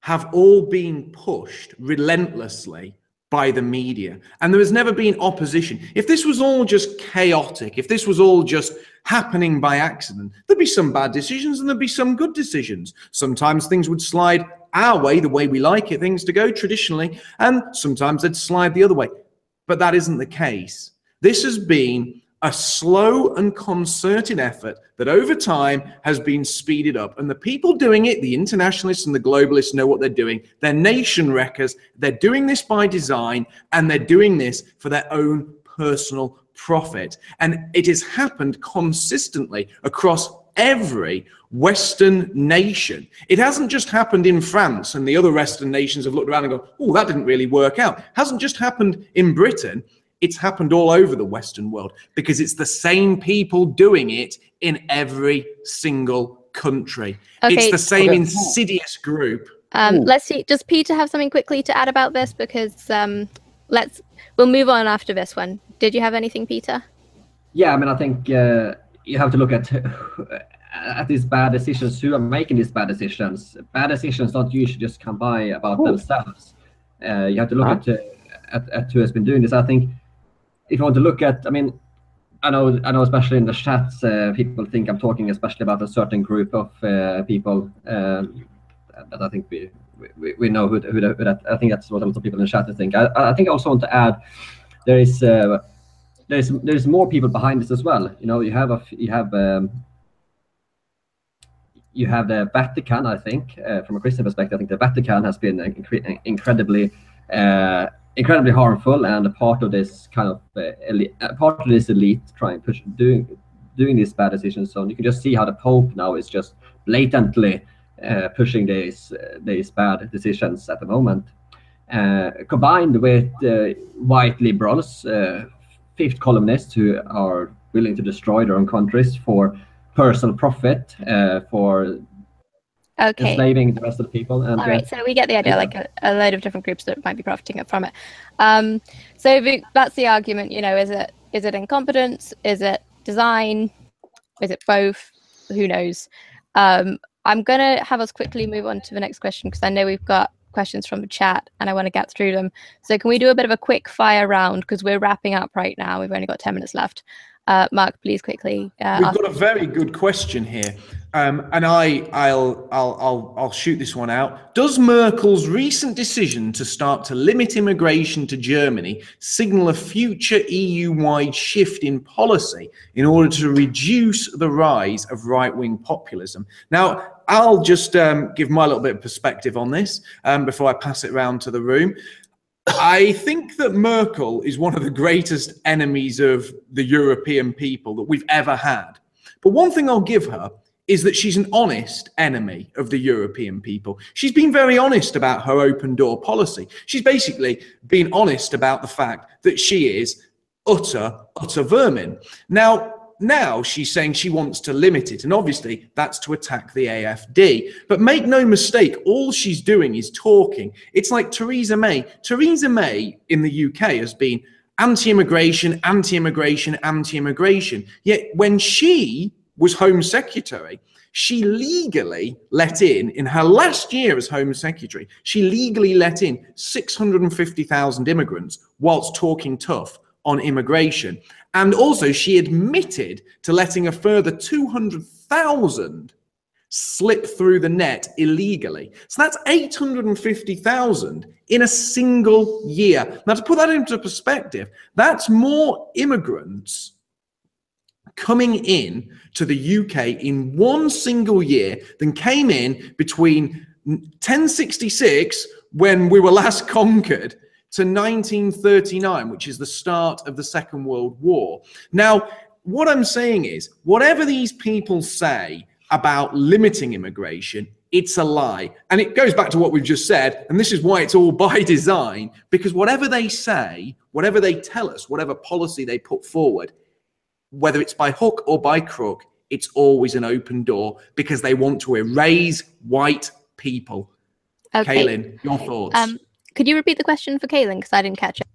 Speaker 3: have all been pushed relentlessly by the media, and there has never been opposition. If this was all just chaotic, if this was all just happening by accident, there'd be some bad decisions and there'd be some good decisions. Sometimes things would slide our way, the way we like it, things to go traditionally, and sometimes they'd slide the other way. But that isn't the case. This has been a slow and concerted effort that over time has been speeded up. And the people doing it, the internationalists and the globalists, know what they're doing. They're nation wreckers. They're doing this by design, and they're doing this for their own personal profit. And it has happened consistently across every Western nation. It hasn't just happened in France and the other Western nations have looked around and gone, oh, that didn't really work out. It hasn't just happened in Britain. It's happened all over the Western world because it's the same people doing it in every single country.
Speaker 1: Okay.
Speaker 3: It's the same
Speaker 2: Okay.
Speaker 3: insidious group.
Speaker 1: Um, let's see. Does Peter have something quickly to add about this? Because um, let's we'll move on after this one. Did you have anything, Peter?
Speaker 4: Yeah, I mean, I think uh, you have to look at (laughs) at these bad decisions. Who are making these bad decisions? Bad decisions don't usually just come by about
Speaker 2: Cool.
Speaker 4: themselves. Uh, you have to look
Speaker 2: Uh-huh.
Speaker 4: at, uh, at at who has been doing this. I think if you want to look at, I mean, I know, I know, especially in the chats, uh, people think I'm talking especially about a certain group of uh, people. Um, that I think we we, we know who, who, that- who that. I think that's what a lot of people in the chat think. I, I think I also want to add there is uh, there's there's more people behind this as well. You know, you have a you have um, you have the Vatican. I think uh, from a Christian perspective, I think the Vatican has been incre- incredibly uh, incredibly harmful and a part of this kind of uh, elite, part of this elite trying push doing doing these bad decisions. So you can just see how the Pope now is just blatantly uh, pushing these uh, these bad decisions at the moment. Uh, combined with uh, white liberals, fifth columnists who are willing to destroy their own countries for personal profit, for
Speaker 1: Okay.
Speaker 4: enslaving the rest of the people. And
Speaker 1: All
Speaker 4: uh,
Speaker 1: so we get the idea,
Speaker 4: yeah.
Speaker 1: like a, a load of different groups that might be profiting from it. Um, so that's the argument, you know, is it is it incompetence? Is it design? Is it both? Who knows? Um, I'm gonna have us quickly move on to the next question because I know we've got questions from the chat and I want to get through them. So can we do a bit of a quick fire round because we're wrapping up right now. We've only got 10 minutes left. Uh, Mark, please quickly. Uh,
Speaker 3: We've got a very good question here, um, and I, I'll, I'll, I'll, I'll shoot this one out. Does Merkel's recent decision to start to limit immigration to Germany signal a future EU-wide shift in policy in order to reduce the rise of right-wing populism? Now, I'll just um, give my little bit of perspective on this um, before I pass it around to the room. I think that Merkel is one of the greatest enemies of the European people that we've ever had. But one thing I'll give her is that she's an honest enemy of the European people. She's been very honest about her open door policy. She's basically been honest about the fact that she is utter, utter vermin. Now, now she's saying she wants to limit it, and obviously that's to attack the AFD. But make no mistake, all she's doing is talking. It's like Theresa May. Theresa May in the UK has been anti immigration, anti immigration, anti immigration. Yet when she was Home Secretary, she legally let in, in her last year as Home Secretary, she legally let in 650,000 immigrants whilst talking tough on immigration. And also, she admitted to letting a further 200,000 slip through the net illegally. So that's 850,000 in a single year. Now, to put that into perspective, that's more immigrants coming in to the UK in one single year than came in between 1066, when we were last (laughs) conquered, to 1939, which is the start of the Second World War. Now, what I'm saying is, whatever these people say about limiting immigration, it's a lie. And it goes back to what we've just said, and this is why it's all (laughs) by design, because whatever they say, whatever they tell us, whatever policy they put forward, whether it's by hook or by crook, it's always an open door because they want to erase white people.
Speaker 1: Okay.
Speaker 3: Caolan, your thoughts?
Speaker 1: Um, could you repeat the question for Caolan because I didn't catch it?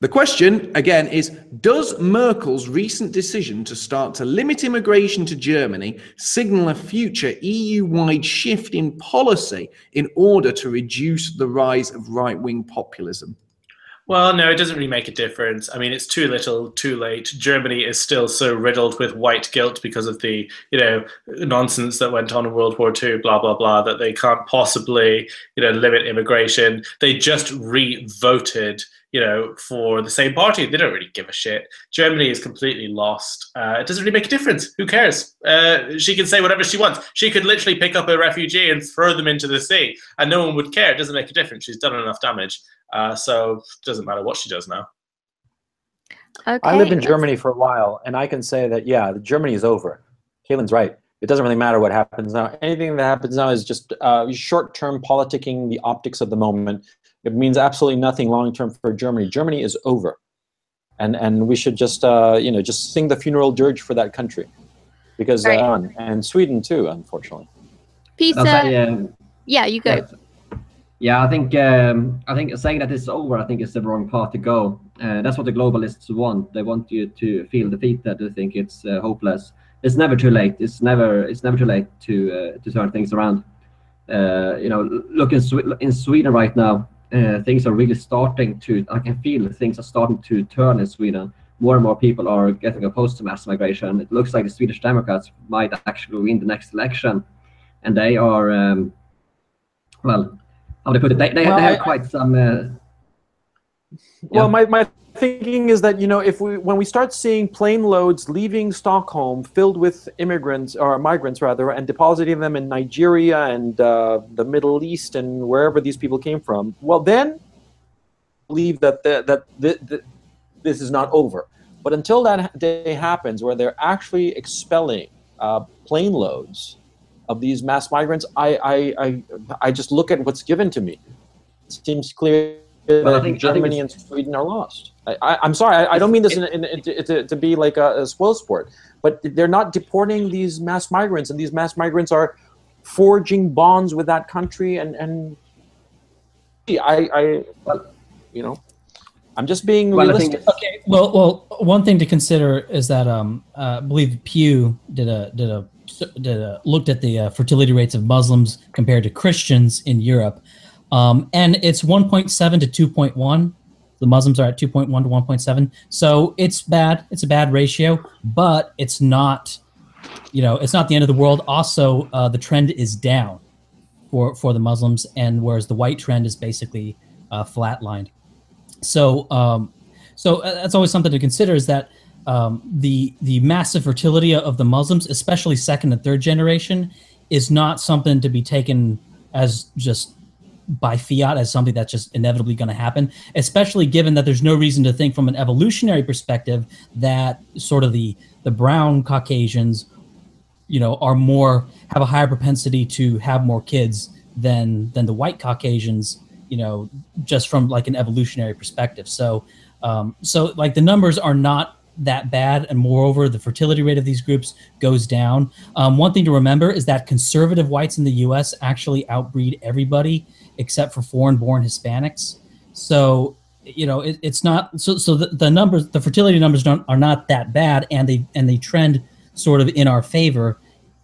Speaker 3: The question again is Does Merkel's recent decision to start to limit immigration to Germany signal a future EU wide shift in policy in order to reduce the rise of right wing populism?
Speaker 7: Well, no, it doesn't really make a difference. I mean, it's too little, too late. Germany is still so riddled with white guilt because of the, you know, nonsense that went on in World War II, blah blah blah, that they can't possibly, you know, limit immigration. They just re-voted, you know, for the same party. They don't really give a shit. Germany is completely lost. Uh, it doesn't really make a difference. Who cares? Uh, she can say whatever she wants. She could literally pick up a refugee and throw them into the sea, and no one would care. It doesn't make a difference. She's done enough damage. Uh, so it doesn't matter what she does now.
Speaker 1: Okay.
Speaker 2: I lived in Germany for a while, and I can say that yeah, Germany is over. Caolan's right. It doesn't really matter what happens now. Anything that happens now is just uh, short-term politicking, the optics of the moment. It means absolutely nothing long-term for Germany. Germany is over, and and we should just uh, you know just sing the funeral dirge for that country, because
Speaker 1: Right.
Speaker 2: uh, and Sweden too, unfortunately.
Speaker 1: Peter,
Speaker 4: I'll say, um,
Speaker 1: yeah, you go.
Speaker 4: Yes. Yeah, I think um, I think saying that it's over, I think is the wrong path to go. Uh, that's what the globalists want. They want you to feel defeated, They think it's uh, hopeless. It's never too late. It's never it's never too late to uh, to turn things around. Uh, you know, look in, Swe- in Sweden right now. Uh, things are really starting to. I can feel things are starting to turn in Sweden. More and more people are getting opposed to mass migration. It looks like the Swedish Democrats might actually win the next election, and they are. Um, well, how they put it, they, they,
Speaker 2: Well,
Speaker 4: they have
Speaker 2: I-
Speaker 4: quite some. Uh,
Speaker 2: Well,
Speaker 4: Yeah.
Speaker 2: my, my thinking is that you know if we when we start seeing plane loads leaving Stockholm filled with immigrants or migrants rather and depositing them in Nigeria and uh, the Middle East and wherever these people came from, well then believe that the, that the, the, this is not over. But until that day happens, where they're actually expelling uh, plane loads of these mass migrants, I, I, I, I just look at what's given to me. It seems clear
Speaker 4: Well, I
Speaker 2: that
Speaker 4: think- I think
Speaker 2: Germany and Sweden are lost. I, I, I'm sorry, I, I don't mean this in, in, in, to, to, to be like a, a spoil sport, but they're not deporting these mass migrants, and these mass migrants are forging bonds with that country. And, and I, I,
Speaker 4: Well-
Speaker 2: you know, I'm just being
Speaker 4: well,
Speaker 2: realistic.
Speaker 5: Okay, well, well, one thing to consider is that um, uh, I believe Pew did a did a did a looked at the uh, fertility rates of Muslims compared to Christians in Europe, um, and it's 1.7 to 2.1. The Muslims are at 2.1 to 1.7, so it's bad. It's a bad ratio, but it's not, you know, it's not the end of the world. Also, uh, the trend is down for for the Muslims, and whereas the white trend is basically uh, flatlined. So, um, so uh, that's always something to consider is that um, the the massive fertility of the Muslims, especially second and third generation, is not something to be taken as just by fiat as something that's just inevitably going to happen. Especially given that there's no reason to think from an evolutionary perspective that sort of the the brown Caucasians, you know, are more have a higher propensity to have more kids than than the white Caucasians you know just from like an evolutionary perspective so um, so like the numbers are not that bad and moreover the fertility rate of these groups goes down um, one thing to remember is that conservative whites in the us actually outbreed everybody except for foreign born hispanics. So you know it, it's not so so the, the numbers the fertility numbers don't, are not that bad and they and they trend sort of in our favor.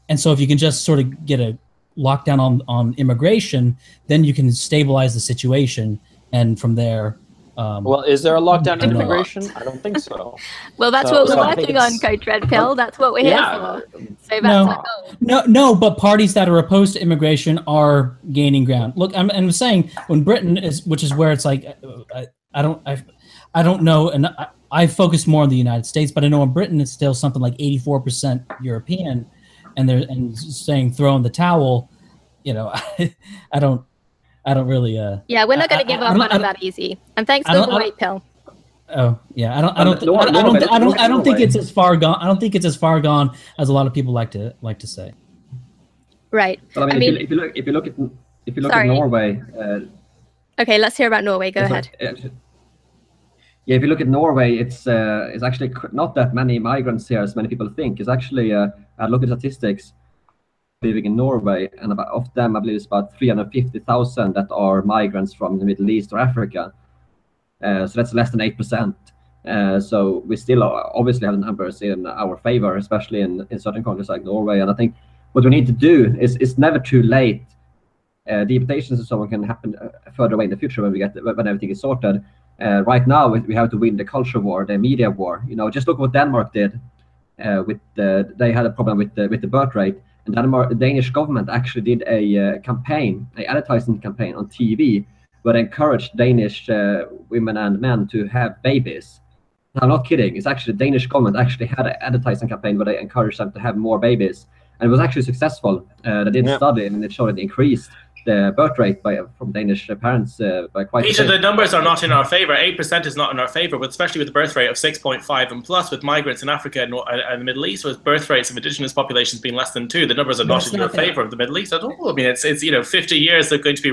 Speaker 5: And so if you can just sort of get a lockdown on, on immigration, then you can stabilize the situation, and from there, um,
Speaker 2: Well, is there a lockdown in
Speaker 5: Not.
Speaker 2: immigration? I don't think so. (laughs)
Speaker 1: Well, that's
Speaker 2: So-
Speaker 1: what we're
Speaker 2: I think
Speaker 1: working on, Coach Red Pill. That's what we're
Speaker 2: Yeah.
Speaker 1: here for. So that's
Speaker 5: No. no, no, but parties that are opposed to immigration are gaining ground. Look, I'm, I'm saying when Britain is, which is where it's like, uh, I, I don't, I, I don't know, and I, I focus more on the United States, but I know in Britain it's still something like 84% European, and they're and saying throw in the towel. You know, I, (laughs) I don't, I don't really. uh
Speaker 1: Yeah, we're not going to give
Speaker 5: I- I
Speaker 1: up
Speaker 5: don't-
Speaker 1: on it that easy. And thanks
Speaker 5: I
Speaker 1: for the white pill.
Speaker 5: Oh yeah, I don't, I don't, th-
Speaker 4: Nor-
Speaker 5: I, I don't,
Speaker 4: Norway-
Speaker 5: I don't, I don't think it's as far gone. I don't think it's as far gone as a lot of people like to like to say.
Speaker 1: Right.
Speaker 4: But I mean,
Speaker 1: I mean-
Speaker 4: if, you, if you look, if you look at, if you look
Speaker 1: Sorry.
Speaker 4: at Norway, uh,
Speaker 1: Okay, let's hear about Norway. Go ahead.
Speaker 4: uh, yeah, if you look at Norway, it's uh, it's actually not that many migrants here as many people think. It's actually uh, I look at statistics living in Norway, and about of them, I believe it's about 350,000 that are migrants from the Middle East or Africa. Uh, so that's less than eight percent. Uh, so we still obviously have the numbers in our favor, especially in, in certain countries like Norway. And I think what we need to do is it's never too late. Uh, deportations and so on can happen uh, further away in the future when we get when everything is sorted. Uh, right now, we have to win the culture war, the media war. You know, just look what Denmark did. Uh, with the, they had a problem with the with the birth rate, and the Danish government actually did a uh, campaign, a advertising campaign on TV, where they encouraged Danish women and men to have babies I'm not kidding. It's actually the Danish government actually had an advertising campaign where they encouraged them to have more babies, and it was actually successful. Uh, they did yeah. a study and it showed it increased the birth rate by from Danish parents uh, by quite.
Speaker 7: Peter, the numbers are not in our favor. Eight percent is not in our favor, but especially with the birth rate of six point five and plus, with migrants in Africa and, and, the Middle East, with birth rates of indigenous populations being less than two, the numbers are not in your favor of the Middle East at all. I mean, it's it's you know fifty years they're going to be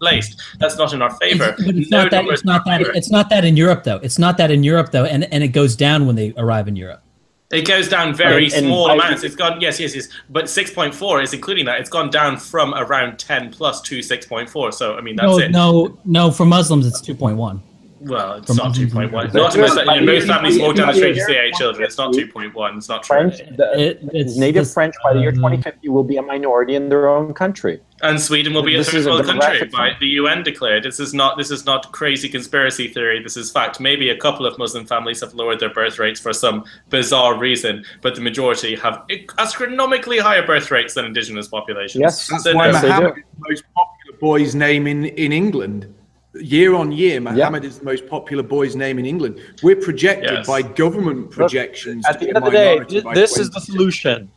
Speaker 7: placed. That's not in our favor.
Speaker 5: It's, but it's no not that. It's not that. It's not that in Europe though. It's not that in Europe though, and and it goes down when they arrive in Europe.
Speaker 7: It goes down very and, small and amounts. It's gone yes, yes, yes. But six point four is including that. It's gone down from around ten plus to six point four. So I mean that's
Speaker 5: no,
Speaker 7: it.
Speaker 5: No, no. For Muslims, it's two point one.
Speaker 7: Well, it's not two point one. Not most, you know, most families walk down the street to see eight children. It's not two point one. It's not true.
Speaker 2: French, the, it, native this, French by the year um, twenty fifty will be a minority in their own country.
Speaker 7: And Sweden will be this a third world country by the UN declared. This is not this is not crazy conspiracy theory. This is fact. Maybe a couple of Muslim families have lowered their birth rates for some bizarre reason, but the majority have astronomically higher birth rates than indigenous populations.
Speaker 3: Yes, that's so why Mohammed is the most popular boy's name in in England year on year, Mohammed yep. is the most popular boy's name in England. We're projected yes. by government projections.
Speaker 2: Look, at the end of the day, this is the solution.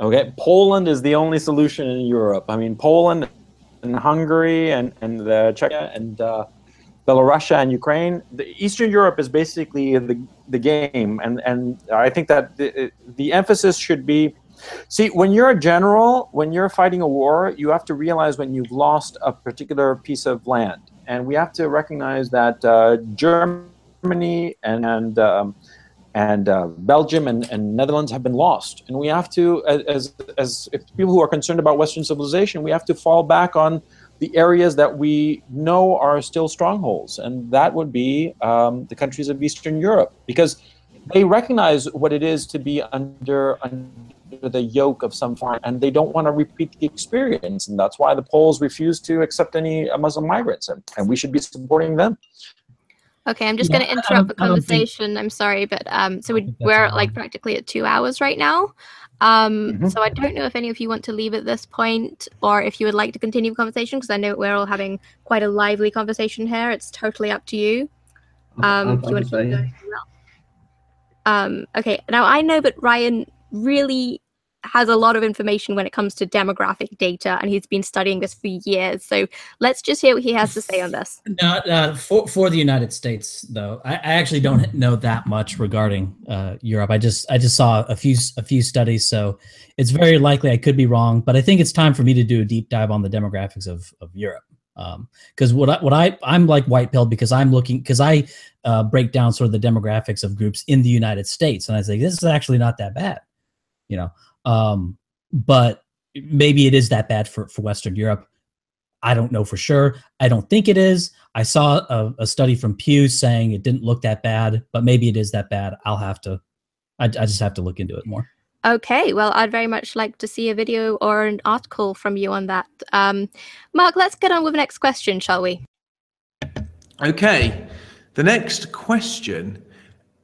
Speaker 2: Okay, Poland is the only solution in Europe. I mean, Poland and Hungary and and the Czechia and uh, Belarus and Ukraine. The Eastern Europe is basically the the game, and and I think that the, the emphasis should be See, when you're a general, when you're fighting a war, you have to realize when you've lost a particular piece of land. And we have to recognize that uh, Germany and, and, um, and uh, Belgium and, and Netherlands have been lost. And we have to, as, as people who are concerned about Western civilization, we have to fall back on the areas that we know are still strongholds. And that would be um, the countries of Eastern Europe. Because they recognize what it is to be under, under the yoke of some form, and they don't want to repeat the experience. And that's why the Poles refuse to accept any uh, Muslim migrants, and, and we should be supporting them.
Speaker 1: Okay, I'm just yeah, going to interrupt the conversation. Think... I'm sorry, but um, so we, we're like practically at two hours right now. Um, mm-hmm. So I don't know if any of you want to leave at this point, or if you would like to continue the conversation, because I know we're all having quite a lively conversation here. It's totally up to you. Um, if you want to keep going? Um, okay, now I know, but Ryan really has a lot of information when it comes to demographic data, and he's been studying this for years. So let's just hear what he has to say on this.
Speaker 5: Uh, for for the United States, though. I, I actually don't know that much regarding uh, Europe. I just I just saw a few a few studies, so it's very likely I could be wrong. But I think it's time for me to do a deep dive on the demographics of of Europe because um, what I, what I I'm like white pill because I'm looking because I uh, break down sort of the demographics of groups in the United States and I say this is actually not that bad you know. Um, but maybe it is that bad for for Western Europe. I don't know for sure. I don't think it is. I saw a, a, study from Pew saying it didn't look that bad, but maybe it is that bad. I'll have to. I, I just have to look into it more.
Speaker 1: Okay, well, I'd very much like to see a video or an article from you on that. Um, Mark, let's get on with the next question, shall we?
Speaker 3: Okay, the next question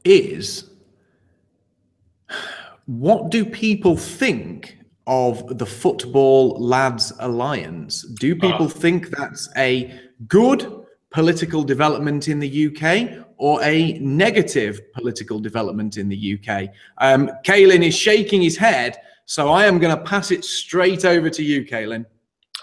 Speaker 3: is what do people think of the Football Lads Alliance? Do people uh, think that's a good political development in the UK or a negative political development in the UK? Um, Caolan is shaking his head, so I am going to pass it straight over to you, Caolan.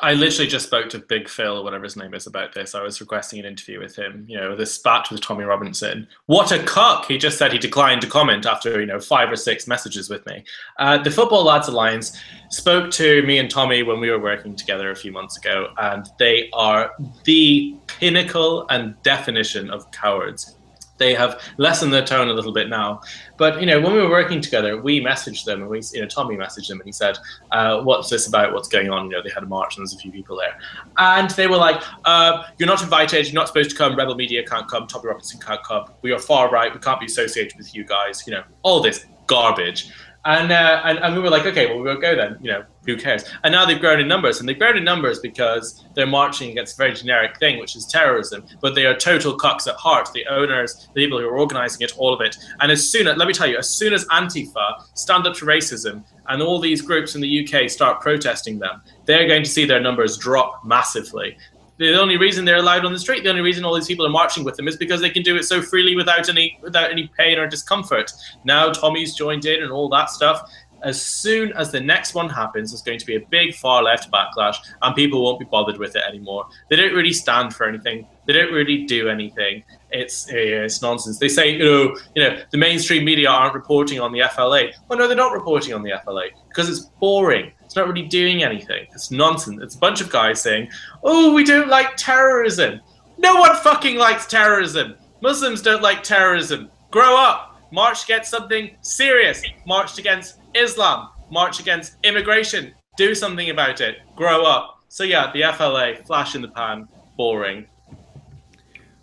Speaker 7: I literally just spoke to Big Phil, whatever his name is, about this. I was requesting an interview with him. You know, this spat with Tommy Robinson. What a cock! He just said he declined to comment after you know five or six messages with me. Uh, the Football Lads Alliance spoke to me and Tommy when we were working together a few months ago, and they are the pinnacle and definition of cowards they have lessened their tone a little bit now. But you know, when we were working together, we messaged them, and we, you know, Tommy messaged them, and he said, uh, "What's this about? What's going on?" You know, they had a march, and there's a few people there, and they were like, uh, "You're not invited. You're not supposed to come. Rebel Media can't come. Tommy Robinson can't come. We are far right. We can't be associated with you guys. You know, all this garbage." And, uh, and and we were like, okay, well, we won't go then. You know, who cares? And now they've grown in numbers, and they've grown in numbers because they're marching against a very generic thing, which is terrorism. But they are total cucks at heart. The owners, the people who are organizing it, all of it. And as soon as let me tell you, as soon as Antifa, Stand Up to Racism, and all these groups in the UK start protesting them, they're going to see their numbers drop massively the only reason they're allowed on the street, the only reason all these people are marching with them is because they can do it so freely without any without any pain or discomfort. Now Tommy's joined in and all that stuff. As soon as the next one happens, there's going to be a big far left backlash, and people won't be bothered with it anymore. They don't really stand for anything. They don't really do anything. It's it's nonsense. They say you know you know the mainstream media aren't reporting on the FLA. Well, no, they're not reporting on the FLA because it's boring. It's not really doing anything. It's nonsense. It's a bunch of guys saying, "Oh, we don't like terrorism." No one fucking likes terrorism. Muslims don't like terrorism. Grow up. March against something serious. March against Islam. March against immigration. Do something about it. Grow up. So yeah, the FLA, flash in the pan, boring.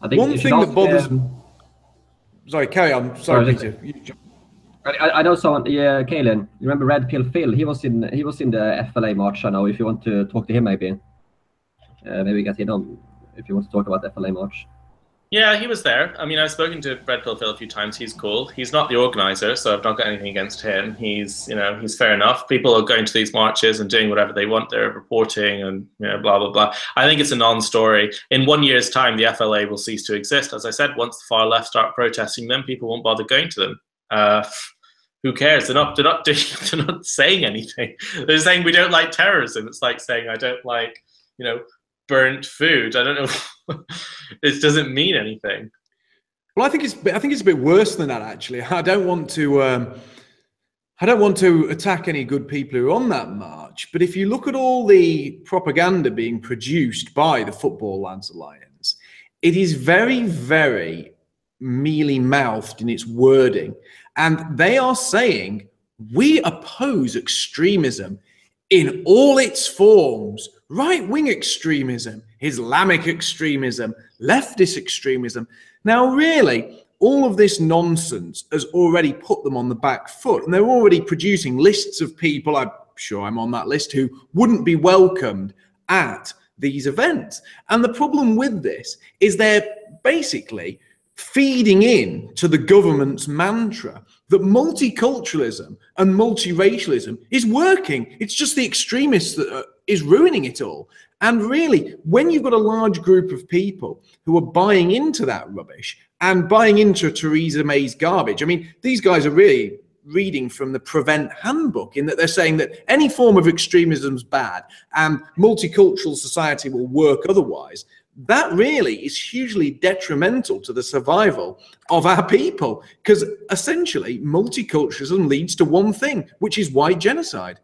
Speaker 3: I think one thing that bothers. Um, sorry, carry on. Sorry, Peter.
Speaker 4: I, I know someone. Yeah, Caolan. You remember Red Pill Phil? He was in. He was in the FLA march. I know. If you want to talk to him, maybe. Uh, maybe get him on. If you want to talk about the FLA march.
Speaker 7: Yeah, he was there. I mean, I've spoken to Red Pill Phil a few times. He's cool. He's not the organizer, so I've not got anything against him. He's, you know, he's fair enough. People are going to these marches and doing whatever they want. They're reporting and you know, blah blah blah. I think it's a non-story. In one year's time, the FLA will cease to exist. As I said, once the far left start protesting, then people won't bother going to them. Uh, who cares? They're not. They're not (laughs) doing. They're not saying anything. They're saying we don't like terrorism. It's like saying I don't like, you know, burnt food. I don't know. (laughs) it doesn't mean anything.
Speaker 3: Well, I think it's. I think it's a bit worse than that. Actually, I don't want to. Um, I don't want to attack any good people who are on that march, but if you look at all the propaganda being produced by the Football Lads Alliance, it is very, very mealy mouthed in its wording. And they are saying we oppose extremism in all its forms right wing extremism, Islamic extremism, leftist extremism. Now, really, all of this nonsense has already put them on the back foot, and they're already producing lists of people. I'm sure I'm on that list who wouldn't be welcomed at these events. And the problem with this is they're basically feeding in to the government's mantra that multiculturalism and multiracialism is working. It's just the extremists that are, is ruining it all. And really, when you've got a large group of people who are buying into that rubbish and buying into Theresa May's garbage, I mean, these guys are really reading from the Prevent Handbook in that they're saying that any form of extremism is bad and multicultural society will work otherwise that really is hugely detrimental to the survival of our people because essentially multiculturalism leads to one thing, which is white genocide.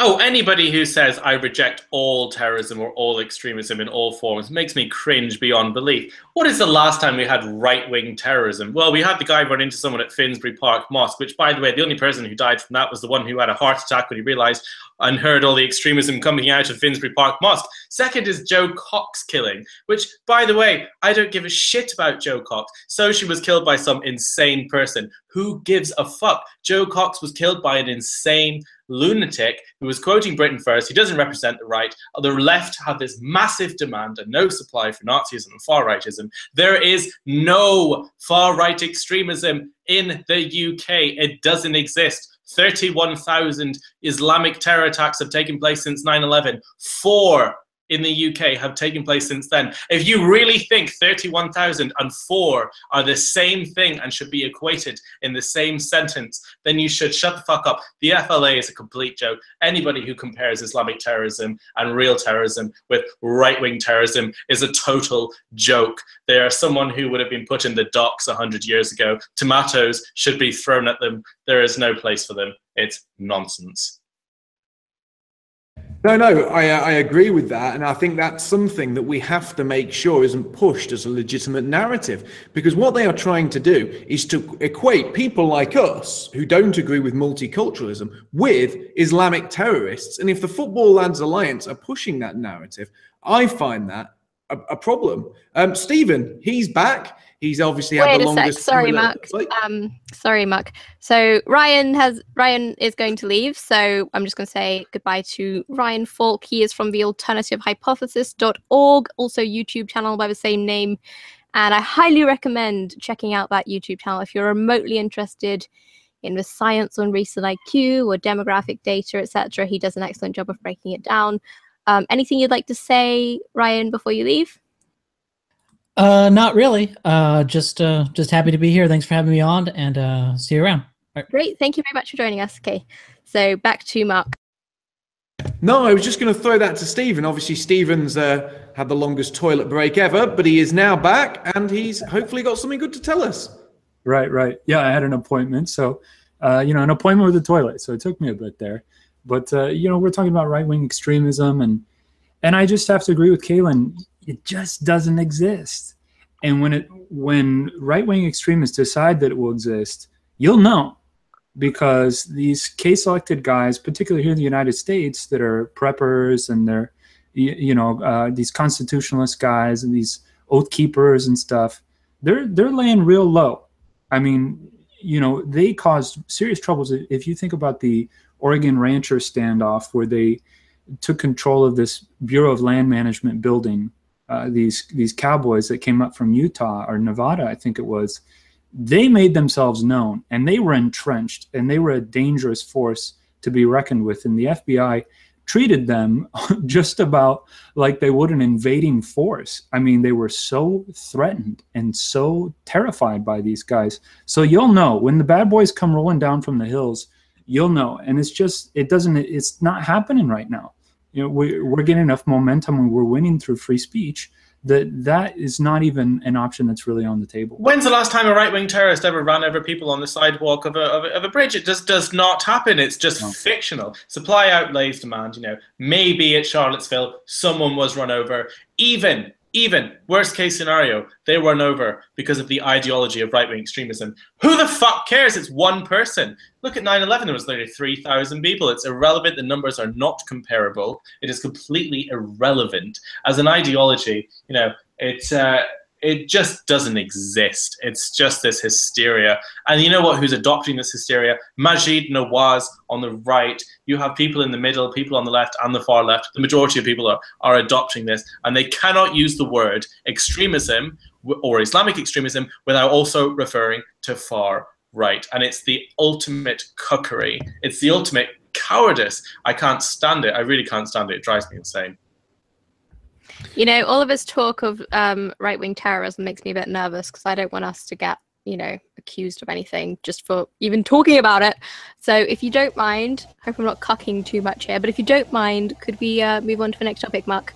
Speaker 7: Oh, anybody who says I reject all terrorism or all extremism in all forms makes me cringe beyond belief. What is the last time we had right wing terrorism? Well, we had the guy run into someone at Finsbury Park Mosque, which, by the way, the only person who died from that was the one who had a heart attack when he realized and heard all the extremism coming out of Finsbury Park Mosque. Second is Jo Cox killing, which, by the way, I don't give a shit about Jo Cox. So she was killed by some insane person. Who gives a fuck? Jo Cox was killed by an insane lunatic who was quoting Britain first. He doesn't represent the right. The left have this massive demand and no supply for Nazism and far rightism. There is no far right extremism in the UK. It doesn't exist. 31,000 Islamic terror attacks have taken place since 9 11. Four in the UK have taken place since then. If you really think 31,004 are the same thing and should be equated in the same sentence, then you should shut the fuck up. The FLA is a complete joke. Anybody who compares Islamic terrorism and real terrorism with right wing terrorism is a total joke. They are someone who would have been put in the docks 100 years ago. Tomatoes should be thrown at them. There is no place for them. It's nonsense.
Speaker 3: No, no, I, I agree with that. And I think that's something that we have to make sure isn't pushed as a legitimate narrative. Because what they are trying to do is to equate people like us who don't agree with multiculturalism with Islamic terrorists. And if the Football Lads Alliance are pushing that narrative, I find that a, a problem. Um, Stephen, he's back. He's obviously had
Speaker 1: Wait
Speaker 3: the
Speaker 1: a sec. Sorry, Mark.
Speaker 3: Like-
Speaker 1: Um, sorry, Mark. So Ryan has Ryan is going to leave. So I'm just going to say goodbye to Ryan Faulk. He is from the Alternative alternativehypothesis.org, also YouTube channel by the same name. And I highly recommend checking out that YouTube channel if you're remotely interested in the science on recent IQ or demographic data, etc. He does an excellent job of breaking it down. Um, anything you'd like to say, Ryan, before you leave?
Speaker 5: Uh, not really. Uh, just uh, just happy to be here. Thanks for having me on, and uh, see you around.
Speaker 1: Great. Thank you very much for joining us. Okay. So back to Mark.
Speaker 3: No, I was just going to throw that to Stephen. Obviously, Stephen's uh, had the longest toilet break ever, but he is now back and he's hopefully got something good to tell us.
Speaker 6: Right, right. Yeah, I had an appointment. So, uh, you know, an appointment with the toilet. So it took me a bit there. But, uh, you know, we're talking about right wing extremism. And, and I just have to agree with Caolan. It just doesn't exist. And when it when right wing extremists decide that it will exist, you'll know because these case selected guys, particularly here in the United States, that are preppers and they're, you, know, uh, these constitutionalist guys and these oath keepers and stuff, they're they're laying real low. I mean, you know, they caused serious troubles. If you think about the Oregon rancher standoff, where they took control of this Bureau of Land Management building, uh, these these cowboys that came up from Utah or Nevada, I think it was, they made themselves known and they were entrenched and they were a dangerous force to be reckoned with. And the FBI treated them (laughs) just about like they would an invading force. I mean, they were so threatened and so terrified by these guys. So you'll know when the bad boys come rolling down from the hills, you'll know. And it's just, it doesn't, it's not happening right now. You know, we, we're getting enough momentum and we're winning through free speech that that is not even an option that's really on the table.
Speaker 7: When's the last time a right wing terrorist ever ran over people on the sidewalk of a, of a, of a bridge? It just does not happen. It's just
Speaker 6: No.
Speaker 7: fictional. Supply outlays demand, you know, maybe at Charlottesville someone was run over. Even, even, worst case scenario, they run over because of the ideology of right wing extremism. Who the fuck cares? It's one person. Look at 9 11, there was literally 3,000 people. It's irrelevant. The numbers are not comparable. It is completely irrelevant. As an ideology, you know, it's. Uh, it just doesn't exist. It's just this hysteria. And you know what? Who's adopting this hysteria? Maajid Nawaz on the right. You have people in the middle, people on the left, and the far left. The majority of people are, are adopting this, and they cannot use the word extremism or Islamic extremism without also referring to far right. And it's the ultimate cookery. It's the ultimate cowardice. I can't stand it. I really can't stand it. It drives me insane.
Speaker 1: You know, all of this talk of um, right wing terrorism makes me a bit nervous because I don't want us to get, you know, accused of anything just for even talking about it. So if you don't mind, hope I'm not cucking too much here, but if you don't mind, could we uh, move on to the next topic, Mark?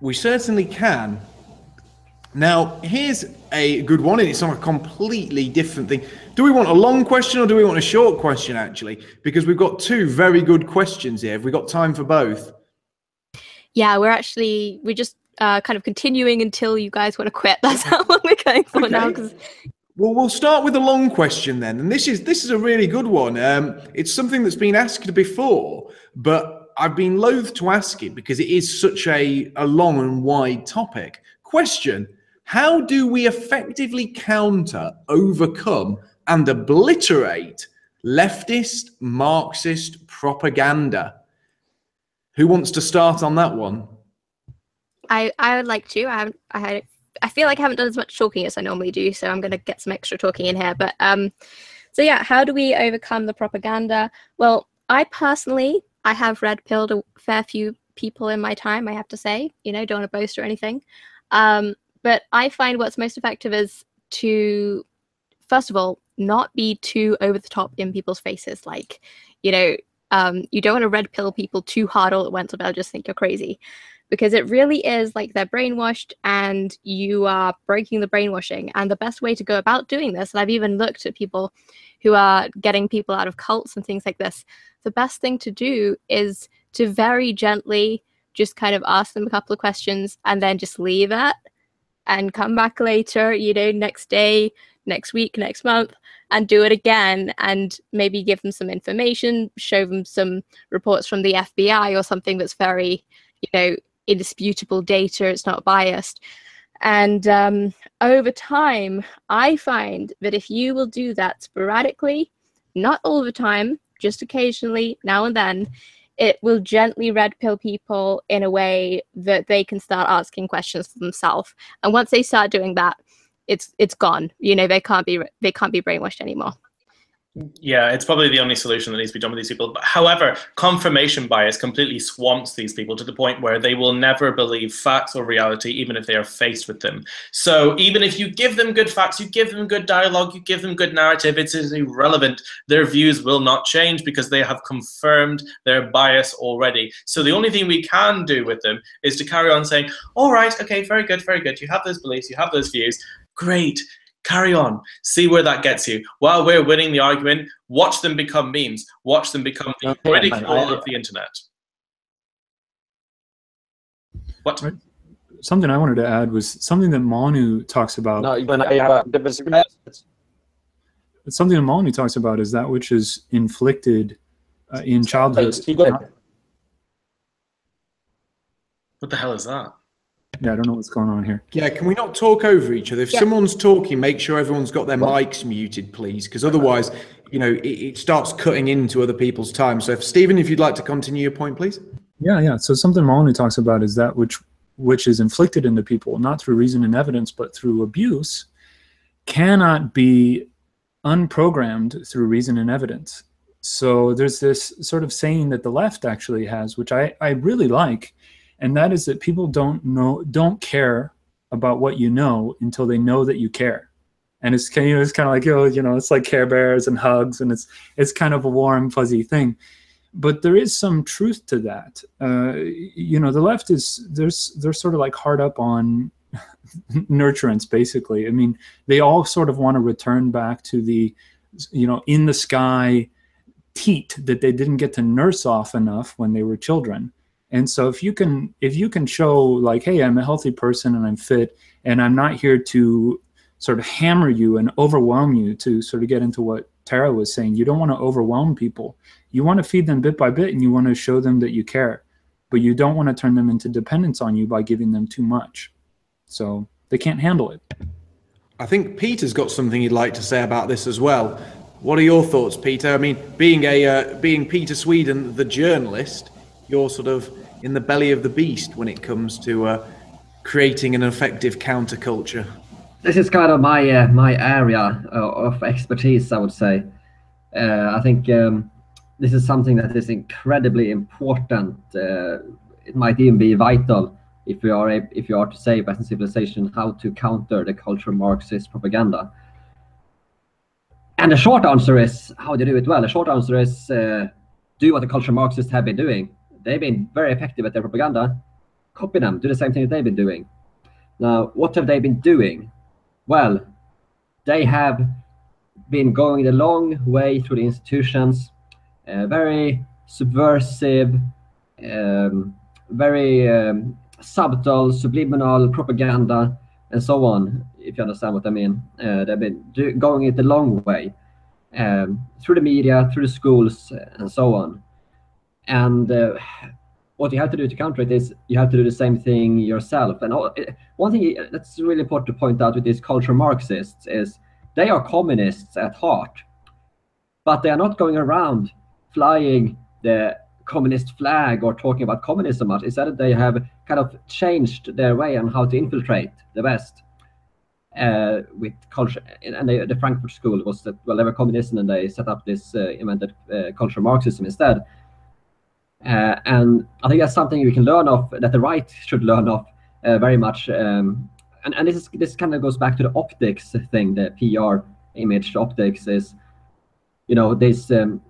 Speaker 3: We certainly can. Now, here's a good one, and it's on a completely different thing. Do we want a long question or do we want a short question, actually? Because we've got two very good questions here. Have we got time for both?
Speaker 1: Yeah, we're actually we're just uh, kind of continuing until you guys want to quit. (laughs) That's how long we're going for now. Because
Speaker 3: Well, we'll start with a long question then, and this is this is a really good one. Um, it's something that's been asked before, but I've been loath to ask it because it is such a, a long and wide topic. Question: How do we effectively counter, overcome, and obliterate leftist Marxist propaganda? Who wants to start on that one?
Speaker 1: I I would like to. I haven't. I had. I feel like I haven't done as much talking as I normally do, so I'm going to get some extra talking in here. But um, so yeah, how do we overcome the propaganda? Well, I personally, I have red pilled a fair few people in my time. I have to say, you know, don't want to boast or anything. Um, but I find what's most effective is to, first of all, not be too over the top in people's faces. Like, you know, um, you don't want to red pill people too hard all at once, or they'll just think you're crazy because it really is like they're brainwashed and you are breaking the brainwashing. And the best way to go about doing this, and I've even looked at people who are getting people out of cults and things like this, the best thing to do is to very gently just kind of ask them a couple of questions and then just leave it and come back later, you know, next day, next week, next month, and do it again and maybe give them some information, show them some reports from the FBI or something that's very, you know, indisputable data, it's not biased. And um, over time, I find that if you will do that sporadically, not all the time, just occasionally, now and then, it will gently red pill people in a way that they can start asking questions for themselves. And once they start doing that, it's it's gone. You know, they can't be they can't be brainwashed anymore.
Speaker 7: Yeah, it's probably the only solution that needs to be done with these people. But however, confirmation bias completely swamps these people to the point where they will never believe facts or reality, even if they are faced with them. So even if you give them good facts, you give them good dialogue, you give them good narrative, it is irrelevant. Their views will not change because they have confirmed their bias already. So the only thing we can do with them is to carry on saying, all right, okay, very good, very good. You have those beliefs, you have those views. Great. Carry on. See where that gets you. While we're winning the argument watch them become memes. Watch them become the
Speaker 2: Okay,
Speaker 7: ridicule
Speaker 2: I-
Speaker 7: of the internet. What?
Speaker 6: Something I wanted to add was something that Manu talks about.
Speaker 2: No, when I have a different
Speaker 6: Something that Manu talks about is that which is inflicted uh, in childhood.
Speaker 7: What the hell is that
Speaker 6: Yeah, I don't know what's going on here.
Speaker 3: Yeah, can we not talk over each other? If
Speaker 1: Yeah.
Speaker 3: someone's talking, make sure everyone's got their mics muted, please, because otherwise, you know, it, it starts cutting into other people's time. So, if Stephen, if you'd like to continue your point, please.
Speaker 6: Yeah, yeah. So something Molyneux talks about is that which which is inflicted into people, not through reason and evidence, but through abuse, cannot be unprogrammed through reason and evidence. So there's this sort of saying that the left actually has, which I, I really like, and that is that people don't know don't care about what you know until they know that you care. And it's kind of, it's kind of like oh you know it's like Care Bears and hugs and it's it's kind of a warm fuzzy thing but there is some truth to that. Uh, you know, the left is there's they're sort of like hard up on (laughs) nurturance, basically. I mean, they all sort of want to return back to the, you know, in the sky teat that they didn't get to nurse off enough when they were children. And so if you can if you can show like, hey, I'm a healthy person and I'm fit and I'm not here to sort of hammer you and overwhelm you to sort of get into what Tara was saying. You don't want to overwhelm people you want to feed them bit by bit and you want to show them that you care but you don't want to turn them into dependence on you by giving them too much so they can't handle it
Speaker 3: I think Peter's got something he'd like to say about this as well. What are your thoughts, Peter? I mean, being a uh, being Peter Sweden, the journalist, you're sort of in the belly of the beast when it comes to uh, creating an effective counterculture.
Speaker 4: this is kind of my uh, my area uh, of expertise, I would say. Uh, I think um, this is something that is incredibly important. Uh, it might even be vital if we are a, if you are to say Western civilization how to counter the cultural Marxist propaganda. And the short answer is how to do it well. The short answer is uh, do what the cultural Marxists have been doing. They've been very effective at their propaganda. Copy them. Do the same thing that they've been doing. Now, what have they been doing? Well, they have been going the long way through the institutions, uh, very subversive, um, very um, subtle, subliminal propaganda, and so on. If you understand what I mean, uh, they've been do- going it the long way um, through the media, through the schools, and so on. And uh, what you have to do to counter it is you have to do the same thing yourself. And all, one thing that's really important to point out with these cultural Marxists is they are communists at heart, but they are not going around flying the communist flag or talking about communism much. Instead, they have kind of changed their way on how to infiltrate the West uh, with culture. And they, the Frankfurt School was that well, they were communists and they set up this uh, invented uh, cultural Marxism instead. Uh, and I think that's something we can learn of, that the right should learn of uh, very much. Um, and and this is this kind of goes back to the optics thing, the PR image optics is, you know, this um,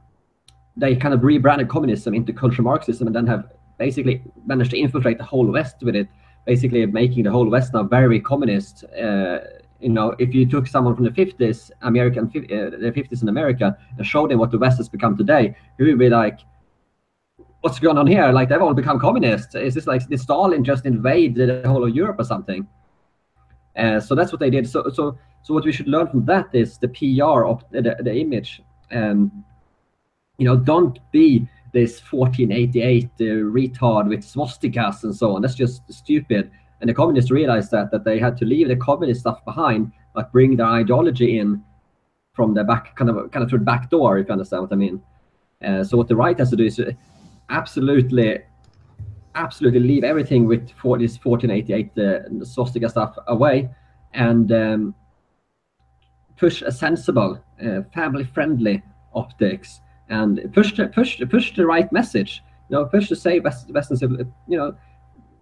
Speaker 4: they kind of rebranded communism into cultural Marxism and then have basically managed to infiltrate the whole West with it, basically making the whole West now very communist. Uh, you know, if you took someone from the 50s, American, uh, the 50s in America, and showed them what the West has become today, he would be like, what's going on here? Like they've all become communists. Is this like did Stalin just invade the whole of Europe or something? Uh, so that's what they did. So so so what we should learn from that is the PR of the, the image. Um, you know, don't be this 1488 uh, retard with swastikas and so on. That's just stupid. And the communists realized that that they had to leave the communist stuff behind, but bring their ideology in from the back, kind of kind of through the back door, if you understand what I mean. Uh, so what the right has to do is absolutely, absolutely leave everything with this 1488 uh, swastika stuff away, and um, push a sensible, uh, family-friendly optics, and push the, push push the right message. You know, push to say West, Western, you know,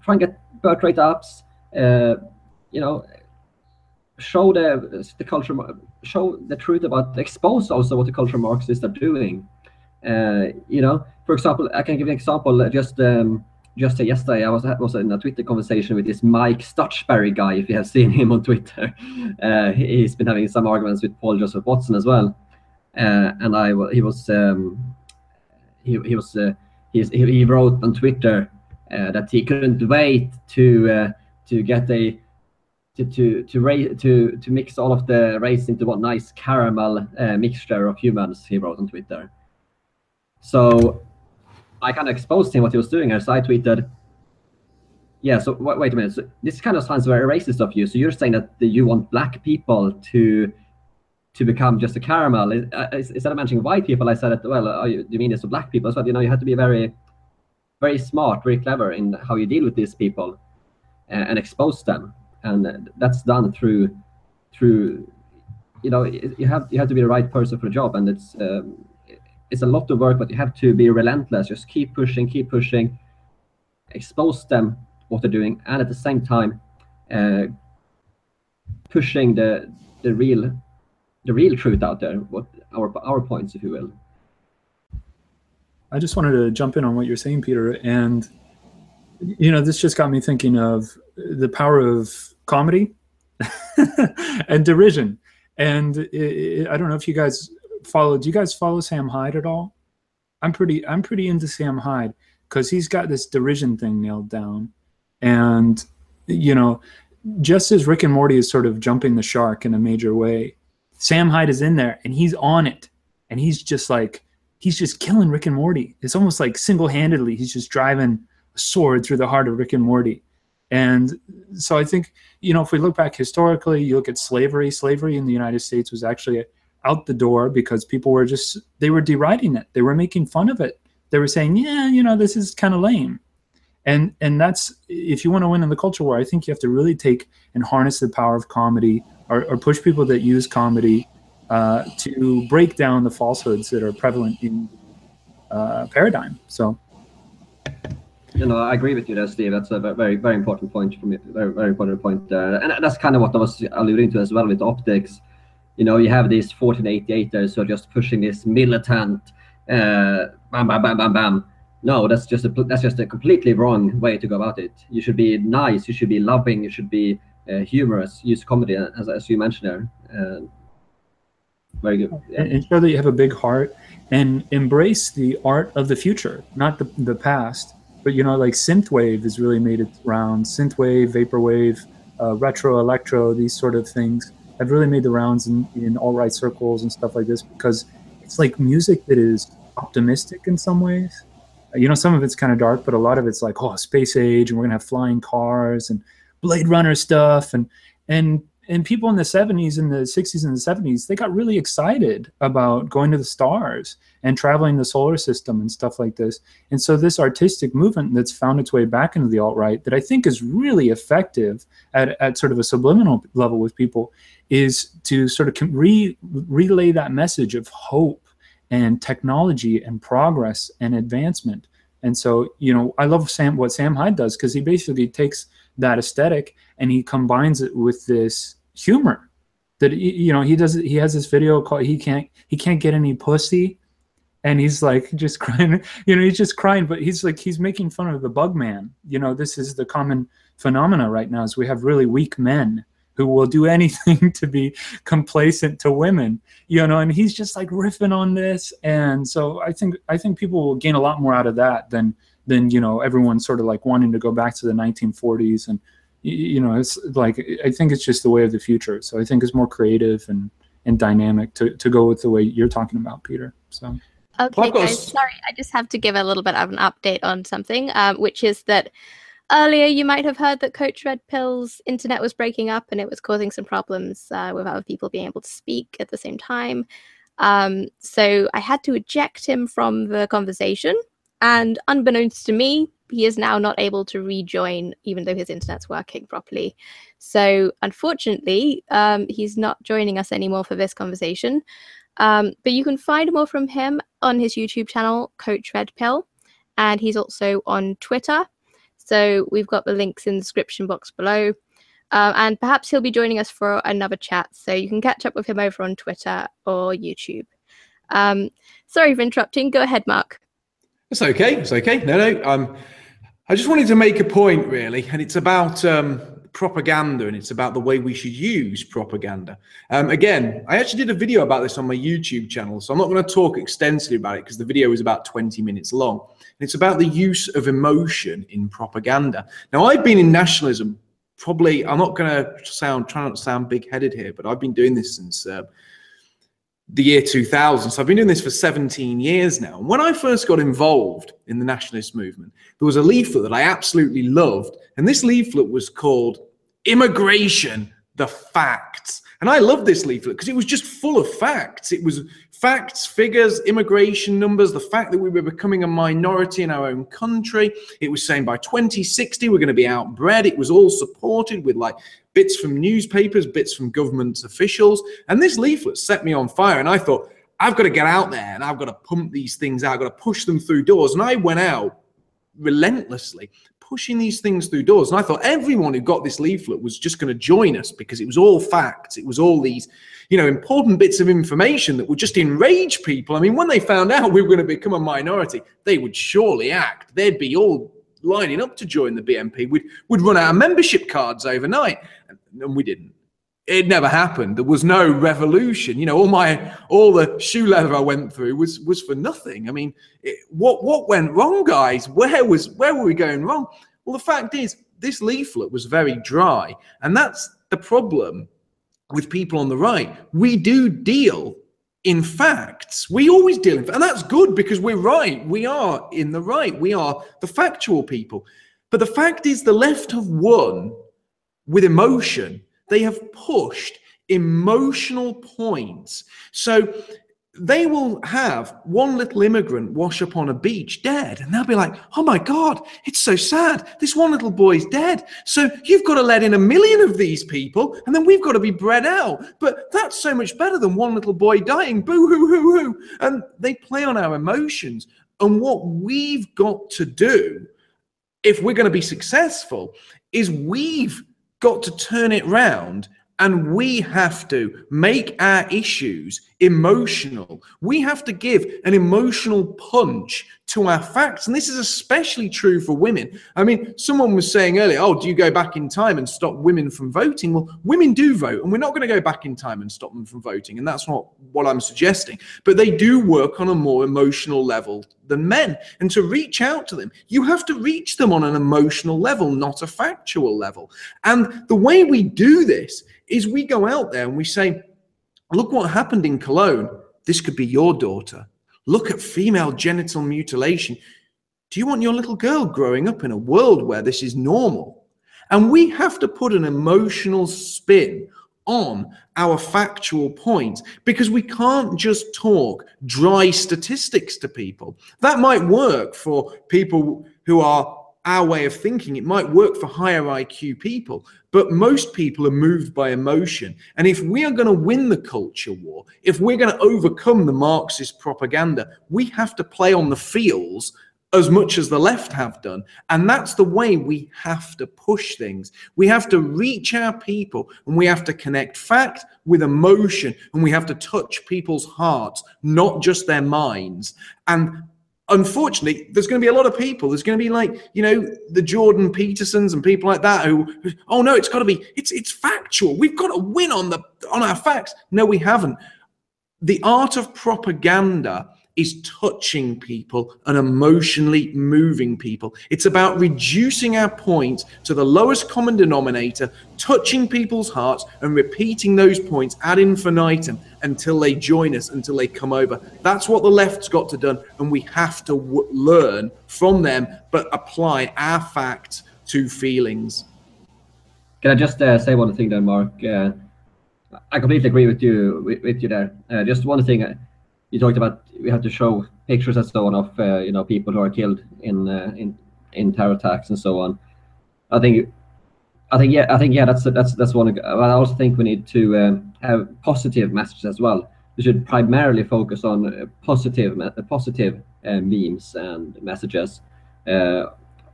Speaker 4: try and get birth rate ups. Uh, you know, show the the culture, show the truth about, expose also what the cultural Marxists are doing. Uh, you know, for example, I can give an example. Just um, just yesterday, I was was in a Twitter conversation with this Mike Stuchbery guy. If you have seen him on Twitter, (laughs) uh, he's been having some arguments with Paul Joseph Watson as well. Uh, and I he was um, he he was he he wrote on Twitter uh, that he couldn't wait to uh, to get a to to to, raise, to to mix all of the race into one nice caramel uh, mixture of humans. He wrote on Twitter. So I kind of exposed him what he was doing here. So I tweeted, yeah, so wait, wait a minute. So this kind of sounds very racist of you. So you're saying that you want black people to to become just a caramel. Uh, instead of mentioning white people, I said that, well, uh, you, you mean it's for black people? So, you know, you have to be very, very smart, very clever in how you deal with these people and, uh, and expose them. And that's done through, through, you know, you have you have to be the right person for the job, and it's um, it's a lot of work, but you have to be relentless. Just keep pushing, keep pushing, expose them what they're doing, and at the same time, uh, pushing the the real the real truth out there, what our our points, if you will.
Speaker 6: I just wanted to jump in on what you're saying, Peter, and you know, this just got me thinking of the power of comedy (laughs) and derision. And it, it, I don't know if you guys follow. Do you guys follow Sam Hyde at all? I'm pretty. I'm pretty into Sam Hyde because he's got this derision thing nailed down, and you know, just as Rick and Morty is sort of jumping the shark in a major way, Sam Hyde is in there and he's on it, and he's just like he's just killing Rick and Morty. It's almost like single-handedly he's just driving a sword through the heart of Rick and Morty. And so I think, you know, if we look back historically, you look at slavery, slavery in the United States was actually out the door because people were just they were deriding it. They were making fun of it. They were saying yeah you know this is kind of lame. And and that's if you want to win in the culture war i think you have to really take and harness the power of comedy or, or push people that use comedy uh, to break down the falsehoods that are prevalent in uh, paradigm. So.
Speaker 4: You know, I agree with you there, Steve. That's a very, very important point for me. Very, very important point there, and that's kind of what I was alluding to as well with optics you know, you have these 1488ers who are just pushing this militant, uh, bam, bam, bam, bam, bam. No, that's just a that's just a completely wrong way to go about it. You should be nice. You should be loving. You should be uh, humorous. Use comedy, as, as you mentioned there. Uh, very good.
Speaker 6: Yeah. And, show that you have a big heart, and embrace the art of the future, not the the past. But you know, like synthwave has really made it rounds. Synthwave, vaporwave, uh, retro, electro, these sort of things have really made the rounds in, in alt right circles and stuff like this because it's like music that is optimistic in some ways. You know, some of it's kind of dark, but a lot of it's like, oh, space age, and we're gonna have flying cars and Blade Runner stuff, and and and people in the 70s and the 60s and the 70s they got really excited about going to the stars and traveling the solar system and stuff like this. And so this artistic movement that's found its way back into the alt-right that i think is really effective at, at sort of a subliminal level with people is to sort of re- relay that message of hope and technology and progress and advancement. And so you know i love sam what sam hyde does because he basically takes that aesthetic and he combines it with this humor. That you know he does he has this video called he can't he can't get any pussy. And he's like (laughs) just crying. You know he's just crying but he's like he's making fun of the bug man. You know this is the common phenomena right now is we have really weak men who will do (laughs) anything to be complacent to women. You know and he's just like riffing on this. And so i think i think people will gain a lot more out of that than than you know everyone sort of like wanting to go back to the 1940s and you know it's like i think it's just the way of the future. So i think it's more creative and and dynamic to, to go with the way you're talking about peter so.
Speaker 1: Okay, guys, sorry, I just have to give a little bit of an update on something, um, which is that earlier you might have heard that Coach Red Pill's internet was breaking up and it was causing some problems uh, with other people being able to speak at the same time. Um, so I had to eject him from the conversation, and unbeknownst to me, he is now not able to rejoin, even though his internet's working properly. So unfortunately, um, he's not joining us anymore for this conversation. Um, but you can find more from him on his YouTube channel, Coach Red Pill, and he's also on Twitter. So we've got the links in the description box below. Um, and perhaps he'll be joining us for another chat. So you can catch up with him over on Twitter or YouTube. Um, sorry for interrupting. Go ahead, Mark.
Speaker 3: It's okay. It's okay. No, no. Um, I just wanted to make a point, really, and it's about um, propaganda and it's about the way we should use propaganda. Um, again, I actually did a video about this on my YouTube channel, so I'm not going to talk extensively about it because the video is about 20 minutes long. And it's about the use of emotion in propaganda. Now, I've been in nationalism probably, I'm not going to sound, try not to sound big headed here, but I've been doing this since. Uh, the year 2000. So I've been doing this for 17 years now. And when I first got involved in the nationalist movement, there was a leaflet that I absolutely loved. And this leaflet was called Immigration, the Facts. And I loved this leaflet because it was just full of facts. It was facts, figures, immigration numbers, the fact that we were becoming a minority in our own country. It was saying by 2060 we're going to be outbred. It was all supported with like bits from newspapers, bits from government officials. And this leaflet set me on fire. And I thought, I've got to get out there and I've got to pump these things out. I've got to push them through doors. And I went out relentlessly pushing these things through doors. And I thought everyone who got this leaflet was just going to join us because it was all facts. It was all these, you know, important bits of information that would just enrage people. I mean, when they found out we were going to become a minority, they would surely act. They'd be all lining up to join the BNP. We'd, we'd run of membership cards overnight. And we didn't it never happened. There was no revolution. You know, all my all the shoe leather I went through was was for nothing. I mean, it, what what went wrong, guys? Where was where were we going wrong? Well, the fact is, this leaflet was very dry, and that's the problem with people on the right. We do deal in facts. We always deal in, and that's good because we're right. We are in the right. We are the factual people. But the fact is, the left have won with emotion they have pushed emotional points. So they will have one little immigrant wash up on a beach dead, and they'll be like, oh my God, it's so sad. This one little boy's dead. So you've got to let in a million of these people, and then we've got to be bred out. But that's so much better than one little boy dying. Boo hoo hoo hoo. And they play on our emotions. And what we've got to do, if we're going to be successful, is we've got to turn it round and we have to make our issues emotional. We have to give an emotional punch to our facts. And this is especially true for women. I mean, someone was saying earlier, oh, do you go back in time and stop women from voting? Well, women do vote, and we're not going to go back in time and stop them from voting. And that's not what I'm suggesting. But they do work on a more emotional level than men. And to reach out to them, you have to reach them on an emotional level, not a factual level. And the way we do this is we go out there and we say, look what happened in Cologne. This could be your daughter. Look at female genital mutilation. Do you want your little girl growing up in a world where this is normal? And we have to put an emotional spin on our factual points because we can't just talk dry statistics to people. That might work for people who are our way of thinking. It might work for higher IQ people, but most people are moved by emotion. And if we are going to win the culture war, if we're going to overcome the Marxist propaganda, we have to play on the feels as much as the left have done. And that's the way we have to push things. We have to reach our people and we have to connect fact with emotion and we have to touch people's hearts, not just their minds. And unfortunately, there's going to be a lot of people. There's going to be like, you know, the Jordan Petersons and people like that who, oh no, it's got to be, it's it's factual. We've got to win on the on our facts. No, we haven't. The art of propaganda is touching people and emotionally moving people. It's about reducing our points to the lowest common denominator, touching people's hearts, and repeating those points ad infinitum until they join us, until they come over. That's what the left's got to do, and we have to w- learn from them, but apply our facts to feelings.
Speaker 4: Can I just uh, say one thing there, Mark? Uh, I completely agree with you with, with you there. Uh, just one thing uh, you talked about we have to show pictures and so on of uh, you know people who are killed in uh, in in terror attacks and so on. I think I think yeah I think yeah that's that's that's one. But I also think we need to um, have positive messages as well. We should primarily focus on uh, positive uh, uh, memes and messages. Uh,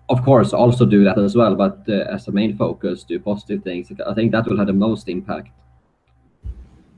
Speaker 4: of course, also do that as well, but as a main focus, do positive things. I think that will have the most impact.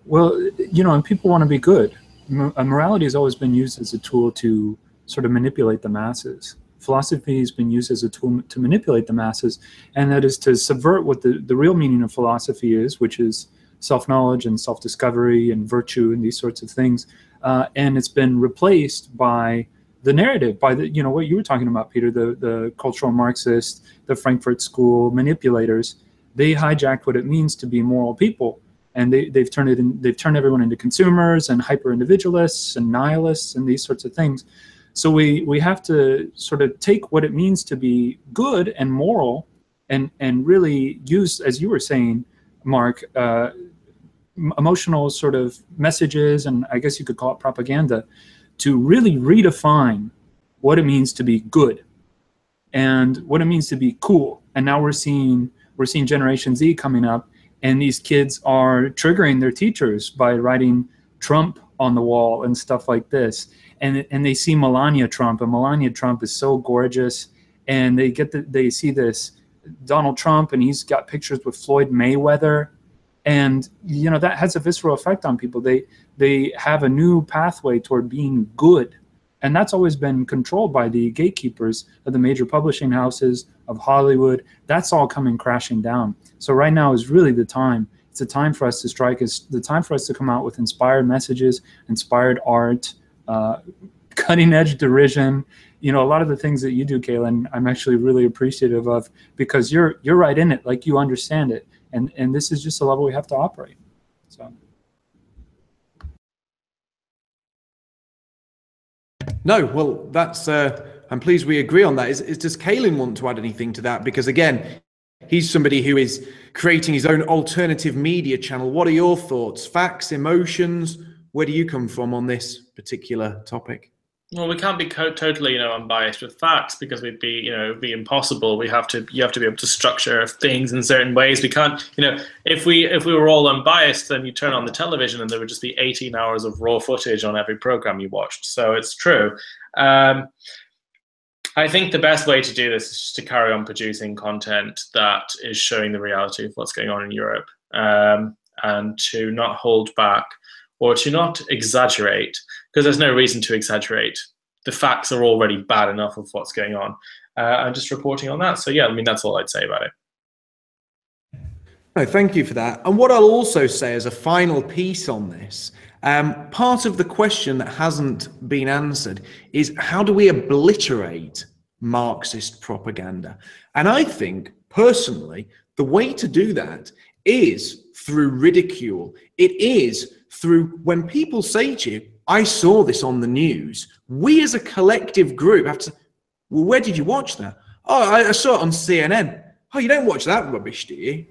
Speaker 6: Well, you know, and people want to be good uh, morality has always been used as a tool to sort of manipulate the masses. Philosophy has been used as a tool to manipulate the masses, and that is to subvert what the, the real meaning of philosophy is, which is self knowledge and self discovery and virtue and these sorts of things. Uh, and it's been replaced by the narrative, by the, you know, what you were talking about, Peter, the, the cultural Marxist, the Frankfurt School manipulators. They hijacked what it means to be moral people and they, they've turned it in, they've turned everyone into consumers and hyper individualists and nihilists and these sorts of things so we we have to sort of take what it means to be good and moral and and really use as you were saying mark uh, emotional sort of messages and i guess you could call it propaganda to really redefine what it means to be good and what it means to be cool and now we're seeing we're seeing generation z coming up and these kids are triggering their teachers by writing Trump on the wall and stuff like this. And and they see Melania Trump, and Melania Trump is so gorgeous, and they get the, they see this Donald Trump, and he's got pictures with Floyd Mayweather, and you know that has a visceral effect on people. They they have a new pathway toward being good and that's always been controlled by the gatekeepers of the major publishing houses of Hollywood. That's all coming crashing down. So right now is really the time. It's a time for us to strike. It's the time for us to come out with inspired messages, inspired art, uh, cutting edge derision. You know, a lot of the things that you do, Caolan, I'm actually really appreciative of because you're you're right in it, like you understand it, and and this is just a level we have to operate. So.
Speaker 3: No, well, that's. Uh, I'm pleased we agree on that. Is, is does Caolan want to add anything to that? Because again, he's somebody who is creating his own alternative media channel. What are your thoughts? Facts, emotions? Where do you come from on this particular topic?
Speaker 7: Well, we can't be co- totally, you know, unbiased with facts because we'd be, you know, be impossible. We have to, you have to be able to structure things in certain ways. We can't, you know, if we if we were all unbiased, then you turn on the television and there would just be 18 hours of raw footage on every program you watched. So it's true. Um, I think the best way to do this is just to carry on producing content that is showing the reality of what's going on in Europe, um, and to not hold back or to not exaggerate, because there's no reason to exaggerate. The facts are already bad enough of what's going on. Uh, I'm just reporting on that. So, yeah, I mean, that's all I'd say about it.
Speaker 3: No, thank you for that. And what I'll also say as a final piece on this um, part of the question that hasn't been answered is how do we obliterate Marxist propaganda? And I think, personally, the way to do that is through ridicule. It is through when people say to you, I saw this on the news, we as a collective group have to, well, where did you watch that? Oh, I, I saw it on CNN. Oh, you don't watch that rubbish, do you?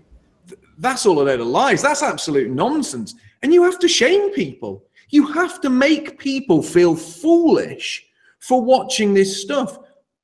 Speaker 3: That's all a load of lies. That's absolute nonsense. And you have to shame people. You have to make people feel foolish for watching this stuff.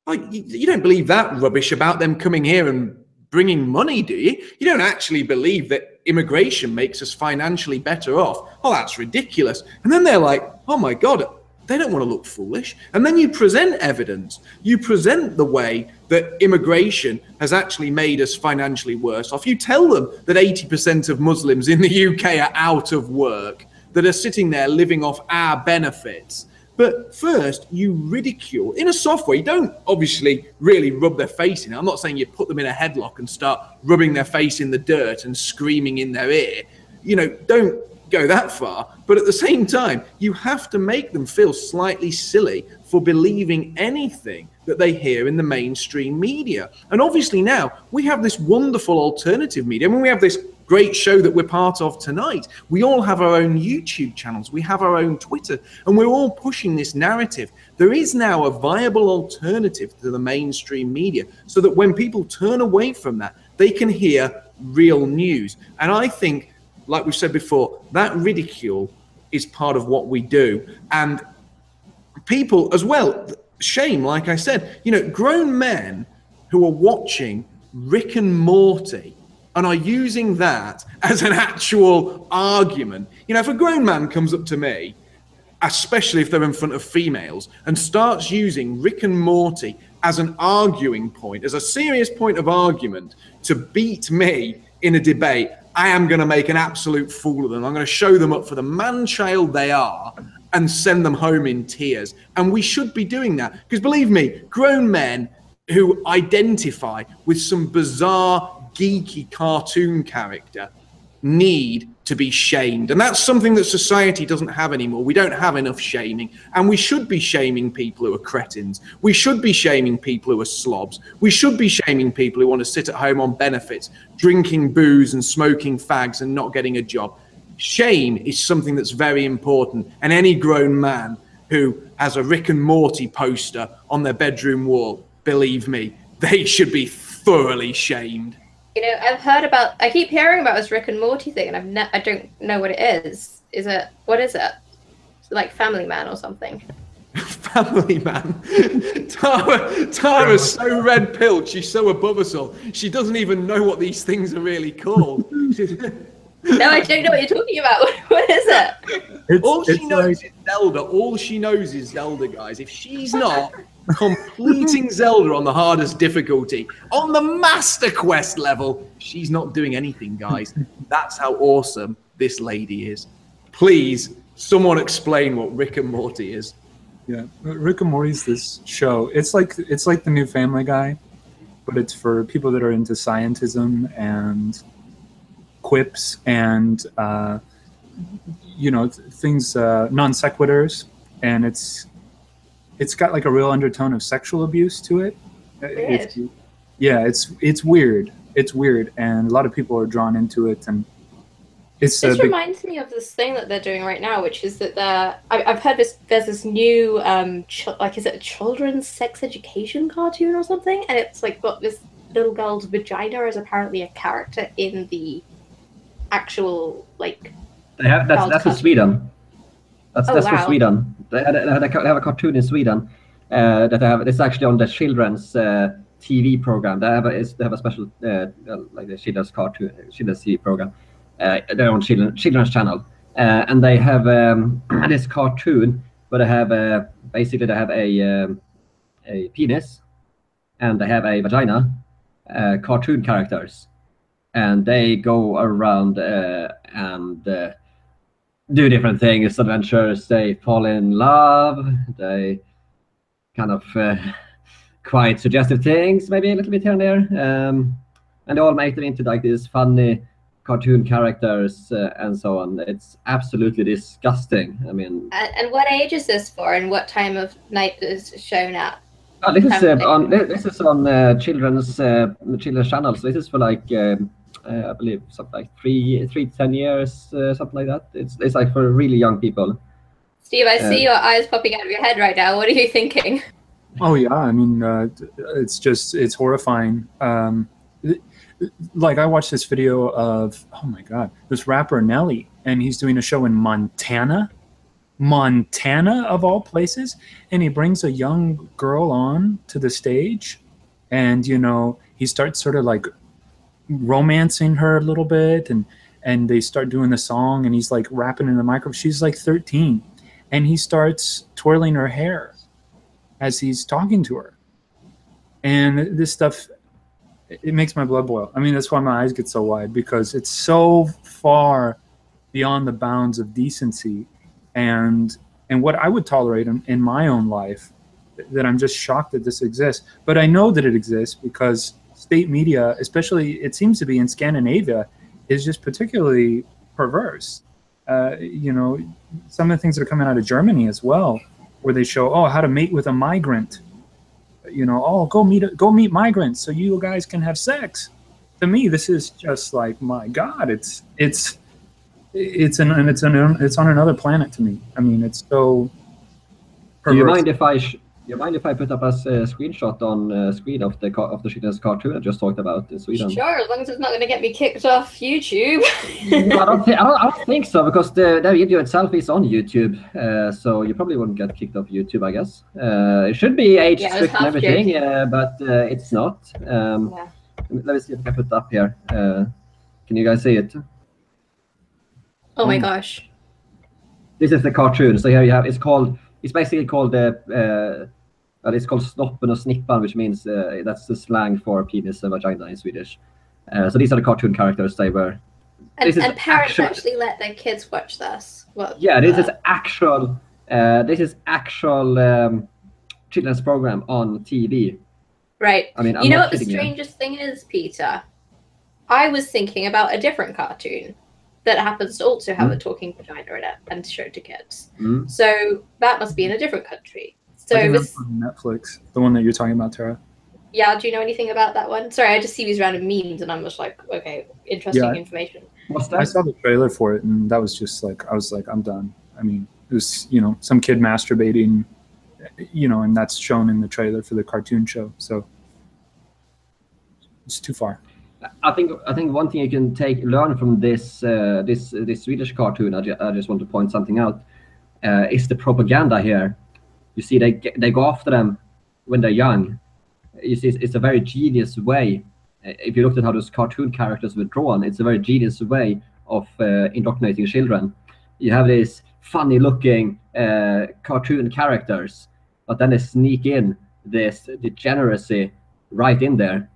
Speaker 3: Like, you don't believe that rubbish about them coming here and bringing money, do you? You don't actually believe that immigration makes us financially better off. Oh, that's ridiculous. And then they're like, oh my God, they don't want to look foolish. And then you present evidence. You present the way that immigration has actually made us financially worse off. You tell them that 80% of Muslims in the UK are out of work, that are sitting there living off our benefits. But first, you ridicule in a software. You don't obviously really rub their face in. I'm not saying you put them in a headlock and start rubbing their face in the dirt and screaming in their ear. You know, don't go that far. But at the same time, you have to make them feel slightly silly for believing anything that they hear in the mainstream media. And obviously, now we have this wonderful alternative media. I mean, we have this great show that we're part of tonight. We all have our own YouTube channels, we have our own Twitter, and we're all pushing this narrative. There is now a viable alternative to the mainstream media so that when people turn away from that, they can hear real news. And I think, like we said before, that ridicule is part of what we do. And people as well, shame, like I said, you know, grown men who are watching Rick and Morty and are using that as an actual argument. You know, if a grown man comes up to me, especially if they're in front of females, and starts using Rick and Morty as an arguing point, as a serious point of argument to beat me in a debate, I am going to make an absolute fool of them. I'm going to show them up for the man child they are and send them home in tears. And we should be doing that because believe me, grown men who identify with some bizarre geeky cartoon character need to be shamed. And that's something that society doesn't have anymore. We don't have enough shaming. And we should be shaming people who are cretins. We should be shaming people who are slobs. We should be shaming people who want to sit at home on benefits, drinking booze and smoking fags and not getting a job. Shame is something that's very important. And any grown man who has a Rick and Morty poster on their bedroom wall, believe me, (laughs) they should be thoroughly shamed.
Speaker 1: You know, I've heard about. I keep hearing about this Rick and Morty thing, and I've ne- I don't know what it is. Is it what is it? Like Family Man or something? (laughs)
Speaker 3: Family Man. (laughs) Tara, Tara's so red pilled. She's so above us all. She doesn't even know what these things are really called. (laughs)
Speaker 1: no, I don't know what you're talking about. what is it?
Speaker 3: It's, all she knows like... is Zelda. All she knows is Zelda, guys. If she's not completing Zelda on the hardest difficulty, on the Master Quest level, she's not doing anything, guys. That's how awesome this lady is. Please, someone explain what Rick and Morty is.
Speaker 6: Yeah, Rick and Morty is this show. It's like it's like the new Family Guy, but it's for people that are into scientism and quips and uh, you know things uh, non sequiturs, and it's it's got like a real undertone of sexual abuse to it. It's, yeah, it's it's weird. It's weird, and a lot of people are drawn into it, and
Speaker 1: it's. This big... reminds me of this thing that they're doing right now, which is that they're. I, have heard this. There's this new, um, ch- like, is it a children's sex education cartoon or something? And it's like got this little girl's vagina as apparently a character in the actual like.
Speaker 4: They have that's that's in Sweden. That's oh, that's wow. from Sweden. They, had, a, they have a cartoon in Sweden uh, that they have. It's actually on the children's uh, TV program. They have a, they have a special uh, like the children's cartoon, children's TV program. Uh, they're on children, children's channel, uh, and they have um, (clears throat) this cartoon where they have a, basically they have a um, a penis, and they have a vagina, uh, cartoon characters, and they go around and do different things, adventures. They fall in love. They kind of uh, (laughs) quite suggestive things, maybe a little bit here and there. Um, and they all make them into like these funny cartoon characters uh, and so on. It's absolutely disgusting. I mean,
Speaker 1: and, and, what age is this for, and what time of night is shown at?
Speaker 4: Oh, this is uh, on this is on uh, children's uh, children's channels. This is for like um, I believe something like three, three to ten years, uh, something like that. It's it's like for really young people.
Speaker 1: Steve, I see uh, your eyes popping out of your head right now. What are you thinking?
Speaker 6: Oh yeah, I mean, uh, it's just it's horrifying. Um, like I watched this video of oh my god, this rapper Nelly, and he's doing a show in Montana, Montana of all places, and he brings a young girl on to the stage, and you know he starts sort of like romancing her a little bit and and they start doing the song and he's like rapping in the microphone. She's like 13 and he starts twirling her hair as he's talking to her. And this stuff it makes my blood boil. I mean that's why my eyes get so wide because it's so far beyond the bounds of decency and and what I would tolerate in, in my own life. That I'm just shocked that this exists, but I know that it exists because state media, especially it seems to be in Scandinavia, is just particularly perverse. Uh, you know, some of the things that are coming out of Germany as well, where they show, oh, how to mate with a migrant. You know, oh, go meet go meet migrants so you guys can have sex. To me, this is just like my God. It's it's it's an and it's an it's on another planet to me. I mean, it's so.
Speaker 4: Do you mind if I sh- you mind if I put up a uh, screenshot on uh, screen of the of the shitless cartoon I just talked about in Sweden?
Speaker 1: Sure, as long as it's not going to get me kicked off YouTube.
Speaker 4: No, I don't, I, don't, I don't think so because the, the video itself is on YouTube, uh, so you probably wouldn't get kicked off YouTube, I guess. Uh, it should be age
Speaker 1: Yeah,
Speaker 4: strict and everything, uh, but uh, it's not. Um,
Speaker 1: Yeah.
Speaker 4: Let me see if I can put it up here. Uh, can you guys see it?
Speaker 1: Oh my
Speaker 4: Mm.
Speaker 1: gosh.
Speaker 4: This is the cartoon. So here you have. It's called. It's basically called the. Uh, well, it's called snoppen och snippan, which means uh, that's the slang for penis and vagina in Swedish. Uh, so these are the cartoon characters. They were.
Speaker 1: And,
Speaker 4: is
Speaker 1: and parents
Speaker 4: actual-
Speaker 1: actually let their kids watch this. Well,
Speaker 4: Yeah, this is
Speaker 1: uh,
Speaker 4: actual. Uh, this is actual um, children's program on TV.
Speaker 1: right.
Speaker 4: I mean, I'm
Speaker 1: you know what the
Speaker 4: kidding you.
Speaker 1: strangest thing is, Peter? I was thinking about a different cartoon that happens to also have
Speaker 4: Hmm?
Speaker 1: a talking vagina in it and showed to kids.
Speaker 4: Mm.
Speaker 1: So that must be in a different country. So
Speaker 6: I think
Speaker 1: this,
Speaker 6: that's on Netflix, the one that you're talking about, Tara.
Speaker 1: yeah, do you know anything about that one? Sorry, I just see these random memes and I'm just like, okay, interesting
Speaker 6: Yeah.
Speaker 1: information.
Speaker 4: What's
Speaker 6: I saw the trailer for it, and that was just like I was like, I'm done. I mean, it was you know some kid masturbating, you know, and that's shown in the trailer for the cartoon show. So it's too far.
Speaker 4: I think I think one thing you can take learn from this uh, this this Swedish cartoon. I, ju- I just want to point something out. Uh, is the propaganda here? You see, they they go after them when they're young. You see, it's, it's a very genius way. Uh, If you looked at how those cartoon characters were drawn, it's a very genius way of uh, indoctrinating children. You have these funny-looking uh, cartoon characters, but then they sneak in this degeneracy right in there.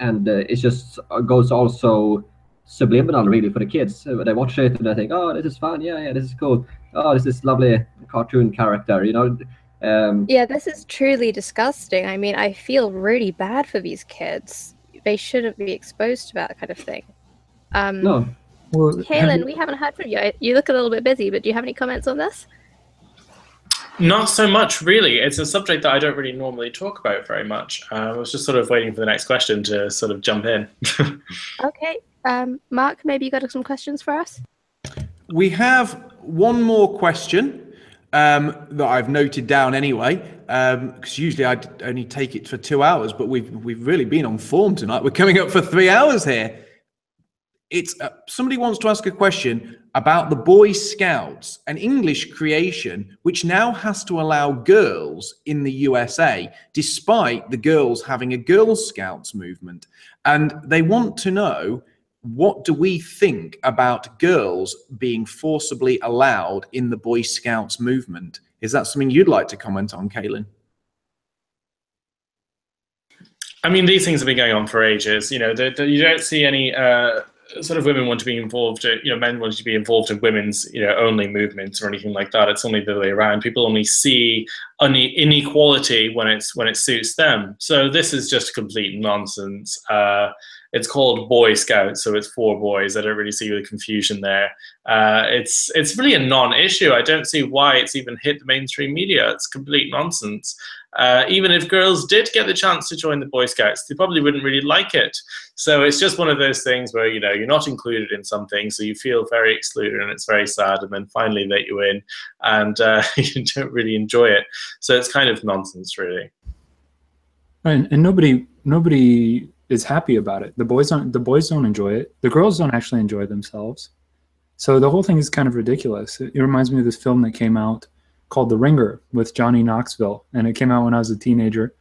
Speaker 4: Uh, and uh, it just goes also subliminal really for the kids Uh, they watch it and they think oh this is fun yeah yeah this is cool oh this is lovely cartoon character you know um
Speaker 1: Yeah, this is truly disgusting. I mean, I feel really bad for these kids. They shouldn't be exposed to that kind of thing. Um,
Speaker 4: no
Speaker 6: Well, have
Speaker 1: Caolan,
Speaker 6: you-
Speaker 1: we haven't heard from you. You look a little bit busy, but do you have any comments on this?
Speaker 7: Not so much, really. It's a subject that I don't really normally talk about very much. Uh, I was just sort of waiting for the next question to sort of jump in. (laughs)
Speaker 1: Okay. Um, Mark, maybe you got some questions for us?
Speaker 3: We have one more question um, that I've noted down anyway, because usually I only take it for two hours, but we've we've really been on form tonight. We're coming up for three hours here. It's uh, somebody wants to ask a question about the Boy Scouts, an English creation which now has to allow girls in the USA, despite the girls having a Girl Scouts movement, and they want to know what do we think about girls being forcibly allowed in the Boy Scouts movement? Is that something you'd like to comment on, Caolan?
Speaker 7: I mean, these things have been going on for ages. You know, the, the, you don't see any uh, sort of women want to be involved. uh, You know, men want to be involved in women's, you know, only movements or anything like that. It's only the way around. People only see inequality when it's when it suits them. So this is just complete nonsense. Uh, it's called Boy Scouts, so it's for boys. I don't really see the confusion there. Uh, it's it's really a non-issue. I don't see why it's even hit the mainstream media. It's complete nonsense. Uh, even if girls did get the chance to join the Boy Scouts, they probably wouldn't really like it. So it's just one of those things where you know you're not included in something, so you feel very excluded, and it's very sad. And then finally let you in, and uh, (laughs) you don't really enjoy it. So it's kind of nonsense, really.
Speaker 6: and, and nobody nobody is happy about it. The boys don't the boys don't enjoy it. The girls don't actually enjoy themselves. So the whole thing is kind of ridiculous. It, it reminds me of this film that came out called The Ringer with Johnny Knoxville, and it came out when I was a teenager.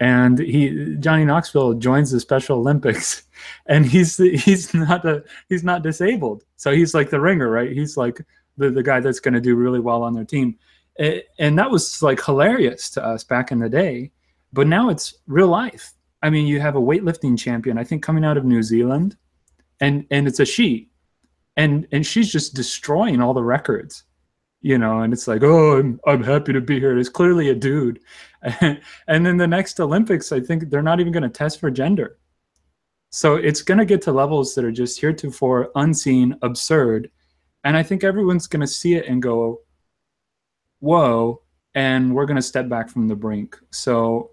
Speaker 6: And he Johnny Knoxville joins the Special Olympics, (laughs) and he's he's not a he's not disabled, so he's like the ringer, right? He's like the the guy that's going to do really well on their team, A- and that was like hilarious to us back in the day. But now it's real life. I mean, you have a weightlifting champion, I think, coming out of New Zealand, and and it's a she, and and she's just destroying all the records. You know, and it's like, oh, I'm, I'm happy to be here. It's clearly a dude. (laughs) and then the next Olympics, I think they're not even going to test for gender. So it's going to get to levels that are just heretofore unseen, absurd. And I think everyone's going to see it and go, whoa, and we're going to step back from the brink. So,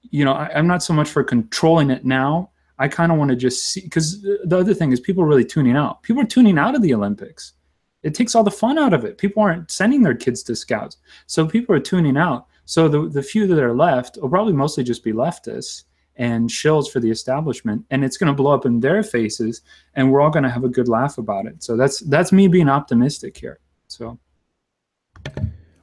Speaker 6: you know, I, am not so much for controlling it now. I kind of want to just see, because the other thing is people are really tuning out. People are tuning out of the Olympics. It takes all the fun out of it. People aren't sending their kids to scouts. So people are tuning out. So the, the few that are left will probably mostly just be leftists and shills for the establishment and it's going to blow up in their faces and we're all going to have a good laugh about it so that's that's me being optimistic here so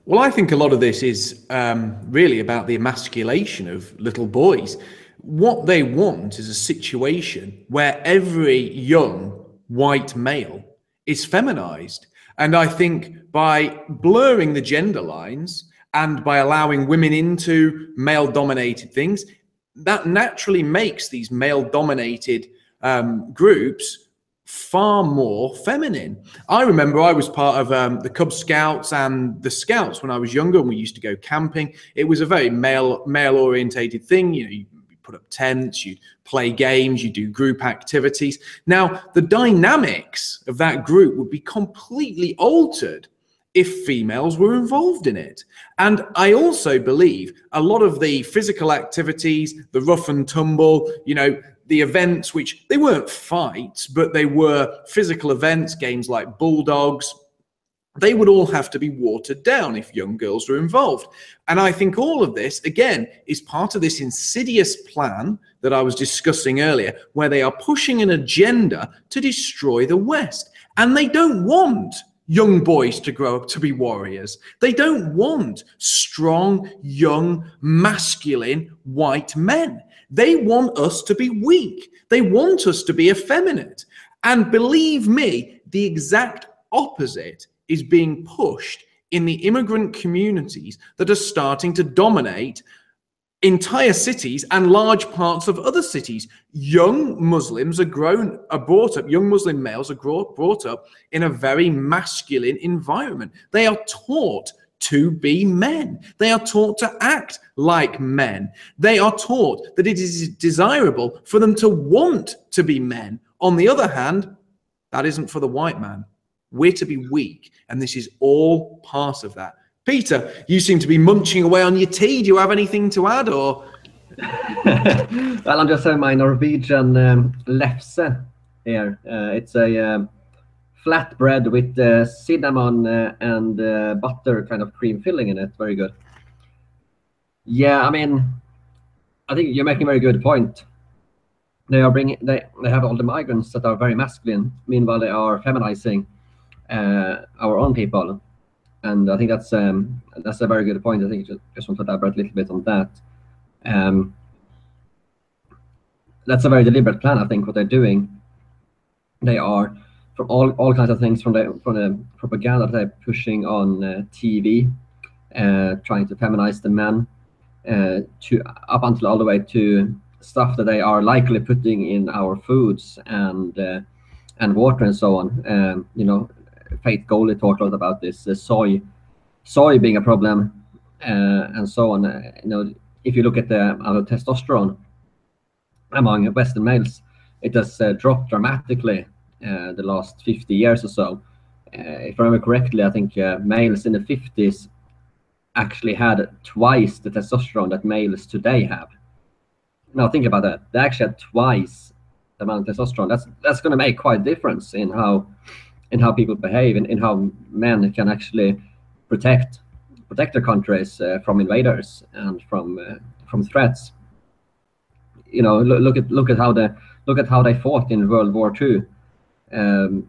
Speaker 3: well i think a lot of this is um, really about the emasculation of little boys what they want is a situation where every young white male is feminized and i think by blurring the gender lines and by allowing women into male dominated things that naturally makes these male dominated um, groups far more feminine. I remember I was part of um, the Cub Scouts and the Scouts when I was younger, and we used to go camping. It was a very male male orientated thing. You know, put up tents, you play games, you do group activities. Now, the dynamics of that group would be completely altered if females were involved in it. And I also believe a lot of the physical activities, the rough and tumble, you know, the events which they weren't fights, but they were physical events, games like Bulldogs, they would all have to be watered down if young girls were involved. And I think all of this, again, is part of this insidious plan that I was discussing earlier, where they are pushing an agenda to destroy the West. And they don't want young boys to grow up to be warriors. They don't want strong, young, masculine white men. They want us to be weak. They want us to be effeminate. And believe me, the exact opposite is being pushed in the immigrant communities that are starting to dominate entire cities and large parts of other cities. Young Muslims are grown, are brought up, young Muslim males are brought up in a very masculine environment. They are taught to be men. They are taught to act like men. They are taught that it is desirable for them to want to be men. On the other hand, that isn't for the white man. We're to be weak, and this is all part of that. Peter, you seem to be munching away on your tea. Do you have anything to add, or? (laughs)
Speaker 4: well, I'm just having my Norwegian um, lefse here. Uh, it's a um, flatbread with uh, cinnamon uh, and uh, butter kind of cream filling in it. Very good. Yeah, I mean, I think you're making a very good point. They are bringing they they have all the migrants that are very masculine. Meanwhile, they are feminizing our own people and I think that's um, that's a very good point. I think just, just want to elaborate a little bit on that. Um, that's a very deliberate plan. I think what they're doing, they are from all, all kinds of things from the from the propaganda that they're pushing on uh, TV, uh, trying to feminize the men, uh, to up until all the way to stuff that they are likely putting in our foods and uh, and water and so on. Um, you know, Faith Goldy talked a lot about this soy, soy being a problem, uh, and so on. Uh, you know, if you look at the testosterone among Western males, it has uh, dropped dramatically the last 50 years or so. If I remember correctly, I think males in the 50s actually had twice the testosterone that males today have. Now think about that. They actually had twice the amount of testosterone. That's that's going to make quite a difference in how in how people behave and in how men can actually protect protect their countries uh, from invaders and from uh, from threats. You know, look, look, at look at how the look at how they fought in World War II. Um,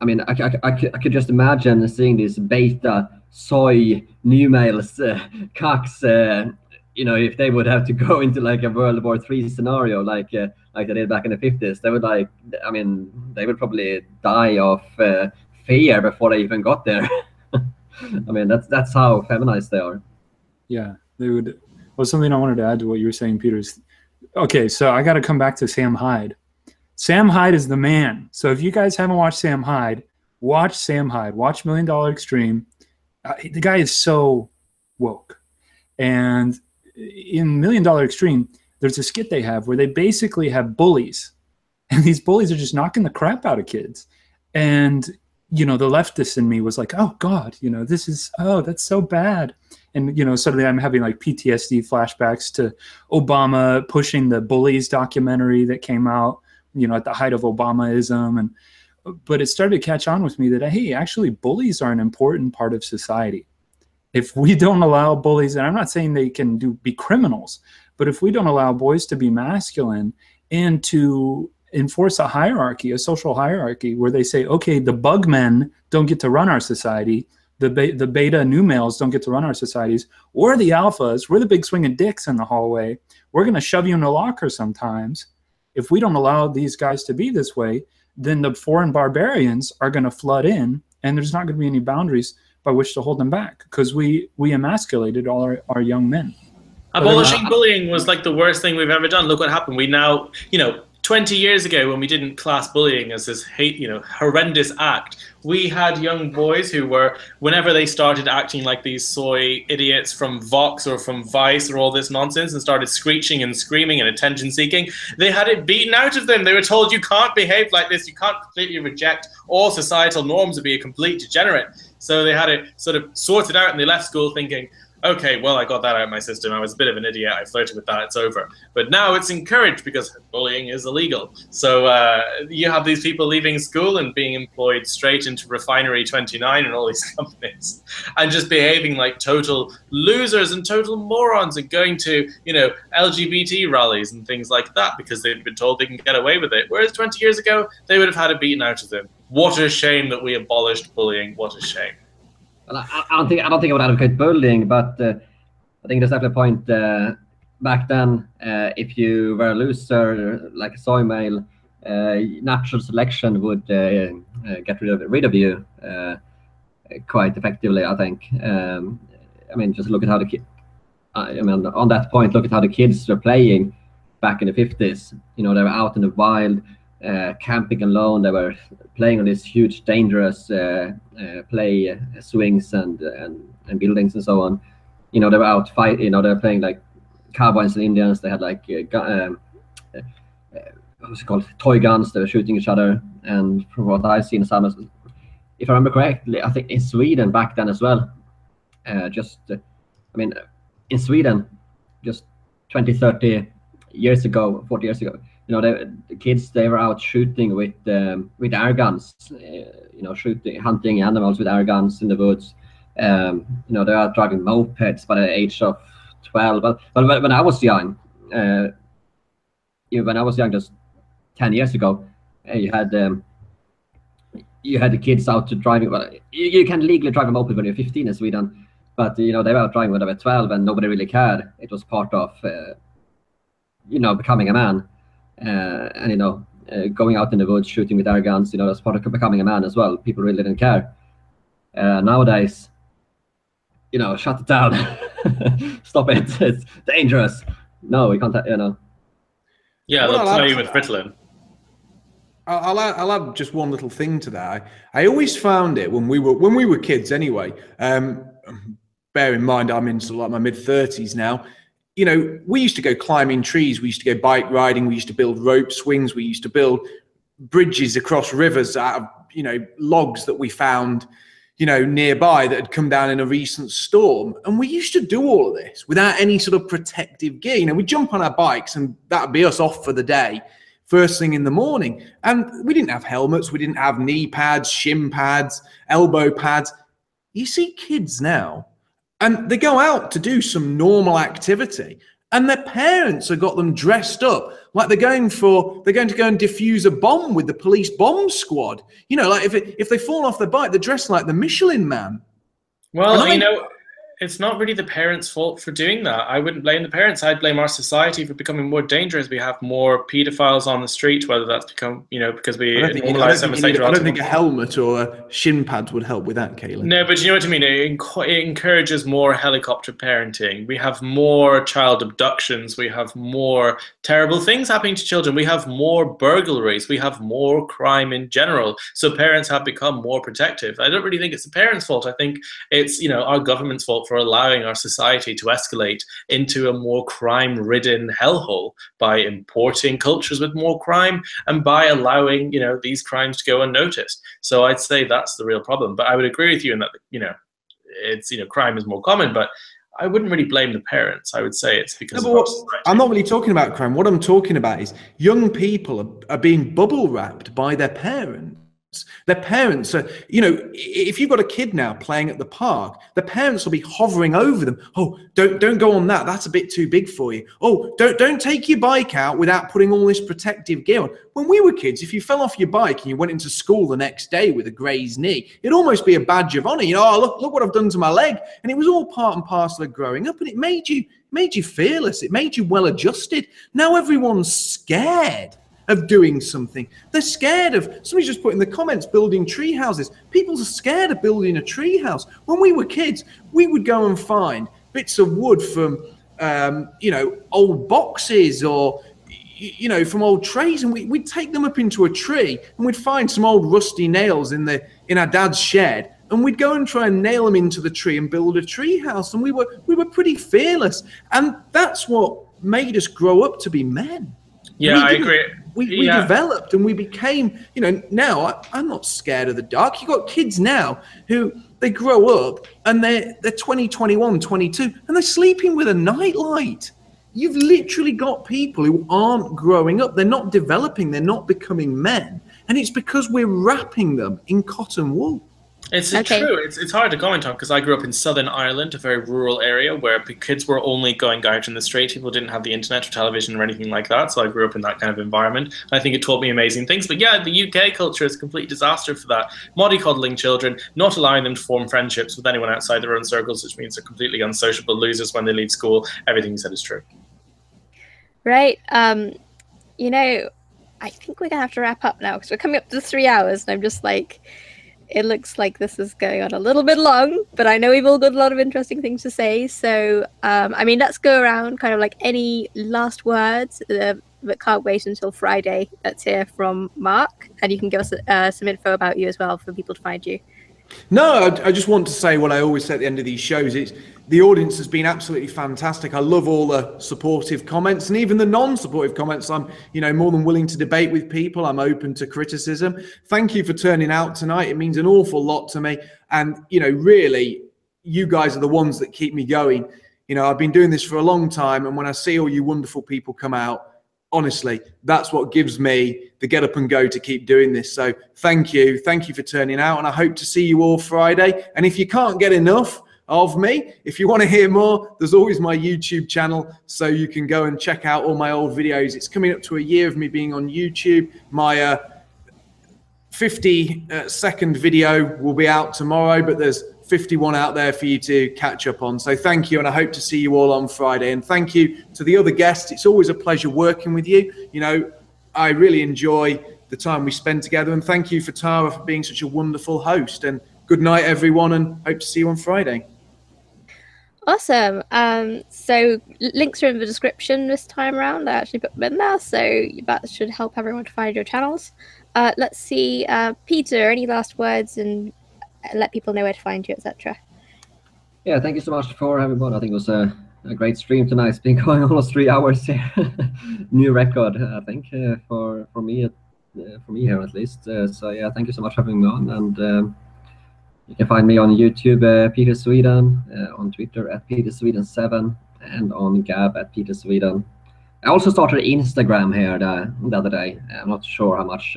Speaker 4: I mean, I, I, I, could, I could just imagine seeing these beta soy new males uh, cocks uh, you know, if they would have to (laughs) go into like a World War Three scenario, like uh, like they did back in the fifties, they would like, I mean, they would probably die of uh, fear before they even got there. (laughs) I mean, that's that's how feminized they are.
Speaker 6: Yeah, they would. Well, something I wanted to add to what you were saying, Peter. Is, okay, so I got to come back to Sam Hyde. Sam Hyde is the man. So if you guys haven't watched Sam Hyde, watch Sam Hyde. Watch Million Dollar Extreme. uh, the guy is so woke. And in Million Dollar Extreme, there's a skit they have where they basically have bullies, (laughs) and these bullies are just knocking the crap out of kids. And you know, the leftist in me was like, "Oh God, you know, this is oh, that's so bad." And you know, suddenly I'm having like PTSD flashbacks to Obama pushing the bullies documentary that came out, you know, at the height of Obamaism, and but it started to catch on with me that hey, actually, bullies are an important part of society. If we don't allow bullies, and I'm not saying they can do be criminals, but if we don't allow boys to be masculine and to enforce a hierarchy, a social hierarchy, where they say, okay, the bug men don't get to run our society, the be- the beta new males don't get to run our societies, or the alphas, we're the big swinging dicks in the hallway. We're gonna shove you in a locker sometimes. If we don't allow these guys to be this way, then the foreign barbarians are gonna flood in, and there's not gonna be any boundaries by which to hold them back because we we emasculated all our, our young men.
Speaker 7: Abolishing bullying was like the worst thing we've ever done. Look what happened. We now, you know, 20 years ago when we didn't class bullying as this hate, you know, horrendous act, we had young boys who were, whenever they started acting like these soy idiots from Vox or from Vice or all this nonsense and started screeching and screaming and attention seeking, they had it beaten out of them. They were told, you can't behave like this. You can't completely reject all societal norms and be a complete degenerate. So they had it sort of sorted out and they left school thinking, okay, well, I got that out of my system. I was a bit of an idiot. I flirted with that. It's over. But now it's encouraged because bullying is illegal. So uh, you have these people leaving school and being employed straight into Refinery 29 and all these (laughs) companies and just behaving like total losers and total morons and going to, you know, LGBT rallies and things like that because they've been told they can get away with it. Whereas 20 years ago, they would have had it beaten out of them. What a shame that we abolished bullying. What a shame.
Speaker 4: Well, I, I, don't think I don't think I would advocate bullying, but uh, I think there's definitely a point. Uh, back then, uh, if you were a loser like a soy male, uh, natural selection would uh, uh, get rid of rid of you quite effectively. I think. Um, I mean, just look at how the kid. I mean, on that point, look at how the kids were playing back in the 50s. You know, they were out in the wild uh, camping alone. They were playing on these huge, dangerous uh, uh, play uh, swings and, and and buildings and so on. You know, they were out fight. You know, they were playing like cowboys and Indians. They had like uh, um, uh, what's it called, toy guns. They were shooting each other. And from what I've seen, some, if I remember correctly, I think in Sweden back then as well. just, I mean, in Sweden, just 20, 30 years ago, 40 years ago, you know, they, the kids they were out shooting with um, with air guns, uh, you know, shooting, hunting animals with air guns in the woods. Um, you know, they are driving mopeds by the age of twelve. But, but when I was young, uh, when I was young, just ten years ago, uh, you had um, you had the kids out to driving. Well, you, you can legally drive a moped when you're 15 in Sweden, but you know they were driving when they were 12, and nobody really cared. It was part of uh, you know becoming a man and you know uh, going out in the woods shooting with air guns you know that's part of becoming a man as well. People really didn't care. Uh, nowadays you know shut it down. (laughs) Stop it. (laughs) It's dangerous. No we can't you know.
Speaker 7: Yeah they'll tell you with Ritalin
Speaker 3: I'll add, I'll add just one little thing to that. I, I always found it when we were when we were kids. Anyway, um, bear in mind I'm into like my mid thirties now you know, we used to go climbing trees, we used to go bike riding, we used to build rope swings, we used to build bridges across rivers out of, you know, logs that we found, you know, nearby that had come down in a recent storm. And we used to do all of this without any sort of protective gear. You know, we jump on our bikes and that'd be us off for the day first thing in the morning. And we didn't have helmets, we didn't have knee pads, shin pads, elbow pads. You see kids now and they go out to do some normal activity and their parents have got them dressed up like they're going for they're going to go and defuse a bomb with the police bomb squad. You know like if it, if they fall off their bike they're dressed like the michelin man.
Speaker 7: Well you know it's not really the parents' fault for doing that. I wouldn't blame the parents. I'd blame our society for becoming more dangerous. We have more paedophiles on the street, whether that's become, you know, because we
Speaker 3: I don't think, I don't
Speaker 7: normalize
Speaker 3: I don't think a helmet or a shin pads would help with that, Caolan.
Speaker 7: No, but you know what I mean. It, enc- it encourages more helicopter parenting. We have more child abductions. We have more terrible things happening to children. We have more burglaries. We have more crime in general. So parents have become more protective. I don't really think it's the parents' fault. I think it's you know our government's fault for allowing our society to escalate into a more crime-ridden hellhole by importing cultures with more crime and by allowing you know these crimes to go unnoticed. So I'd say that's the real problem. But I would agree with you in that you know it's you know crime is more common, but I wouldn't really blame the parents. I would say it's because
Speaker 3: No, what- I'm not really talking about crime. What I'm talking about is young people are, are being bubble wrapped by their parents. Their parents are, you know, if you've got a kid now playing at the park, the parents will be hovering over them. Oh, don't don't go on that. That's a bit too big for you. Oh, don't don't take your bike out without putting all this protective gear on. When we were kids, if you fell off your bike and you went into school the next day with a grazed knee, it'd almost be a badge of honor. You know, oh look look what I've done to my leg, and it was all part and parcel of growing up, and it made you made you fearless. It made you well adjusted. Now everyone's scared of doing something. They're scared of somebody just put in the comments building tree houses. People are scared of building a tree house. When we were kids, we would go and find bits of wood from um, you know old boxes or you know from old trays and we, we'd take them up into a tree and we'd find some old rusty nails in the in our dad's shed and we'd go and try and nail them into the tree and build a tree house and we were we were pretty fearless and that's what made us grow up to be men
Speaker 7: yeah, I agree.
Speaker 3: We, we
Speaker 7: Yeah.
Speaker 3: developed and we became you know now I, i'm not scared of the dark. You got kids now who they grow up and they're they're 20 21 22 and they're sleeping with a nightlight. You've literally got people who aren't growing up. They're not developing. They're not becoming men. And it's because we're wrapping them in cotton wool
Speaker 7: It's
Speaker 1: Okay.
Speaker 7: true. It's, it's hard to comment on because I grew up in Southern Ireland, a very rural area where kids were only going out in the street. People didn't have the internet or television or anything like that. So I grew up in that kind of environment. I think it taught me amazing things. But yeah, the UK culture is a complete disaster for that. Mollycoddling children, not allowing them to form friendships with anyone outside their own circles, which means they're completely unsociable losers when they leave school. Everything you said is true.
Speaker 1: Right. Um, you know, I think we're gonna have to wrap up now because we're coming up to three hours, and I'm just like, it looks like this is going on a little bit long, but I know we've all got a lot of interesting things to say. So, um, I mean, let's go around kind of like any last words, uh, but can't wait until Friday. Let's hear from Mark, and you can give us uh, some info about you as well for people to find you.
Speaker 3: No, I, I just want to say what I always say at the end of these shows. It's the audience has been absolutely fantastic. I love all the supportive comments and even the non-supportive comments. I'm, you know, more than willing to debate with people. I'm open to criticism. Thank you for turning out tonight. It means an awful lot to me. And you know, really, you guys are the ones that keep me going. You know, I've been doing this for a long time, and when I see all you wonderful people come out, honestly, that's what gives me the get up and go to keep doing this. So thank you. Thank you for turning out. And I hope to see you all Friday. And if you can't get enough of me, if you want to hear more, there's always my YouTube channel. So you can go and check out all my old videos. It's coming up to a year of me being on YouTube. My uh, 50 uh, second video will be out tomorrow, but there's 51 out there for you to catch up on. So thank you, and I hope to see you all on Friday. And thank you to the other guests. It's always a pleasure working with you. You know, I really enjoy the time we spend together. And thank you for Tara for being such a wonderful host. And good night, everyone, and hope to see you on Friday.
Speaker 1: Awesome. Um, so links are in the description this time around. I actually put them in there, so that should help everyone to find your channels. Uh, let's see, uh, Peter. Any last words and let people know where to find you, etc.
Speaker 4: Yeah, thank you so much for having me on. I think it was a, a great stream tonight. It's been (laughs) going almost three hours here. (laughs) New record, I think, uh, for for me, uh, for me here at least. Uh, so yeah, thank you so much for having me on. And um, you can find me on YouTube, uh, Peter Sweden, uh, on Twitter at Peter Sweden Seven, and on Gab at Peter Sweden. I also started Instagram here the, the other day. I'm not sure how much.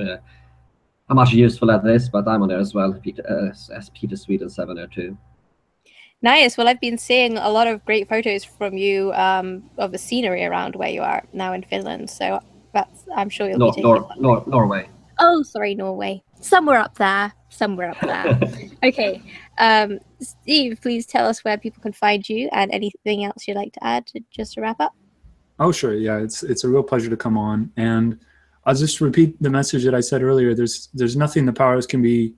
Speaker 4: How much useful that is, but I'm on there as well, Peter, uh, as Peter Sweden Seven there.
Speaker 1: Nice. Well, I've been seeing a lot of great photos from you um, of the scenery around where you are now in Finland. So that's I'm sure you'll
Speaker 4: Nor,
Speaker 1: be taking.
Speaker 4: Nor, Nor, Norway.
Speaker 1: Oh, sorry, Norway. somewhere up there. Somewhere up there. (laughs) okay. Um, Steve, please tell us where people can find you and anything else you'd like to add to, just to wrap up.
Speaker 6: Oh, sure. Yeah, it's it's a real pleasure to come on, and I'll just repeat the message that I said earlier. There's there's nothing the powers can be,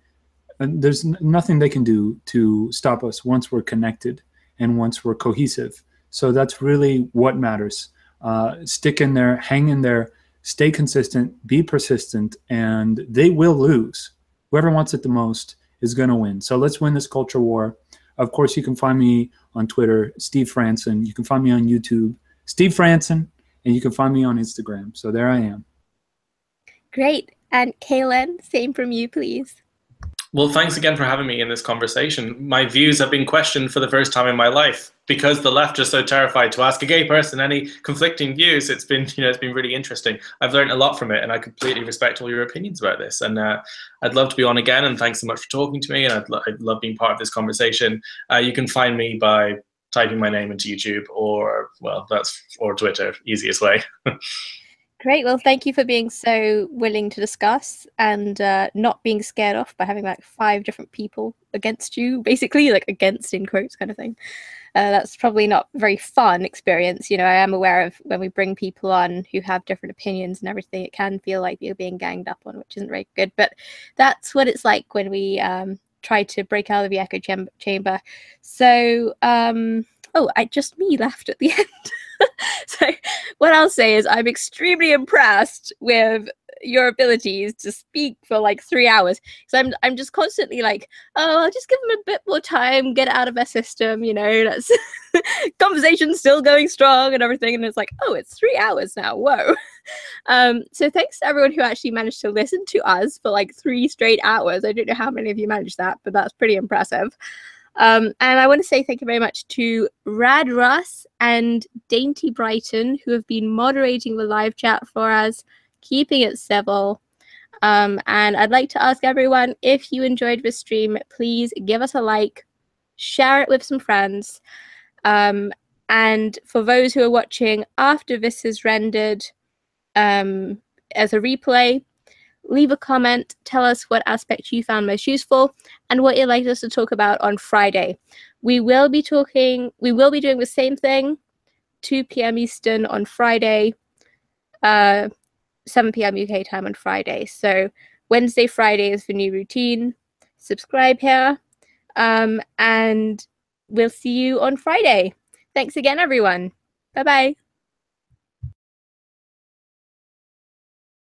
Speaker 6: there's nothing they can do to stop us once we're connected and once we're cohesive. So that's really what matters. Uh, stick in there, hang in there, stay consistent, be persistent, and they will lose. Whoever wants it the most is going to win. So let's win this culture war. Of course, you can find me on Twitter, Steve Franssen. You can find me on YouTube, Steve Franssen, and you can find me on Instagram. So there I am.
Speaker 1: Great. And Caolan, same from you, please.
Speaker 7: Well, thanks again for having me in this conversation. My views have been questioned for the first time in my life because the left are so terrified to ask a gay person any conflicting views. It's been, you know, it's been really interesting. I've learned a lot from it, and I completely respect all your opinions about this. And uh, I'd love to be on again. And thanks so much for talking to me. And I'd, lo- I'd love being part of this conversation. Uh, you can find me by typing my name into YouTube or, well, that's or Twitter, easiest way. (laughs)
Speaker 1: Great. Well, thank you for being so willing to discuss and uh, not being scared off by having like five different people against you, basically, like against in quotes kind of thing. Uh, that's probably not very fun experience. You know, I am aware of when we bring people on who have different opinions and everything, it can feel like you're being ganged up on, which isn't very good. But that's what it's like when we um, try to break out of the echo chamber. So, um, oh, I just me (laughs) laughed at the end. (laughs) so what I'll say is I'm extremely impressed with your abilities to speak for like three hours. So I'm I'm just constantly like, oh, I'll just give them a bit more time, get out of their system, you know, that's (laughs) conversation's still going strong and everything. And it's like, oh, it's three hours now. Whoa. (laughs) Um, so thanks to everyone who actually managed to listen to us for like three straight hours. I don't know how many of you managed that, but that's pretty impressive. Um, and I want to say thank you very much to Rad Russ and Dainty Brighton, who have been moderating the live chat for us, keeping it civil. Um, and I'd like to ask everyone if you enjoyed this stream, please give us a like, share it with some friends. Um, and for those who are watching after this is rendered um, as a replay, leave a comment, tell us what aspect you found most useful and what you'd like us to talk about on Friday. We will be talking, we will be doing the same thing, 2 p.m. Eastern on Friday, uh, 7 p.m. UK time on Friday. So Wednesday, Friday is the new routine. Subscribe here, um, and we'll see you on Friday. Thanks again, everyone. Bye bye.